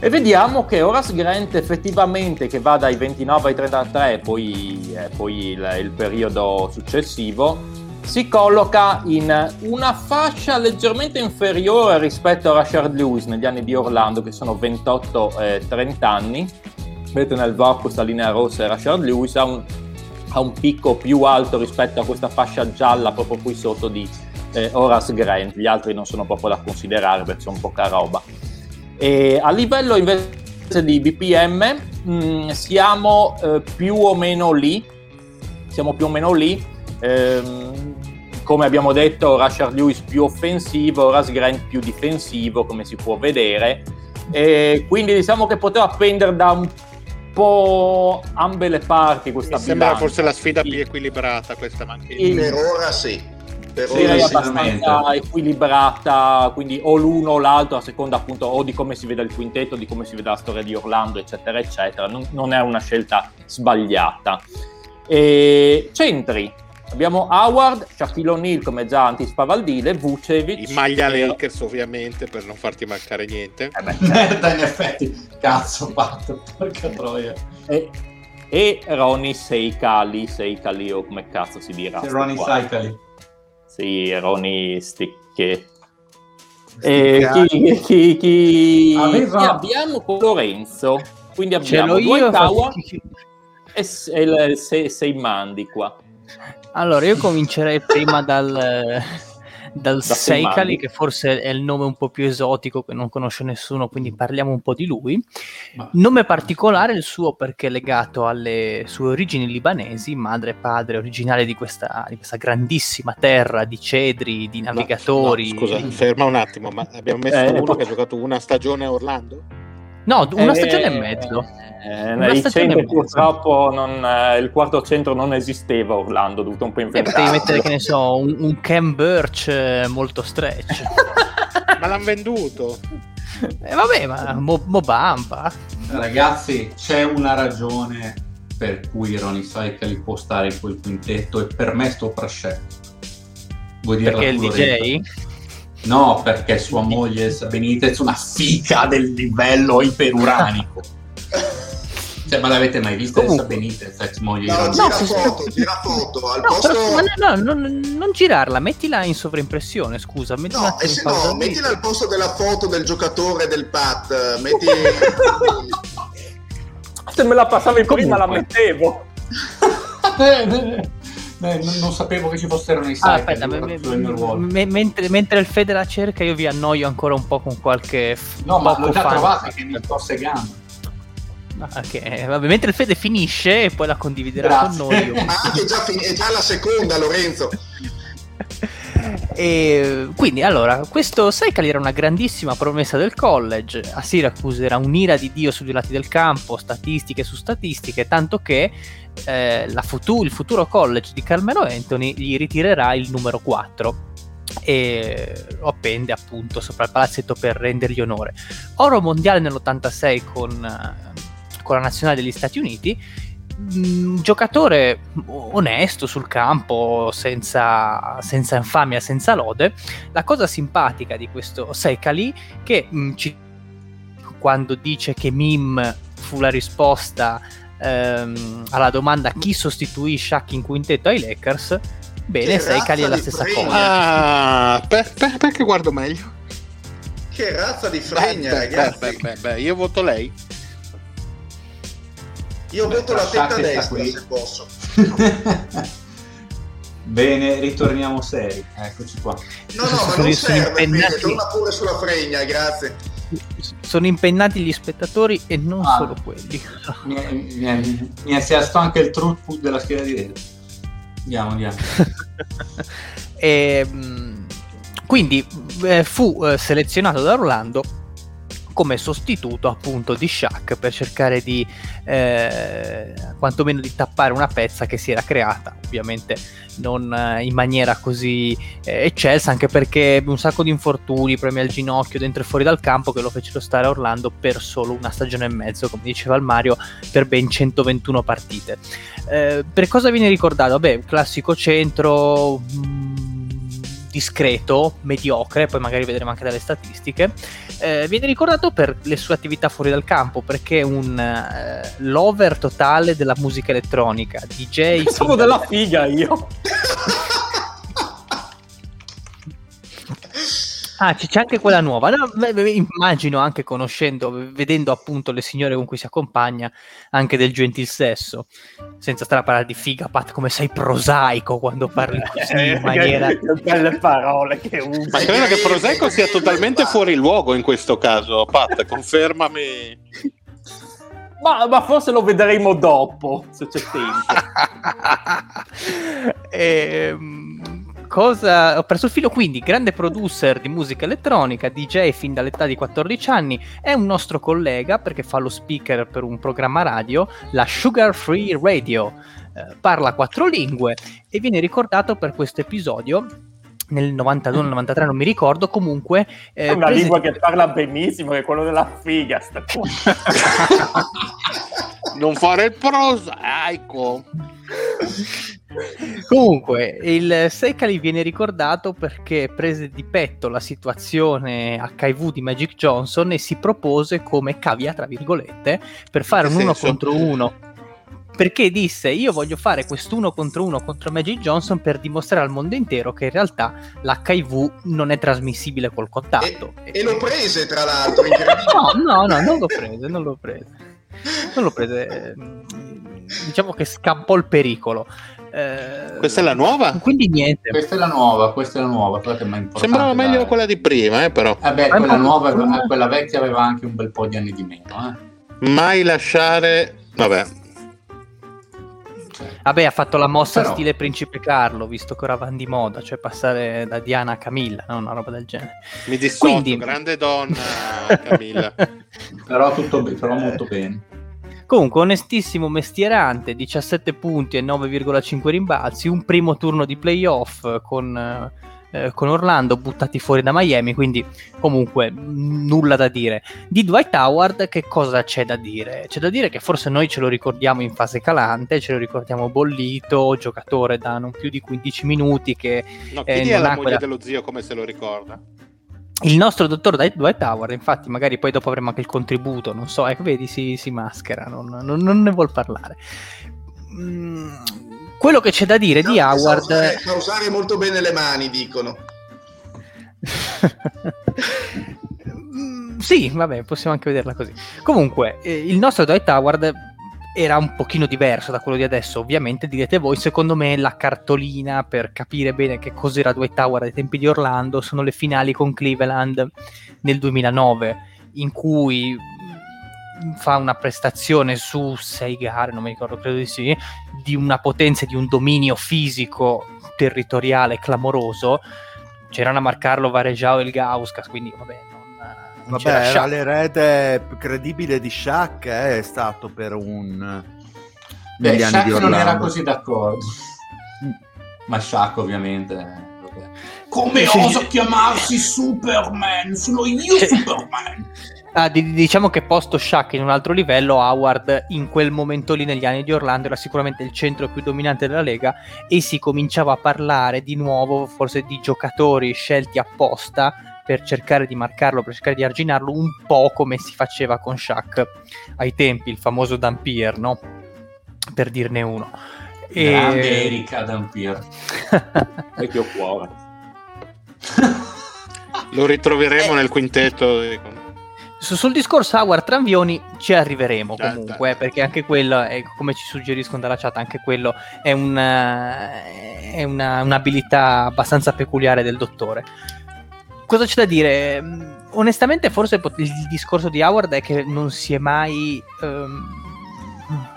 E vediamo che Horace Grant effettivamente che va dai 29 ai 33, poi, eh, poi il, il periodo successivo, si colloca in una fascia leggermente inferiore rispetto a Rashard Lewis negli anni di Orlando, che sono 28-30 anni. Vedete nel Vorcus la linea rossa e Rashard Lewis ha un, ha un, picco più alto rispetto a questa fascia gialla proprio qui sotto di eh, Horace Grant. Gli altri non sono proprio da considerare perché sono poca roba. E a livello invece di BPM mh, mm, siamo eh, più o meno lì. Siamo più o meno lì Ehm, come abbiamo detto, Rashard Lewis più offensivo, Ras Grant più difensivo, come si può vedere. E quindi diciamo che poteva pendere da un po' ambe le parti questa Mi sembra forse la sfida più equilibrata questa, ma anche il... per ora sì. Per ora sì, abbastanza equilibrata, quindi o l'uno o l'altro, a seconda appunto o di come si vede il quintetto, di come si vede la storia di Orlando, eccetera, eccetera. Non, non è una scelta sbagliata. E centri, Abbiamo Howard, Shaquille O'Neal come già antispavaldile, Vucevic. In maglia e... Lakers ovviamente per non farti mancare niente. Eh beh, merda in effetti, cazzo fatto, porca troia. E, e Ronnie Seikali, Seikali o come cazzo si dirà. Sì, Ronnie Seikali. Sì, Ronnie Sticche. E chi, chi, chi, Aveva... chi abbiamo con Lorenzo? Quindi abbiamo Dwight Howard e sei, sei mandi qua. Allora, io comincerei prima dal, dal Seikali, che forse è il nome un po' più esotico che non conosce nessuno, quindi parliamo un po' di lui. Nome particolare il suo perché è legato alle sue origini libanesi, madre e padre originale di questa, di questa grandissima terra di cedri, di navigatori. No, no, scusa, ferma un attimo, ma abbiamo messo eh, uno che ha giocato una stagione a Orlando? No, una stagione e mezzo. Eh, nei centri purtroppo non, eh, il quarto centro non esisteva Orlando, ho dovuto un po' inventare. potevi mettere, che ne so, un, un Cam Birch eh, molto stretch. ma l'hanno venduto. Eh, vabbè, ma Mo, Mobamba. Ragazzi, c'è una ragione per cui Ronnie Cycle può stare in quel quintetto e per me sto frascetto. Vuoi dire Perché il DJ? No, perché sua moglie Elsa Benitez è una fica del livello iperuranico. Cioè, ma l'avete mai vista Comunque... Elsa Benitez, ex moglie no, di gira foto, gira foto, al no, posto... no, no, no, non girarla, mettila in sovraimpressione, scusa. No, e se no, mettila al posto della foto del giocatore del PAT, metti... se me la passavi prima la mettevo. Beh, non, non, sapevo che ci fossero nei. Ah, aspetta, me, me, mentre, mentre, il Fede la cerca, io vi annoio ancora un po' con qualche. No, ma l'ho già trovata che mi sto segando. Ok, vabbè, mentre il Fede finisce e poi la condividerà Grazie. con noi. ma anche già, fin- è già la seconda, Lorenzo. E quindi allora questo Saikali era una grandissima promessa del college a Syracuse era un'ira di dio sui due lati del campo statistiche su statistiche tanto che eh, futu- il futuro college di Carmelo Anthony gli ritirerà il numero 4 e lo appende appunto sopra il palazzetto per rendergli onore. Oro mondiale nell'86 con, eh, con la nazionale degli Stati Uniti, un giocatore onesto sul campo, senza, senza, infamia, senza lode. La cosa simpatica di questo Sekali, che mh, ci, quando dice che Mim fu la risposta ehm, alla domanda chi sostituì Shaq in quintetto ai Lakers, bene, Seikali è la stessa fregna. cosa. Ah, per, per, perché guardo meglio? Che razza di fregna, beh, ragazzi. Beh, beh, beh, io voto lei. Io Beh, voto la testa destra qui. se posso. Bene, ritorniamo seri. Eccoci qua. No, no, ma non serve, impennati... torna pure sulla fregna, grazie. Sono impennati gli spettatori e non ah, solo quelli. Mi, mi, mi, è siasto anche il throughput della scheda di rete. Andiamo, andiamo. e, ehm, quindi eh, fu eh, selezionato da Orlando come sostituto appunto di Shaq per cercare di eh, quantomeno di tappare una pezza che si era creata ovviamente non eh, in maniera così eh, eccelsa anche perché un sacco di infortuni premi al ginocchio dentro e fuori dal campo che lo fecero stare a Orlando per solo una stagione e mezzo come diceva il Mario per ben 121 partite eh, per cosa viene ricordato? vabbè classico centro mh, mm, discreto, mediocre, poi magari vedremo anche dalle statistiche, eh, viene ricordato per le sue attività fuori dal campo, perché è un eh, lover totale della musica elettronica, DJ... Pensavo della figa io! Ah, c'è anche quella nuova. No, immagino anche conoscendo, vedendo appunto le signore con cui si accompagna, anche del gentil sesso. Senza stare a parlare di figa, Pat, come sei prosaico quando parli così in maniera... che belle parole che usi. Ma credo che prosaico sia totalmente fuori luogo in questo caso, Pat, confermami. Ma, ma, forse lo vedremo dopo, se c'è tempo. ehm cosa ho preso il filo quindi grande producer di musica elettronica DJ fin dall'età di 14 anni è un nostro collega perché fa lo speaker per un programma radio la Sugar Free Radio. Eh, parla quattro lingue e viene ricordato per questo episodio nel 92 93 non mi ricordo comunque eh, è una lingua di... che parla benissimo che è quello della figa non fare il prosaico Comunque, il Sekali viene ricordato perché prese di petto la situazione HIV di Magic Johnson e si propose come cavia, tra virgolette, per fare un uno contro uno. Perché disse: Io voglio fare quest'uno contro uno contro Magic Johnson per dimostrare al mondo intero che in realtà l'HIV non è trasmissibile col contatto. E, e lo prese, tra l'altro. no, no, no, non lo prese, non lo prese. Non lo prese. Diciamo che scappò il pericolo. Eh, questa è la nuova? Quindi niente. Questa è la nuova, questa è la nuova. Sembrava meglio da... quella di prima, eh, però. Vabbè, eh quella nuova, quella vecchia aveva anche un bel po' di anni di meno. Eh. Mai lasciare... Vabbè. Vabbè, ha fatto la mossa però... stile Principe Carlo, visto che ora van di moda, cioè passare da Diana a Camilla, no? una roba del genere. Mi dissocio, Quindi... grande donna Camilla. però, tutto be- però molto bene. Comunque, onestissimo mestierante, 17 punti e 9,5 rimbalzi, un primo turno di playoff con eh, con Orlando, buttati fuori da Miami, quindi comunque nulla da dire. Di Dwight Howard che cosa c'è da dire? C'è da dire che forse noi ce lo ricordiamo in fase calante, ce lo ricordiamo bollito, giocatore da non più di 15 minuti che... No, chi eh, è la moglie quella... dello zio come se lo ricorda? Il nostro dottor Dwight Howard, infatti, magari poi dopo avremo anche il contributo, non so, ecco, vedi, si, si maschera, non, non, non, ne vuol parlare. Mm, quello che c'è da dire no, di Howard... Sa usare, sa usare molto bene le mani, dicono. sì, vabbè, possiamo anche vederla così. Comunque, eh, il nostro Dwight Howard era un pochino diverso da quello di adesso, ovviamente direte voi, secondo me la cartolina per capire bene che cos'era Dwight Howard ai tempi di Orlando sono le finali con Cleveland nel 2009, in cui fa una prestazione su sei gare, non mi ricordo, credo di sì, di una potenza, di un dominio fisico territoriale clamoroso. C'erano a marcarlo Varejao e il Gauskas, quindi vabbè, non Vabbè, era l'erede credibile di Shaq eh, è stato per un... Beh, Shaq non era così d'accordo. Ma Shaq ovviamente... Eh, Come osa chiamarsi Superman? Sono io Superman! Ah, d- diciamo che posto Shaq in un altro livello, Howard in quel momento lì negli anni di Orlando era sicuramente il centro più dominante della Lega e si cominciava a parlare di nuovo forse di giocatori scelti apposta per cercare di marcarlo, per cercare di arginarlo un po' come si faceva con Shaq ai tempi, il famoso Dampier, no? Per dirne uno. E... Grande Erika Dampier. Vecchio cuore. Lo ritroveremo eh. nel quintetto. Sul discorso Howard Tranvioni ci arriveremo comunque, eh, perché anche quello, è, come ci suggeriscono dalla chat, anche quello è, una, è una, un'abilità abbastanza peculiare del dottore. Cosa c'è da dire? Mm, onestamente, forse il discorso di Howard è che non si è mai. Um,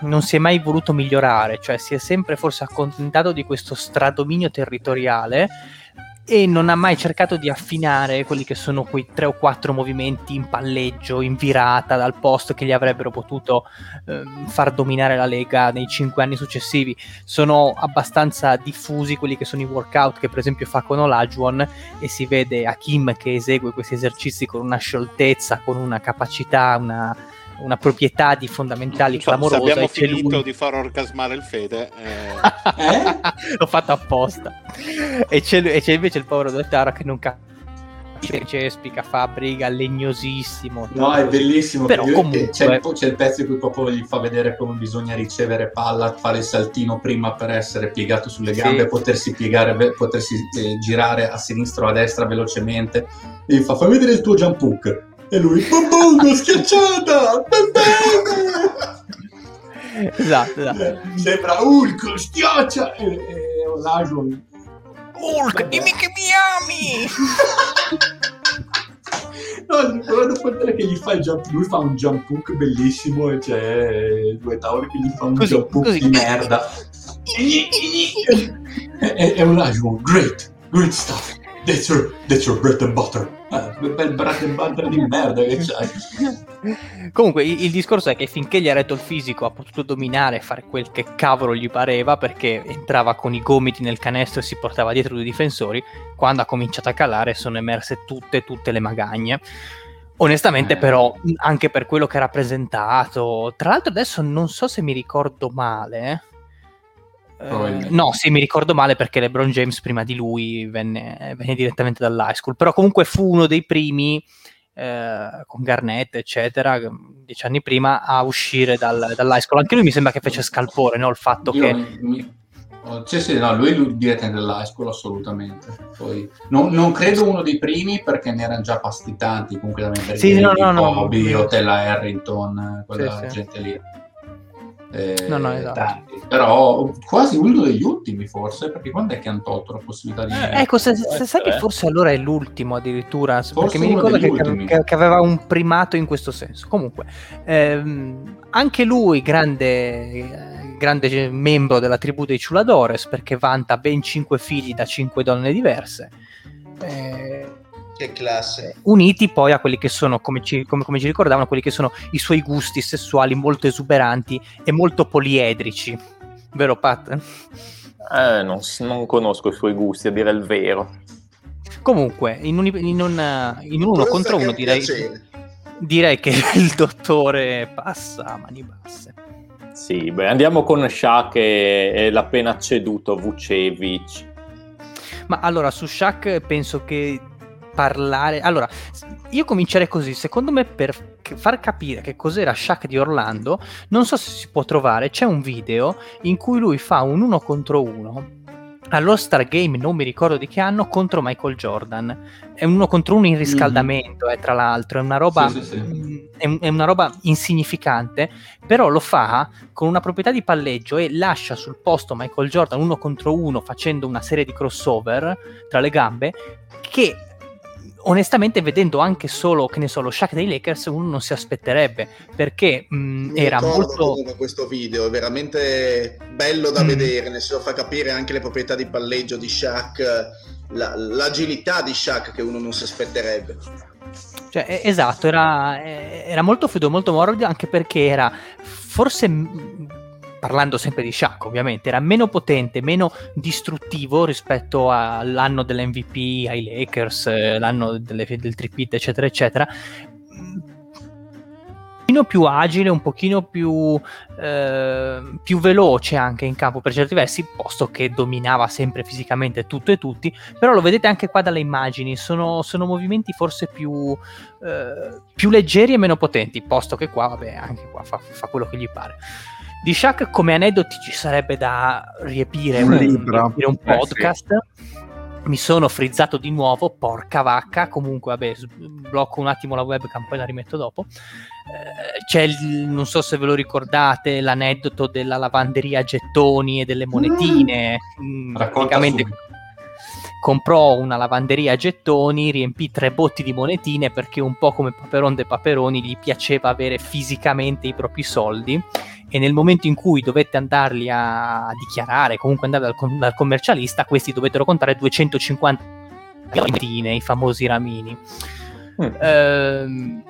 non si è mai voluto migliorare, cioè si è sempre forse accontentato di questo stradominio territoriale e non ha mai cercato di affinare quelli che sono quei tre o quattro movimenti in palleggio, in virata dal posto che gli avrebbero potuto eh, far dominare la Lega nei cinque anni successivi. Sono abbastanza diffusi quelli che sono i workout che per esempio fa con Olajuwon e si vede Hakim che esegue questi esercizi con una scioltezza, con una capacità, una una proprietà di fondamentali so, clamorosa. Se abbiamo finito lui... di far orgasmare il Fede, eh... eh? l'ho fatto apposta. E c'è, e c'è invece il povero Dottaro che non capisce cespica, fabbrica, legnosissimo. No, è bellissimo. Però comunque... c'è, il, c'è, il, pezzo in cui proprio gli fa vedere come bisogna ricevere palla, fare il saltino prima per essere piegato sulle gambe, sì. potersi piegare, potersi eh, girare a sinistra o a destra velocemente. E gli fa, fai vedere il tuo jump hook e lui, Bambongo, schiacciata! esatto, esatto. Sembra Hulk, schiaccia! E, e Olajuwon... Hulk, dimmi che mi ami! No, però dopo vedere che gli fa il jump, lui fa un jump hook bellissimo e c'è due tavoli che gli fa un così, jump hook così. di merda. e, e Olajuwon, great, great stuff. That's your, that's your bread and butter. Ah, bel bread and butter di merda che c'hai. Comunque, il, il, discorso è che finché gli ha retto il fisico ha potuto dominare e fare quel che cavolo gli pareva perché entrava con i gomiti nel canestro e si portava dietro due difensori. Quando ha cominciato a calare sono emerse tutte, tutte le magagne. Onestamente, eh. però, anche per quello che ha rappresentato, tra l'altro, adesso non so se mi ricordo male. Eh, no, sì, mi ricordo male perché LeBron James prima di lui venne, venne direttamente dall'high school, però comunque fu uno dei primi eh, con Garnett, eccetera, dieci anni prima a uscire dal, dall'high school. Anche lui mi sembra che fece scalpore, no? Il fatto Io che... Mi... Oh, sì, no, lui, lui direttamente dall'high school, assolutamente. Poi, non, non, credo uno dei primi perché ne erano già pasti tanti, comunque da sì, no, no, no, Bobby, no. Hotel Harrington, quella sì, gente sì. lì eh, no, no, esatto. tanti, però quasi uno degli ultimi forse, perché quando è che hanno tolto la possibilità di... Eh, ecco, se, se sai che forse allora è l'ultimo addirittura, forse perché mi ricordo che, che, che, aveva un primato in questo senso. Comunque, ehm, anche lui grande, grande membro della tribù dei Ciuladores, perché vanta ben cinque figli da cinque donne diverse. Eh, che classe. Uniti poi a quelli che sono, come ci, come, come ci ricordavano, quelli che sono i suoi gusti sessuali molto esuberanti e molto poliedrici. Vero Pat? Eh, non, non conosco i suoi gusti, a dire il vero. Comunque, in un, in un, in un uno contro uno direi, direi che il dottore passa a mani basse. Sì, beh, andiamo con Shaq e, e l'appena ceduto Vucevic. Ma allora, su Shaq penso che parlare... Allora, io comincerei così. Secondo me, per far capire che cos'era Shaq di Orlando, non so se si può trovare, c'è un video in cui lui fa un uno contro uno allo Star Game, non mi ricordo di che anno, contro Michael Jordan. È uno contro uno in riscaldamento, mm-hmm. eh, tra l'altro, è una, roba, sì, sì, sì. Mm, è, è una roba insignificante, però lo fa con una proprietà di palleggio e lascia sul posto Michael Jordan uno contro uno facendo una serie di crossover tra le gambe che onestamente vedendo anche solo, che ne so, lo Shaq dei Lakers uno non si aspetterebbe perché mh, era molto questo video è veramente bello da mm. vedere nel senso fa capire anche le proprietà di palleggio di Shaq la, l'agilità di Shaq che uno non si aspetterebbe cioè, esatto, era, era molto fluido, molto morbido, anche perché era forse parlando sempre di Shaq ovviamente, era meno potente, meno distruttivo rispetto all'anno dell'MVP, ai Lakers, eh, l'anno delle, del tripit, eccetera, eccetera. Un pochino più agile, un pochino più, eh, più veloce anche in campo per certi versi, posto che dominava sempre fisicamente tutto e tutti, però lo vedete anche qua dalle immagini, sono, sono movimenti forse più, eh, più leggeri e meno potenti, posto che qua, vabbè, anche qua fa, fa quello che gli pare. Di Shaq come aneddoti ci sarebbe da riempire un, riempire un podcast. Eh, sì. Mi sono frizzato di nuovo, porca vacca. Comunque, vabbè, blocco un attimo la webcam, poi la rimetto dopo. Eh, c'è il, non so se ve lo ricordate, l'aneddoto della lavanderia gettoni e delle monetine. Mm. Praticamente comprò una lavanderia a gettoni, riempì tre botti di monetine perché un po' come Paperon de Paperoni gli piaceva avere fisicamente i propri soldi e nel momento in cui dovette andarli a dichiarare, comunque andare dal, dal commercialista, questi dovettero contare 250 ramine, i famosi ramini. Mm. Ehm,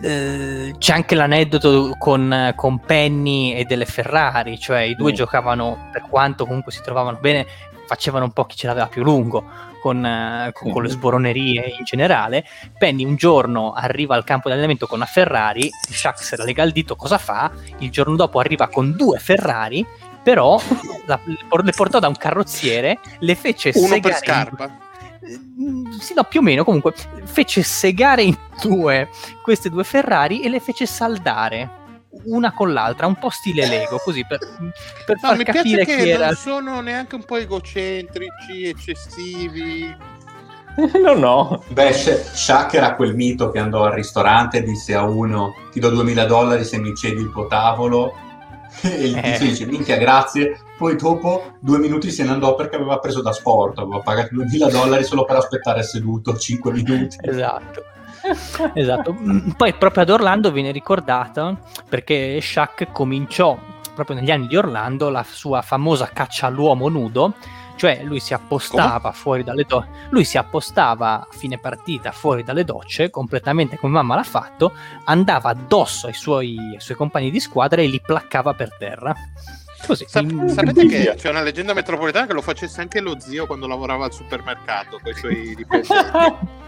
eh, c'è anche l'aneddoto con, con, Penny e delle Ferrari, cioè i due mm. giocavano, per quanto comunque si trovavano bene, facevano un po' chi ce l'aveva più lungo con, uh, con, con, le sboronerie in generale. Penny un giorno arriva al campo di allenamento con una Ferrari, Shaq se la lega al dito, cosa fa? Il giorno dopo arriva con due Ferrari, però la, le portò da un carrozziere, le fece Uno segare... per scarpa. In... Sì, no, più o meno, comunque, fece segare in due queste due Ferrari e le fece saldare una con l'altra, un po' stile Lego, così per, per no, far mi capire che chi era. Non sono neanche un po' egocentrici, eccessivi. no, no. Beh, Shaq era quel mito che andò al ristorante e disse a uno: Ti do 2000 dollari se mi cedi il tuo tavolo. E il eh. dice: Minchia, grazie. Poi dopo due minuti se ne andò perché aveva preso da sport, aveva pagato 2000 dollari solo per aspettare seduto 5 minuti. Esatto esatto. Poi proprio ad Orlando viene ricordata perché Shaq cominciò proprio negli anni di Orlando la sua famosa caccia all'uomo nudo, cioè lui si appostava come? fuori dalle docce, lui si appostava a fine partita fuori dalle docce, completamente come mamma l'ha fatto, andava addosso ai suoi, ai suoi compagni di squadra e li placcava per terra. Così. Sap- sapete che c'è una leggenda metropolitana che lo facesse anche lo zio quando lavorava al supermercato con i suoi dipendenti.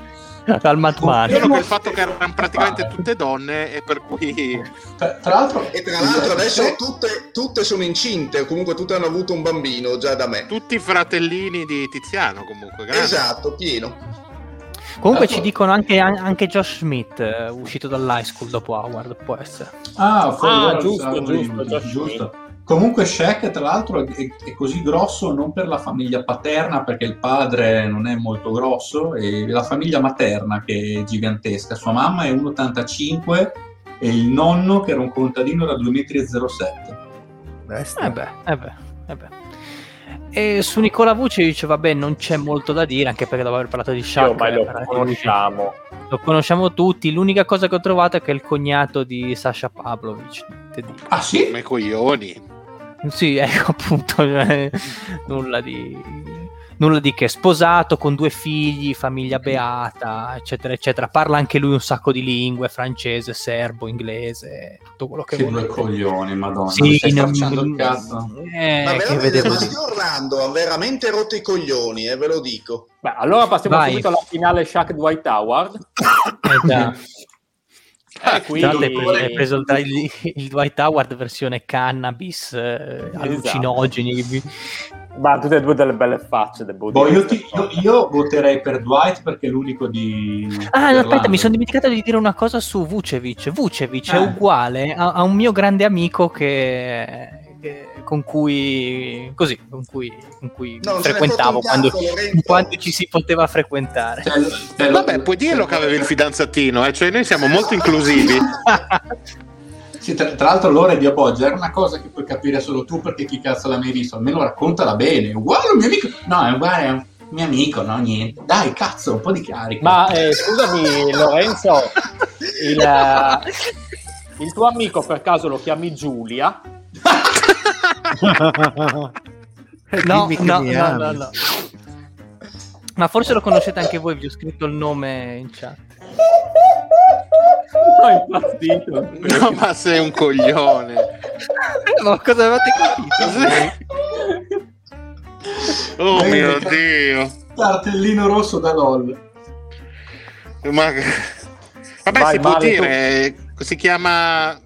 al Matmani. Solo che il fatto che erano praticamente tutte donne e per cui... Tra, tra l'altro, e tra l'altro adesso tutte, tutte, sono incinte, comunque tutte hanno avuto un bambino già da me. Tutti i fratellini di Tiziano comunque. Grande. Esatto, pieno. Comunque ci dicono anche, anche Josh Smith, uh, uscito dall'high school dopo Howard, può essere. Ah, ah giusto, giusto, giusto, giusto. Comunque Shaq, tra l'altro, è, è, così grosso non per la famiglia paterna, perché il padre non è molto grosso, e la famiglia materna che è gigantesca. Sua mamma è 1,85 e il nonno, che era un contadino, era 2,07 m. Eh beh, eh beh, eh beh. E su Nicola Vucevic, vabbè, non c'è molto da dire, anche perché dopo aver parlato di Shaq... Ormai lo conosciamo. Lo conosciamo tutti. L'unica cosa che ho trovato è che è il cognato di Sasha Pavlovic. Ah sì? Come coglioni. Sì, ecco appunto, cioè, nulla di... nulla di che, sposato con due figli, famiglia beata, eccetera, eccetera. Parla anche lui un sacco di lingue, francese, serbo, inglese, tutto quello che, che vuole. Che due coglioni, madonna. Sì, stai non, il cazzo. Eh, ma veramente, ma sti Orlando ha veramente rotto i coglioni, eh, ve lo dico. Beh, allora passiamo Vai. subito alla finale Shaq Dwight Howard. Eh, eh, quindi... Hai preso, il, il, Dwight Howard versione cannabis, eh, esatto. allucinogeni. Ma tutte e due delle belle facce. Boh, io, ti, io, io, voterei per Dwight perché è l'unico di. Ah, no, aspetta, mi sono dimenticato di dire una cosa su Vucevic. Vucevic eh. è uguale a, a, un mio grande amico che, con cui. così, con cui, con cui no, frequentavo quando, quando, ci si poteva frequentare. Cioè, Vabbè, puoi dirlo che avevi il fidanzatino, eh? cioè noi siamo molto inclusivi. Sì, tra, tra, l'altro l'ora di Appoggio era una cosa che puoi capire solo tu perché chi cazzo l'ha mai visto, almeno raccontala bene, uguale un mio amico, no è uguale a un mio amico, no niente, dai cazzo, un po' di carica. Ma eh, scusami Lorenzo, il, il tuo amico per caso lo chiami Giulia? No, no, no, no, no. Ma forse lo conoscete anche voi, vi ho scritto il nome in chat. No, impazzito. No, ma sei un coglione. ma cosa avete capito? oh mio dio. Cartellino rosso da LOL. Ma... Vabbè, Vai, si può dire, tu. si chiama...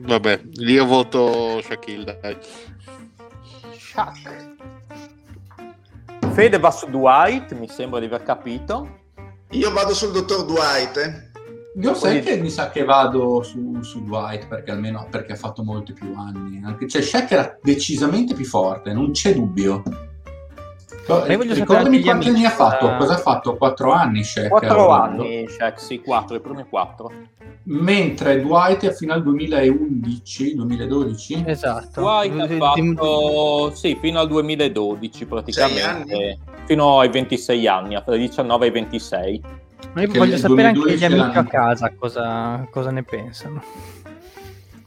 Vabbè, io voto Shaquille, dai. Shaq. Fede va su Dwight, mi sembra di aver capito. Io vado sul dottor Dwight. Eh. Io sai che mi sa che vado su, su, Dwight perché almeno perché ha fatto molti più anni. Anche, cioè, Shaq era decisamente più forte, non c'è dubbio. Ricordami quanti anni ha fatto? Uh... Cosa ha fatto? Quattro anni Shaq? Quattro anni Shaq, sì, quattro, i primi quattro. Mentre Dwight è fino al 2011, 2012? Esatto. Dwight ha fatto, sì, fino al 2012 praticamente, fino ai 26 anni, dai 19 ai 26. Ma io voglio sapere anche gli amici a casa cosa, cosa ne pensano.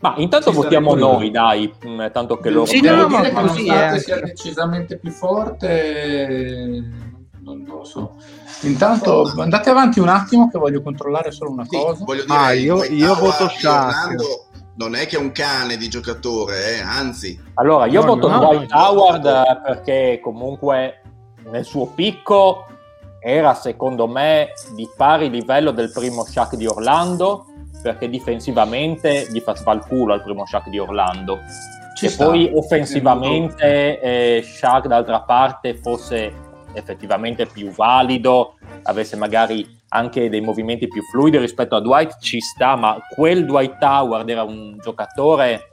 Ma intanto Ci votiamo noi, dai, mm, tanto che loro... Sì, no, ma così è. sia decisamente più forte, non lo so. Intanto andate avanti un attimo che voglio controllare solo una sì, cosa. Voglio dire, ah, io, io voto Shaq. Non è che è un cane di giocatore, eh? anzi. Allora, io no, voto no, Dwight no, Howard perché comunque nel suo picco era secondo me di pari livello del primo Shaq di Orlando perché difensivamente gli faceva il culo al primo Shaq di Orlando. Ci e sta. poi offensivamente eh, Shaq d'altra parte fosse effettivamente più valido avesse magari anche dei movimenti più fluidi rispetto a Dwight ci sta ma quel Dwight Howard era un giocatore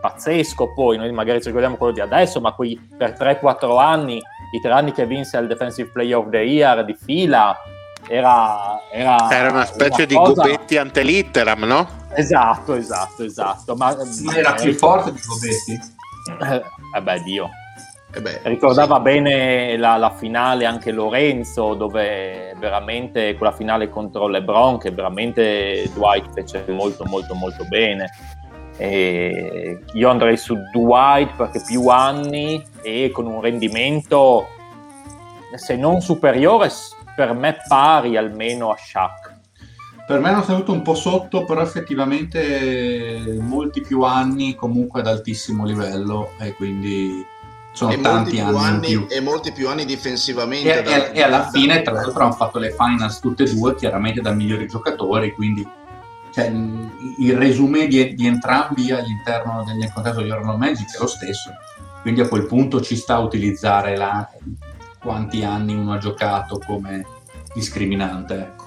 pazzesco poi. Noi magari ci ricordiamo quello di adesso ma qui per 3-4 anni i tre anni che vinse il Defensive Player of the Year di fila era, era, era una specie una di cosa... Gobetti ante litteram, no? Esatto, esatto, esatto. Ma, ma era più forte di Gobetti? Eh, eh beh, Dio. Eh beh, Ricordava sì. bene la, la, finale anche Lorenzo, dove veramente quella finale contro LeBron, che veramente Dwight fece molto, molto, molto bene. E io andrei su Dwight perché più anni e con un rendimento se non superiore per me pari almeno a Shaq per me hanno tenuto un po' sotto però effettivamente molti più anni comunque ad altissimo livello e quindi sono e tanti anni, anni più. e molti più anni difensivamente e, da, e, e alla fine tra l'altro hanno fatto le finals tutte e due chiaramente da migliori giocatori quindi cioè, il resume di, di, entrambi all'interno del contesto di Orlando Magic è lo stesso, quindi a quel punto ci sta a utilizzare la, quanti anni uno ha giocato come discriminante. Ecco.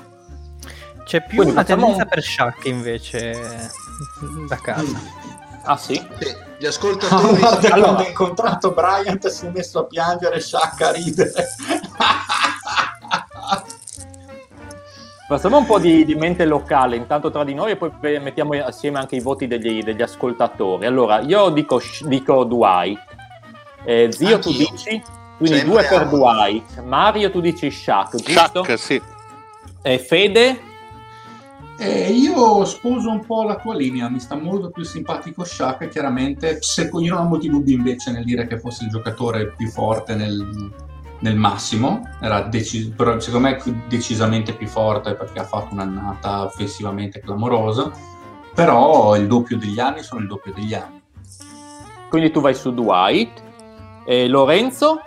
C'è più quindi una tendenza un... per Shaq invece da casa. Ah sì? sì gli ascoltatori... Oh, allora, quando ho incontrato Bryant si è messo a piangere Shaq a ridere. Facciamo un po' di, di, mente locale intanto tra di noi e poi mettiamo assieme anche i voti degli, degli ascoltatori. Allora, io dico, dico Dwight, eh, zio Anch'io. tu dici, quindi Sempre due per Dwight, Mario tu dici Shaq, giusto? Shaq, sì. Eh, Fede? Eh, io sposo un po' la tua linea, mi sta molto più simpatico Shaq, chiaramente se, io non ho molti dubbi invece nel dire che fosse il giocatore più forte nel, nel massimo, era decis- però secondo me decisamente più forte perché ha fatto un'annata offensivamente clamorosa, però il doppio degli anni sono il doppio degli anni. Quindi tu vai su Dwight e Lorenzo?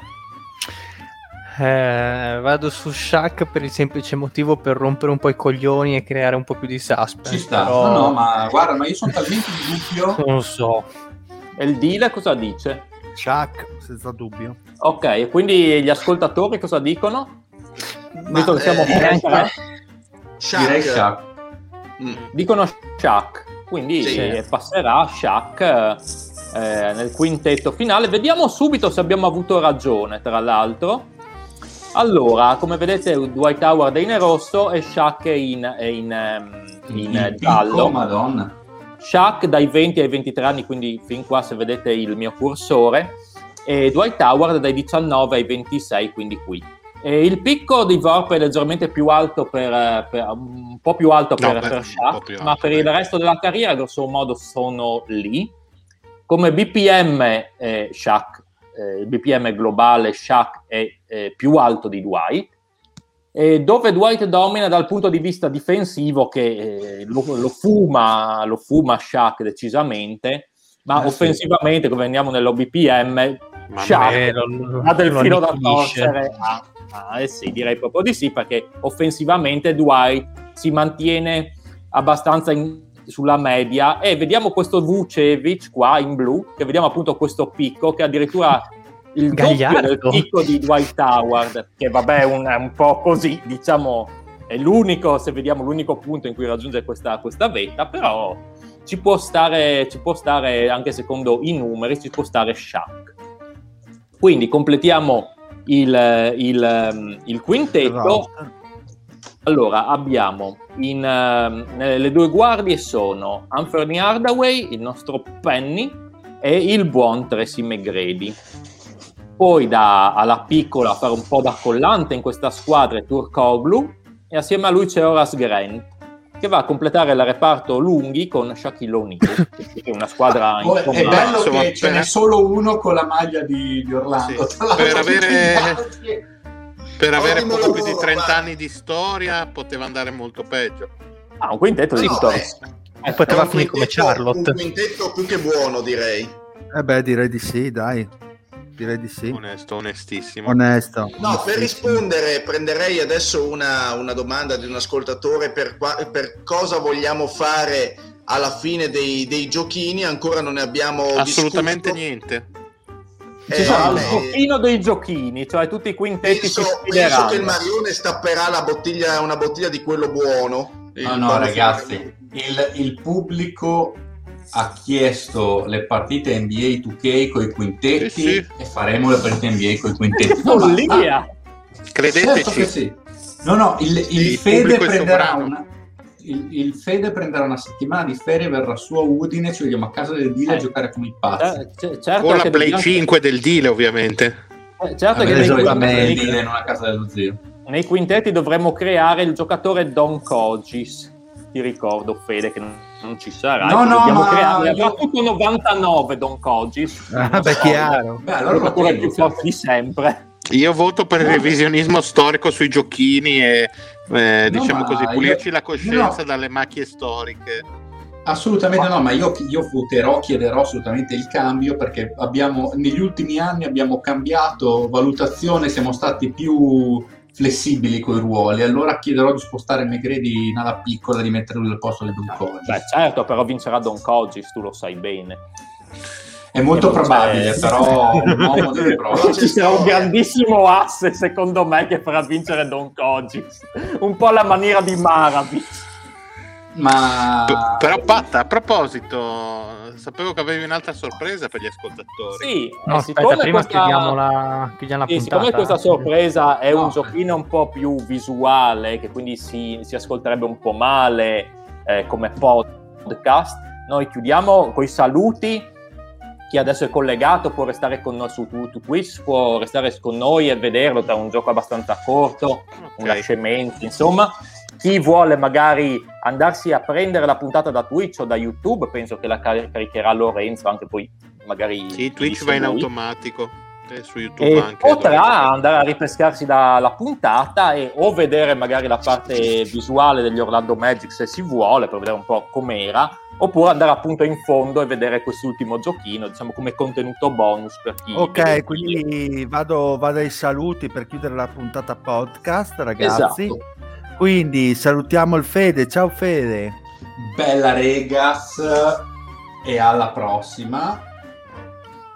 Eh, vado su Shaq per il semplice motivo per rompere un po' i coglioni e creare un po' più di suspense. Ci sta, però... no, no, ma guarda, ma io sono talmente in dubbio. Non so. E il deal cosa dice? Shaq, senza dubbio. Ok, quindi gli ascoltatori cosa dicono? Ma, Visto che siamo eh, eh, Shaq. Direi Shaq. Mm. Dicono Shaq, quindi sì. eh, passerà Shaq eh, nel quintetto finale. Vediamo subito se abbiamo avuto ragione, tra l'altro. Allora, come vedete, Dwight Howard è in rosso e Shaq è in, è in, ehm, in, in giallo. Madonna. Shaq dai 20 ai 23 anni, quindi fin qua se vedete il mio cursore, e Dwight Howard dai 19 ai 26, quindi qui. E il picco di Vorp è leggermente più alto per, per un po' più alto per, no, per, per Shaq, alto, ma per il resto della carriera grosso modo sono lì. Come BPM eh, Shaq, eh, il BPM globale Shaq è eh, più alto di Dwight, eh, dove Dwight domina dal punto di vista difensivo che eh, lo, lo, fuma, lo fuma Shaq decisamente, ma eh, offensivamente, sì. come andiamo nell'OBPM, Shaq ha del filo da torcere. Ah, ah, eh sì, direi proprio di sì, perché offensivamente Dwight si mantiene abbastanza in, sulla media e vediamo questo Vucevic qua in blu, che vediamo appunto questo picco che addirittura il Gagliardo. doppio del picco di Dwight Howard, che vabbè è un, un, po' così, diciamo, è l'unico, se vediamo l'unico punto in cui raggiunge questa, questa vetta, però ci può, stare, ci può stare, anche secondo i numeri, ci può stare Shaq. Quindi completiamo il, il, il quintetto. Allora, abbiamo in, uh, le due guardie sono Anthony Hardaway, il nostro Penny, e il buon Tracy McGrady. Poi da, alla piccola a fare un po' da collante in questa squadra è Turkoglu e assieme a lui c'è Horace Grant che va a completare il reparto lunghi con Shaquille O'Neal, che è una squadra oh, È bello insomma, che ce n'è solo uno con la maglia di, di Orlando. Sì, per avere, per avere poco più di 30 anni di storia poteva andare molto peggio. Ah, un quintetto di storia. Eh, poteva finire come Charlotte. Un quintetto più che buono, direi. Eh beh, direi di sì, dai direi di sì. Onesto, onestissimo. Onesto. No, per rispondere prenderei adesso una, una domanda di un ascoltatore per, per, cosa vogliamo fare alla fine dei, dei giochini, ancora non ne abbiamo Assolutamente discusso. niente. Eh, Ci sarà il giochino dei giochini, cioè tutti i quintetti penso, penso che il Marione stapperà la bottiglia, una bottiglia di quello buono. No, no, ragazzi, il, il pubblico ha chiesto le partite NBA 2K con i quintetti sì, sì. e faremo le partite NBA con i quintetti. Follia! Ah, Credeteci. Certo sì. No, no, il, il, il Fede prenderà una, il, il, Fede prenderà una settimana di ferie, verrà su a Udine, ci vediamo a casa del Dile eh. a giocare come i pazzi. Eh, c- certo Con la Play 5 del Dile, ovviamente. Eh, certo Vabbè, che nei quintetti, non a casa dello zio. Nei quintetti dovremmo creare il giocatore Don Cogis. Ti ricordo, Fede, che non non ci sarà. No, no, dobbiamo creare io... tutto 99 Don Cogis. Ah, beh, chiaro. Beh, allora lo più forte di sempre. Io voto per il revisionismo storico sui giochini e eh, diciamo no, così, pulirci io... la coscienza no. dalle macchie storiche. Assolutamente no, ma io, io, voterò, chiederò assolutamente il cambio perché abbiamo, negli ultimi anni abbiamo cambiato valutazione, siamo stati più flessibili con i ruoli, allora chiederò di spostare Megredi in ala piccola e di metterlo al posto di Don Cogis. Beh, certo, però vincerà Don Cogis, tu lo sai bene. È molto probabile, c'è... però un uomo deve provare. Ci sarà un grandissimo asse, secondo me, che farà vincere Don Cogis. Un po' alla maniera di Maravic. Ma... P- però Patta, a proposito, sapevo che avevi un'altra sorpresa per gli ascoltatori. Sì, no, aspetta, prima questa... chiudiamo la, chiudiamo la sì, Siccome questa sorpresa è no. un giochino un po' più visuale, che quindi si, si ascolterebbe un po' male eh, come podcast, noi chiudiamo con i saluti. Chi adesso è collegato può restare con noi su, su Twitch, può restare con noi e vederlo tra un gioco abbastanza corto, okay. una scemenza, insomma chi vuole magari andarsi a prendere la puntata da Twitch o da YouTube, penso che la caricherà Lorenzo, anche poi magari... Sì, Twitch va in automatico. Eh, su YouTube e anche potrà andare a ripescarsi dalla puntata e o vedere magari la parte visuale degli Orlando Magic se si vuole per vedere un po' com'era oppure andare appunto in fondo e vedere quest'ultimo giochino diciamo come contenuto bonus per chi ok quindi vado, vado, ai saluti per chiudere la puntata podcast ragazzi esatto. Quindi salutiamo il Fede ciao Fede bella regas e alla prossima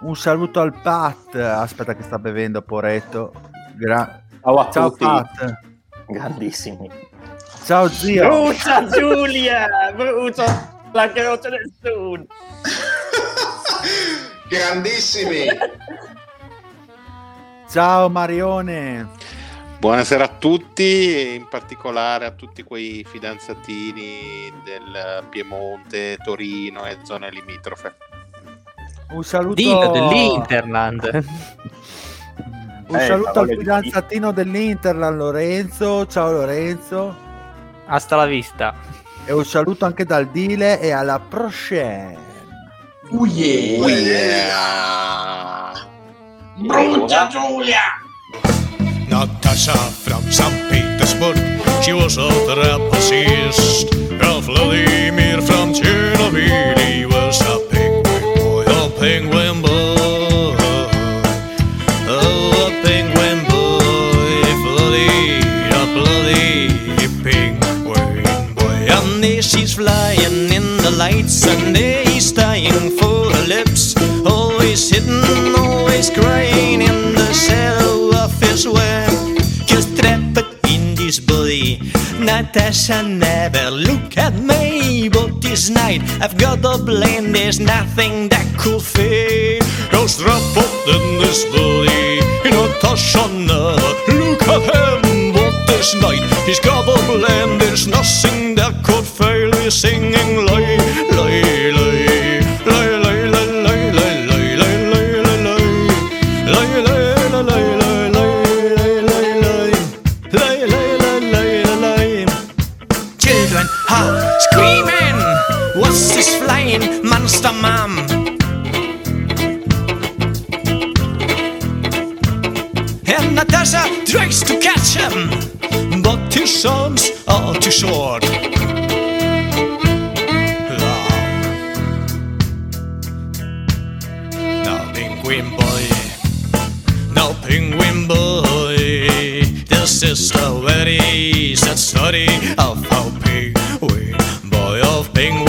un saluto al Pat. Aspetta che sta bevendo, Poretto. Gra- Ciao a Ciao tutti. Pat. Grandissimi. Ciao zio. Brucia Giulia, brucia la croce del sud. Grandissimi. Ciao Marione. Buonasera a tutti, in particolare a tutti quei fidanzatini del Piemonte, Torino e zone limitrofe. Un saluto Dino dell'Interland. Un eh, saluto al fidanzatino dell'Interland Lorenzo. Ciao Lorenzo. Hasta la vista. E un saluto anche dal Dile e alla prochaine. Oh yeah. Oh yeah. Brucia Giulia. Natasha from St. Petersburg. She was a trapezist. Vladimir from Chernobyl. He was a penguin boy. A pingwimboy Oh, a penguin boy. Bloody, a bloody penguin boy. And there she's flying in the lights, and there he's dying for her lips. Always hidden, always crying in the shadow Natasha never look at me, but this night I've got a blame. There's nothing that could fail fade. Goes trapped in this body. Natasha never look at him, but this night he's got a blame. There's nothing that could fail. He's singing lay, too short. Now, penguin boy, now, penguin boy, this is the very sad story of how penguin boy of penguin